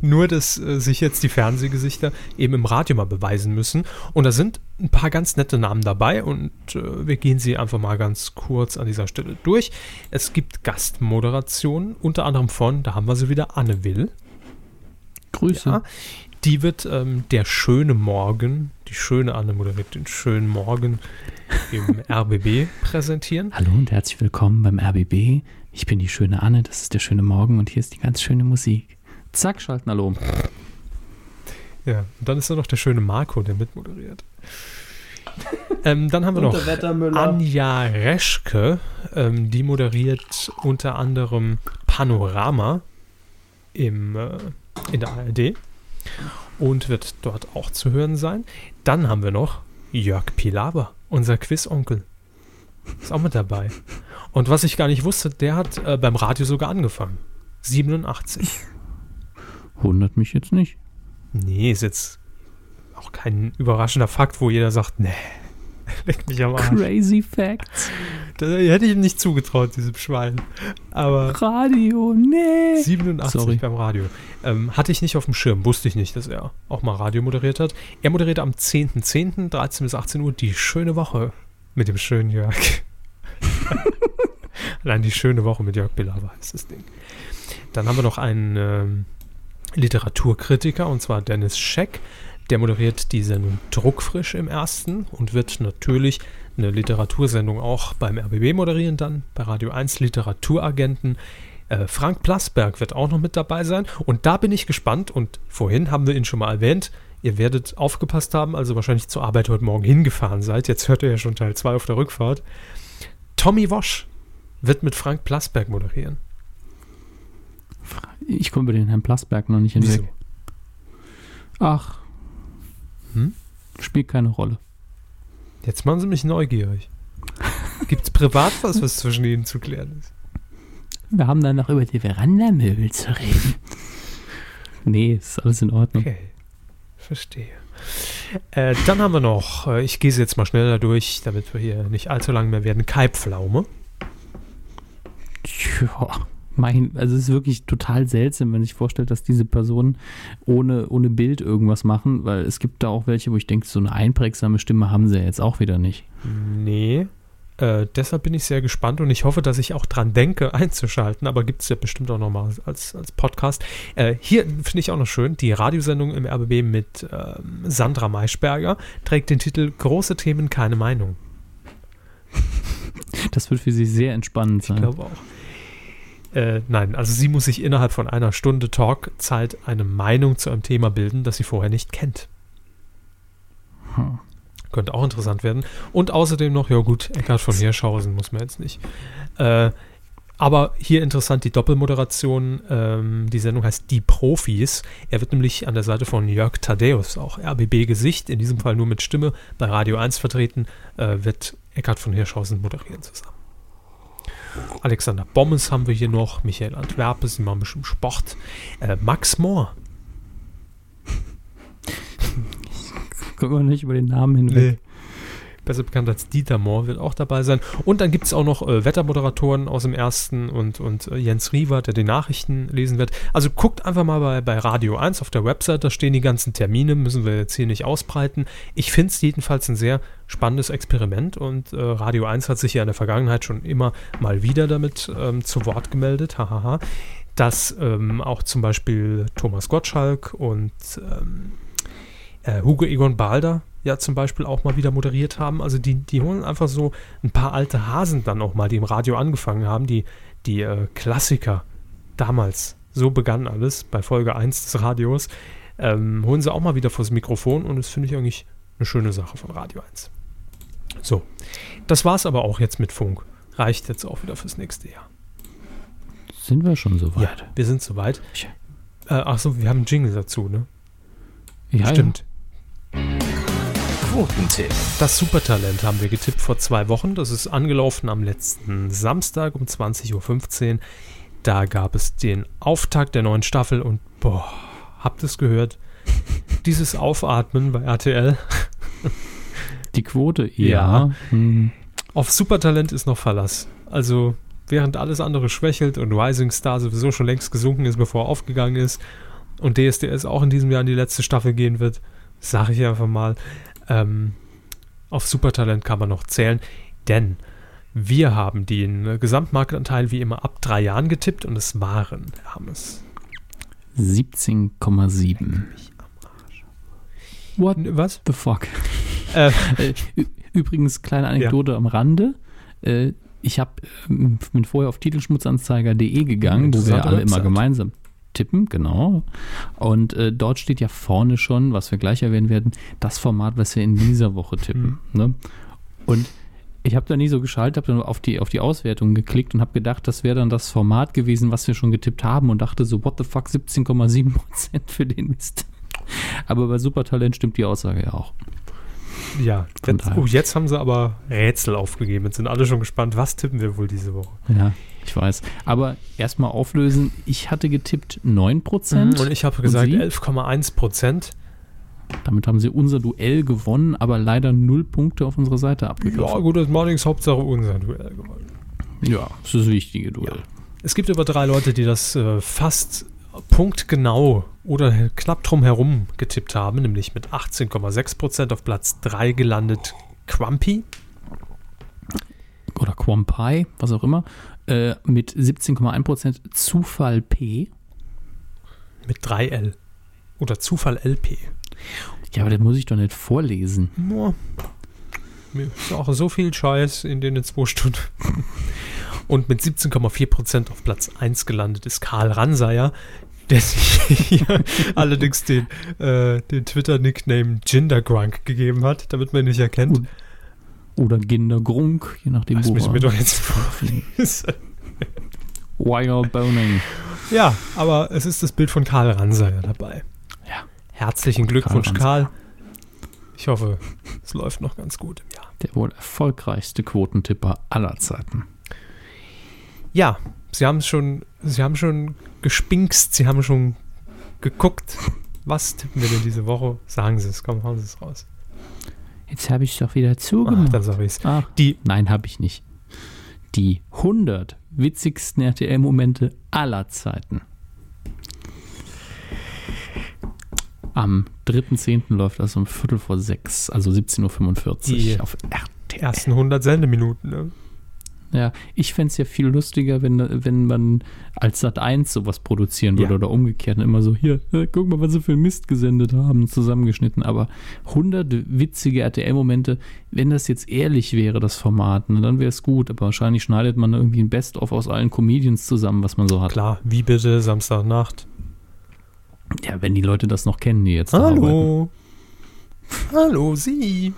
Nur, dass äh, sich jetzt die Fernsehgesichter eben im Radio mal beweisen müssen. Und da sind ein paar ganz nette Namen dabei und äh, wir gehen sie einfach mal ganz kurz an dieser Stelle durch. Es gibt Gastmoderationen, unter anderem von, da haben wir sie wieder, Anne Will. Grüße. Ja, die wird ähm, der schöne Morgen, die schöne Anne moderiert den schönen Morgen im RBB präsentieren. Hallo und herzlich willkommen beim RBB. Ich bin die schöne Anne, das ist der schöne Morgen und hier ist die ganz schöne Musik. Zack, schalten Hallo um. Ja, und dann ist da noch der schöne Marco, der mitmoderiert. ähm, dann haben wir noch Anja Reschke, ähm, die moderiert unter anderem Panorama im, äh, in der ARD und wird dort auch zu hören sein. Dann haben wir noch Jörg Pilawa, unser Quizonkel. Ist auch mit dabei. Und was ich gar nicht wusste, der hat äh, beim Radio sogar angefangen. 87. Wundert mich jetzt nicht. Nee, ist jetzt auch kein überraschender Fakt, wo jeder sagt, nee, leck mich am Arsch. Crazy Facts. Das hätte ich ihm nicht zugetraut, diesem Schwein. Aber Radio, nee. 87 Sorry. beim Radio. Ähm, hatte ich nicht auf dem Schirm, wusste ich nicht, dass er auch mal Radio moderiert hat. Er moderierte am 10.10., 13 bis 18 Uhr, die schöne Woche mit dem schönen Jörg. Allein die schöne Woche mit Jörg Pilawa ist das Ding. Dann haben wir noch einen ähm, Literaturkritiker, und zwar Dennis Scheck. Der moderiert die Sendung Druckfrisch im ersten und wird natürlich eine Literatursendung auch beim RBB moderieren, dann bei Radio 1 Literaturagenten. Äh, Frank Plasberg wird auch noch mit dabei sein. Und da bin ich gespannt. Und vorhin haben wir ihn schon mal erwähnt. Ihr werdet aufgepasst haben, also wahrscheinlich zur Arbeit heute Morgen hingefahren seid. Jetzt hört ihr ja schon Teil 2 auf der Rückfahrt. Tommy Wosch wird mit Frank Plasberg moderieren. Ich komme über den Herrn Plasberg noch nicht hinweg. Wieso? Ach. Hm? Spielt keine Rolle. Jetzt machen sie mich neugierig. Gibt es privat was, was zwischen ihnen zu klären ist? Wir haben dann noch über die Verandamöbel zu reden. nee, ist alles in Ordnung. Okay, verstehe. Äh, dann haben wir noch, äh, ich gehe jetzt mal schneller durch, damit wir hier nicht allzu lang mehr werden, Kai Pflaume. Mein, also es ist wirklich total seltsam, wenn man sich vorstellt, dass diese Personen ohne, ohne Bild irgendwas machen, weil es gibt da auch welche, wo ich denke, so eine einprägsame Stimme haben sie ja jetzt auch wieder nicht. Nee. Äh, deshalb bin ich sehr gespannt und ich hoffe, dass ich auch dran denke, einzuschalten, aber gibt es ja bestimmt auch nochmal als, als Podcast. Äh, hier finde ich auch noch schön, die Radiosendung im RBB mit ähm, Sandra Maischberger trägt den Titel Große Themen, keine Meinung. Das wird für sie sehr entspannend Ich sein. glaube auch. Äh, nein, also sie muss sich innerhalb von einer Stunde Talkzeit eine Meinung zu einem Thema bilden, das sie vorher nicht kennt. Hm. Könnte auch interessant werden. Und außerdem noch, ja gut, Eckhard von Hirschhausen muss man jetzt nicht. Äh, aber hier interessant die Doppelmoderation. Ähm, die Sendung heißt Die Profis. Er wird nämlich an der Seite von Jörg Thaddeus, auch RBB-Gesicht, in diesem Fall nur mit Stimme, bei Radio 1 vertreten, äh, wird Eckhard von Hirschhausen moderieren zusammen. Alexander Bommes haben wir hier noch, Michael Antwerpen, die machen bestimmt Sport. Äh, Max Mohr. Ich gucke mal nicht über den Namen hinweg. Nee besser bekannt als Dieter Mohr, wird auch dabei sein. Und dann gibt es auch noch äh, Wettermoderatoren aus dem ersten und, und äh, Jens Riewer, der die Nachrichten lesen wird. Also guckt einfach mal bei, bei Radio 1 auf der Website, da stehen die ganzen Termine, müssen wir jetzt hier nicht ausbreiten. Ich finde es jedenfalls ein sehr spannendes Experiment und äh, Radio 1 hat sich ja in der Vergangenheit schon immer mal wieder damit ähm, zu Wort gemeldet, hahaha, dass ähm, auch zum Beispiel Thomas Gottschalk und ähm, äh, Hugo Egon Balder ja zum Beispiel auch mal wieder moderiert haben. Also die, die holen einfach so ein paar alte Hasen dann auch mal, die im Radio angefangen haben, die, die äh, Klassiker damals. So begann alles bei Folge 1 des Radios. Ähm, holen sie auch mal wieder vors Mikrofon und das finde ich eigentlich eine schöne Sache von Radio 1. So, das war es aber auch jetzt mit Funk. Reicht jetzt auch wieder fürs nächste Jahr. Sind wir schon so weit? Ja, wir sind soweit. Äh, Achso, wir haben einen Jingle dazu, ne? Ja, Stimmt. Ja. Quotentipp. Das Supertalent haben wir getippt vor zwei Wochen. Das ist angelaufen am letzten Samstag um 20.15 Uhr. Da gab es den Auftakt der neuen Staffel und boah, habt ihr es gehört? Dieses Aufatmen bei RTL. Die Quote, ja. ja. Hm. Auf Supertalent ist noch Verlass. Also, während alles andere schwächelt und Rising Star sowieso schon längst gesunken ist, bevor er aufgegangen ist und DSDS auch in diesem Jahr in die letzte Staffel gehen wird, sage ich einfach mal, ähm, auf Supertalent kann man noch zählen, denn wir haben den Gesamtmarktanteil wie immer ab drei Jahren getippt und es waren, haben es 17,7. What Was? the fuck? Äh, Übrigens, kleine Anekdote ja. am Rande. Äh, ich hab, ähm, bin vorher auf titelschmutzanzeiger.de gegangen, wo wir alle Website. immer gemeinsam tippen, genau. Und äh, dort steht ja vorne schon, was wir gleich erwähnen werden, das Format, was wir in dieser Woche tippen. Mhm. Ne? Und ich habe da nie so geschaltet, habe dann auf die, auf die Auswertung geklickt und habe gedacht, das wäre dann das Format gewesen, was wir schon getippt haben und dachte so, what the fuck, 17,7% für den Mist. Aber bei Supertalent stimmt die Aussage ja auch. Ja, jetzt, oh, jetzt haben sie aber Rätsel aufgegeben. Jetzt sind alle schon gespannt, was tippen wir wohl diese Woche. Ja, ich weiß. Aber erstmal auflösen. Ich hatte getippt 9%. Mhm, und ich habe gesagt 11,1%. Damit haben sie unser Duell gewonnen, aber leider null Punkte auf unserer Seite abgegriffen. Ja, gut, das Mornings Hauptsache unser Duell gewonnen. Ja, das ist das wichtige Duell. Ja. Es gibt aber drei Leute, die das äh, fast punktgenau oder knapp drum herum getippt haben, nämlich mit 18,6% auf Platz 3 gelandet Quampi. Oder Quampai, was auch immer. Äh, mit 17,1% Zufall P. Mit 3L. Oder Zufall LP. Ja, aber das muss ich doch nicht vorlesen. Nur. Ist auch so viel Scheiß in den zwei Stunden. Und mit 17,4% auf Platz 1 gelandet ist Karl Ranseier, der sich hier allerdings den, äh, den Twitter-Nickname Gindergrunk gegeben hat, damit man ihn nicht erkennt. Oder Gindergrunk, je nachdem, das wo müssen wir doch jetzt vorlesen. Wire Boning. Ja, aber es ist das Bild von Karl Ranseier dabei. Ja. Herzlichen Glückwunsch, Karl. Karl. Ich hoffe, es läuft noch ganz gut im Jahr. Der wohl erfolgreichste Quotentipper aller Zeiten. Ja, Sie haben schon, Sie haben schon gespinkst, Sie haben schon geguckt. Was tippen wir denn diese Woche? Sagen Sie es, komm, hauen Sie es raus. Jetzt habe ich doch wieder zugemacht. Ach, dann sag ich's. Ach, die, nein, habe ich nicht. Die 100 witzigsten RTL-Momente aller Zeiten. Am 3.10. läuft das um Viertel vor sechs, also 17.45 Uhr auf RTL. Die ersten 100 Sendeminuten, ne? Ja, ich fände es ja viel lustiger, wenn, wenn man als Sat 1 sowas produzieren würde ja. oder umgekehrt und immer so, hier, äh, guck mal, was sie für Mist gesendet haben, zusammengeschnitten. Aber 100 witzige RTL-Momente, wenn das jetzt ehrlich wäre, das Format, ne, dann wäre es gut. Aber wahrscheinlich schneidet man irgendwie ein Best-of aus allen Comedians zusammen, was man so hat. Klar, wie bitte, Samstagnacht. Ja, wenn die Leute das noch kennen, die jetzt Hallo. Hallo, Sie.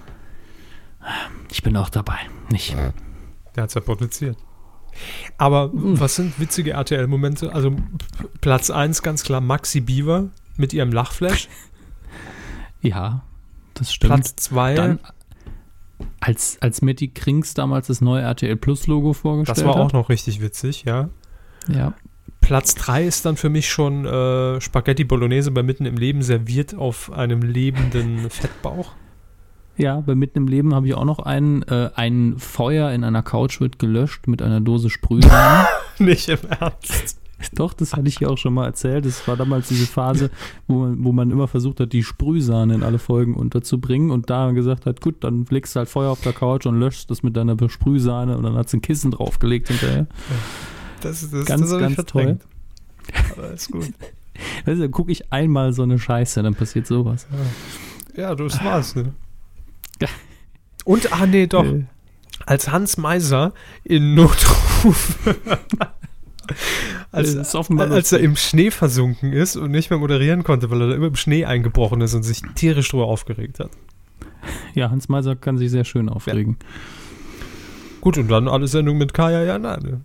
Ich bin auch dabei. Nicht. Der hat es ja produziert. Aber mhm. was sind witzige RTL-Momente? Also Platz 1 ganz klar Maxi Beaver mit ihrem Lachflash. Ja, das stimmt. Platz 2 als, als Matty Krings damals das neue RTL Plus Logo vorgestellt hat. Das war auch noch richtig witzig, ja. Ja. Platz 3 ist dann für mich schon äh, Spaghetti Bolognese bei Mitten im Leben serviert auf einem lebenden Fettbauch. Ja, bei Mitten im Leben habe ich auch noch einen. Äh, ein Feuer in einer Couch wird gelöscht mit einer Dose Sprühsahne. Nicht im Ernst. Doch, das hatte ich ja auch schon mal erzählt. Das war damals diese Phase, wo man, wo man immer versucht hat, die Sprühsahne in alle Folgen unterzubringen und da gesagt hat, gut, dann legst du halt Feuer auf der Couch und löscht das mit deiner Sprühsahne und dann hat sie ein Kissen draufgelegt hinterher. Das, das, Ganz, das ganz toll. Aber ist gut. Weißt du, dann gucke ich einmal so eine Scheiße, dann passiert sowas. Ja, das war's, ne? Und, ah nee, doch. Äh, Als Hans Meiser in Notruf, als, offenbar als er im Schnee versunken ist und nicht mehr moderieren konnte, weil er da immer im Schnee eingebrochen ist und sich tierisch drüber aufgeregt hat. ja, Hans Meiser kann sich sehr schön aufregen. Gut, und dann alle Sendungen mit Kaya Jana. Ne?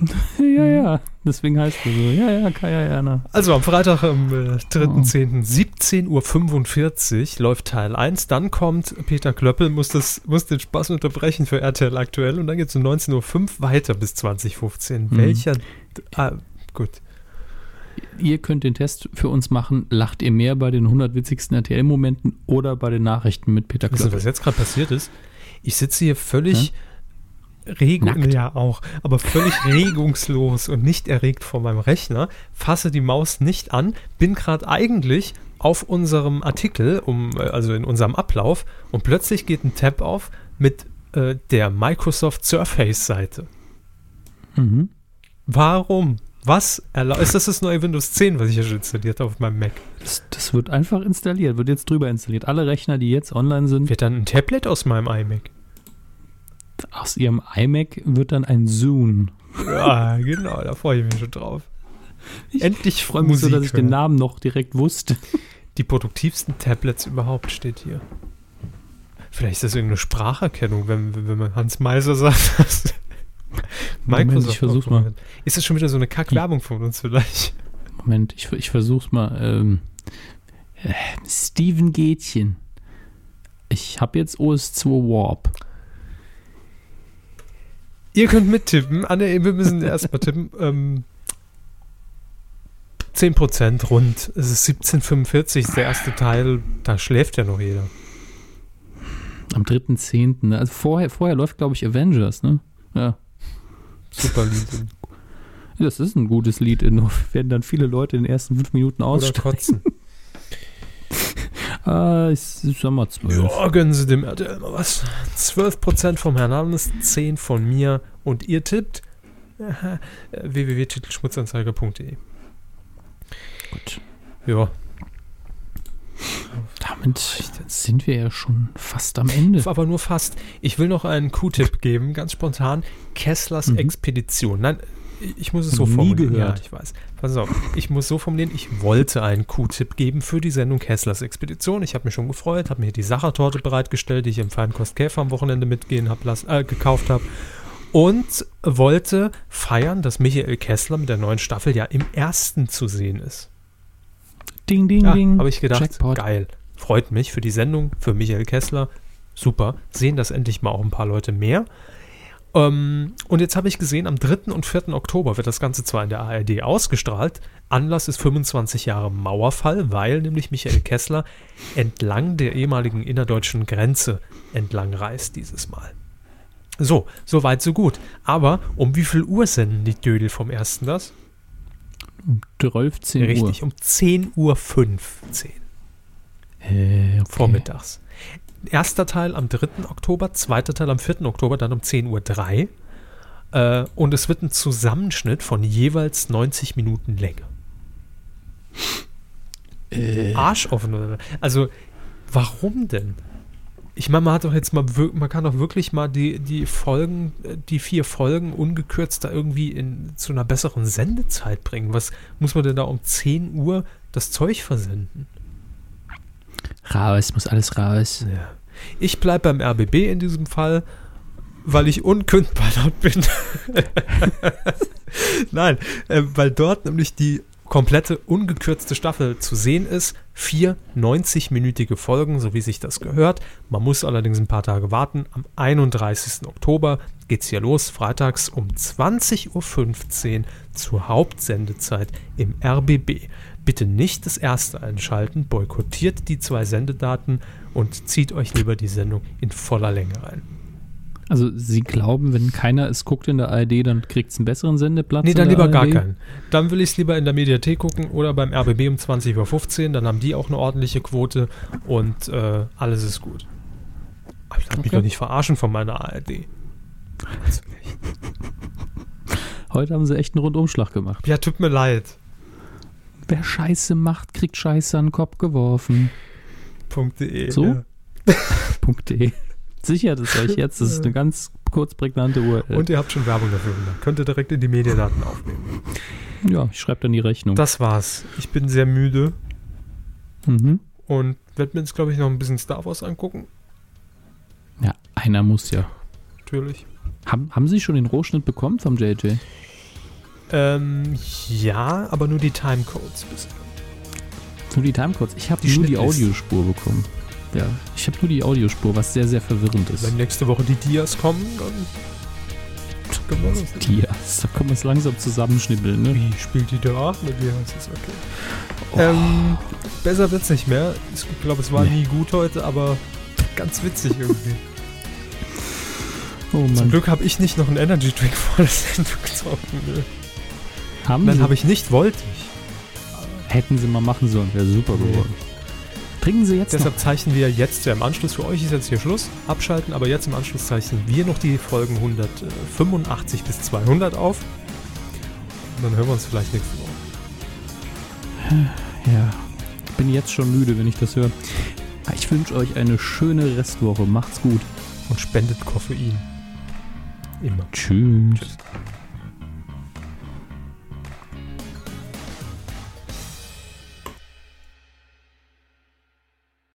Ja, ja, deswegen heißt er so. Ja, ja, Kaya Jana. Also am Freitag, am äh, 3.10. 17.45 Uhr läuft Teil 1. Dann kommt Peter Klöppel, muss, das, muss den Spaß unterbrechen für RTL aktuell. Und dann geht es um 19.05 Uhr weiter bis 2015. Mhm. Welcher. Ah, gut. Ihr könnt den Test für uns machen. Lacht ihr mehr bei den 100 witzigsten RTL-Momenten oder bei den Nachrichten mit Peter Klöppel? was jetzt gerade passiert ist? Ich sitze hier völlig regung, ja auch, aber völlig regungslos und nicht erregt vor meinem Rechner, fasse die Maus nicht an, bin gerade eigentlich auf unserem Artikel, um, äh, also in unserem Ablauf, und plötzlich geht ein Tab auf mit äh, der Microsoft Surface-Seite. Mhm. Warum? Was erlaubt? Ist das das neue Windows 10, was ich hier schon installiert habe auf meinem Mac? Das, das wird einfach installiert, wird jetzt drüber installiert. Alle Rechner, die jetzt online sind, Wird dann ein Tablet aus meinem iMac? Aus ihrem iMac wird dann ein Zoom. Ja, genau, da freue ich mich schon drauf. Endlich Ich freue mich so, dass ich den. Namen noch direkt wusste. Die produktivsten Tablets überhaupt steht hier. Vielleicht ist das irgendeine Spracherkennung, wenn, wenn man Hans Meiser sagt. dass Moment, ich versuch's mal. Ist das schon wieder so eine Kackwerbung von uns vielleicht? Moment, ich, ich versuch's mal. Ähm, äh, Steven Gätchen. Ich habe jetzt OS2 Warp. Ihr könnt mittippen. Ah, nee, wir müssen erstmal tippen. Ähm, 10% rund. Es ist 1745, ist der erste Teil. Da schläft ja noch jeder. Am 3.10. ne? Also vorher, vorher läuft, glaube ich, Avengers, ne? Ja. Super Lied. Das ist ein gutes Lied. Nur werden dann viele Leute in den ersten fünf Minuten Oder aussteigen. kotzen. Ah, ich, sag mal zwölf. Ja, gönnen Sie dem RTL mal was. 12% vom Herrn Hannes, 10 von mir und ihr tippt äh, www.titelschmutzanzeiger.de. Gut. Ja, Damit sind wir ja schon fast am Ende. aber nur fast. Ich will noch einen Q-Tipp geben, ganz spontan. Kesslers Mhm. Expedition. Nein, ich muss es so Nie formulieren. gehört. Ja, ich weiß. Pass auf, ich muss so formulieren, ich wollte einen Q-Tipp geben für die Sendung Kesslers Expedition. Ich habe mich schon gefreut, habe mir die Sachertorte bereitgestellt, die ich im Feinkost Käfer am Wochenende mitgehen hab lassen, äh, gekauft habe. Und wollte feiern, dass Michael Kessler mit der neuen Staffel ja im ersten zu sehen ist. Ding, ding, Ja, ding. habe ich gedacht, Jackpot. geil. Freut mich für die Sendung, für Michael Kessler. Super. Sehen das endlich mal auch ein paar Leute mehr. Ähm, und jetzt habe ich gesehen, am 3. und 4. Oktober wird das Ganze zwar in der ARD ausgestrahlt. Anlass ist 25 Jahre Mauerfall, weil nämlich Michael Kessler entlang der ehemaligen innerdeutschen Grenze entlang reist dieses Mal. So, so weit, so gut. Aber um wie viel Uhr senden die Dödel vom ersten das? 12 Uhr. Richtig, um 10.15 Uhr. Äh, okay. vormittags. Erster Teil am 3. Oktober, zweiter Teil am 4. Oktober, dann um 10.03 Uhr. Äh, und es wird ein Zusammenschnitt von jeweils 90 Minuten Länge. Äh, Arschoffen oder Also, warum denn? Ich meine, man hat doch jetzt mal, man kann doch wirklich mal die, die Folgen, die vier Folgen ungekürzt da irgendwie in, zu einer besseren Sendezeit bringen. Was muss man denn da um 10 Uhr das Zeug versenden? Raus, muss alles raus. Ja. Ich bleibe beim RBB in diesem Fall, weil ich unkündbar dort bin. Nein, äh, weil dort nämlich die komplette ungekürzte Staffel zu sehen ist. Vier 90-minütige Folgen, so wie sich das gehört. Man muss allerdings ein paar Tage warten. Am 31. Oktober geht's hier los, freitags um 20.15 Uhr zur Hauptsendezeit im RBB. Bitte nicht das erste einschalten, boykottiert die zwei Sendedaten und zieht euch lieber die Sendung in voller Länge rein. Also Sie glauben, wenn keiner es guckt in der ARD, dann kriegt es einen besseren Sendeplatz? Nee, dann lieber der gar ARD? keinen. Dann will ich es lieber in der Mediathek gucken oder beim RBB um 20.15 Uhr, dann haben die auch eine ordentliche Quote und äh, alles ist gut. Aber ich lass mich Okay. doch nicht verarschen von meiner ARD. Heute haben Sie echt einen Rundumschlag gemacht. Ja, tut mir leid. Wer Scheiße macht, kriegt Scheiße an den Kopf geworfen. .de. So? Ja. .de. Sichert es euch jetzt, das ist eine ganz kurz prägnante URL. Und ihr habt schon Werbung dafür gemacht. Könnt ihr direkt in die Mediadaten aufnehmen. ja, ich schreibe dann die Rechnung. Das war's. Ich bin sehr müde mhm. und werde mir jetzt, glaube ich, noch ein bisschen Star Wars angucken. Ja, einer muss ja. Natürlich. Haben, haben Sie schon den Rohschnitt bekommen vom JJ? Ähm, ja, aber nur die Timecodes bisher. Nur die Timecodes. Ich habe Die nur die Schnittlisten. Audiospur bekommen. Ja, ich habe nur die Audiospur, was sehr, sehr verwirrend ist. Wenn nächste Woche die Dias kommen, dann. Dias, da können wir es langsam zusammenschnibbeln, ne? Wie spielt die da? Mit Dias ist okay. Ähm, besser wird's nicht mehr. Ich glaube, es war Nee. nie gut heute, aber ganz witzig irgendwie. Oh Zum Mann. Glück habe ich nicht noch einen Energy Drink vor der Sendung getrunken. Ne? Haben Dann Sie, habe ich nicht, wollte ich. hätten Sie mal machen sollen, wäre super Nee. geworden. Trinken Sie jetzt Deshalb zeichnen wir jetzt ja im Anschluss, für euch ist jetzt hier Schluss, abschalten, aber jetzt im Anschluss zeichnen wir noch die Folgen 185 bis 200 auf. Und dann hören wir uns vielleicht nächste Woche. noch? Ja, ich bin jetzt schon müde, wenn ich das höre. Ich wünsche euch eine schöne Restwoche. Macht's gut. Und spendet Koffein. Immer. Tschüss. Tschüss.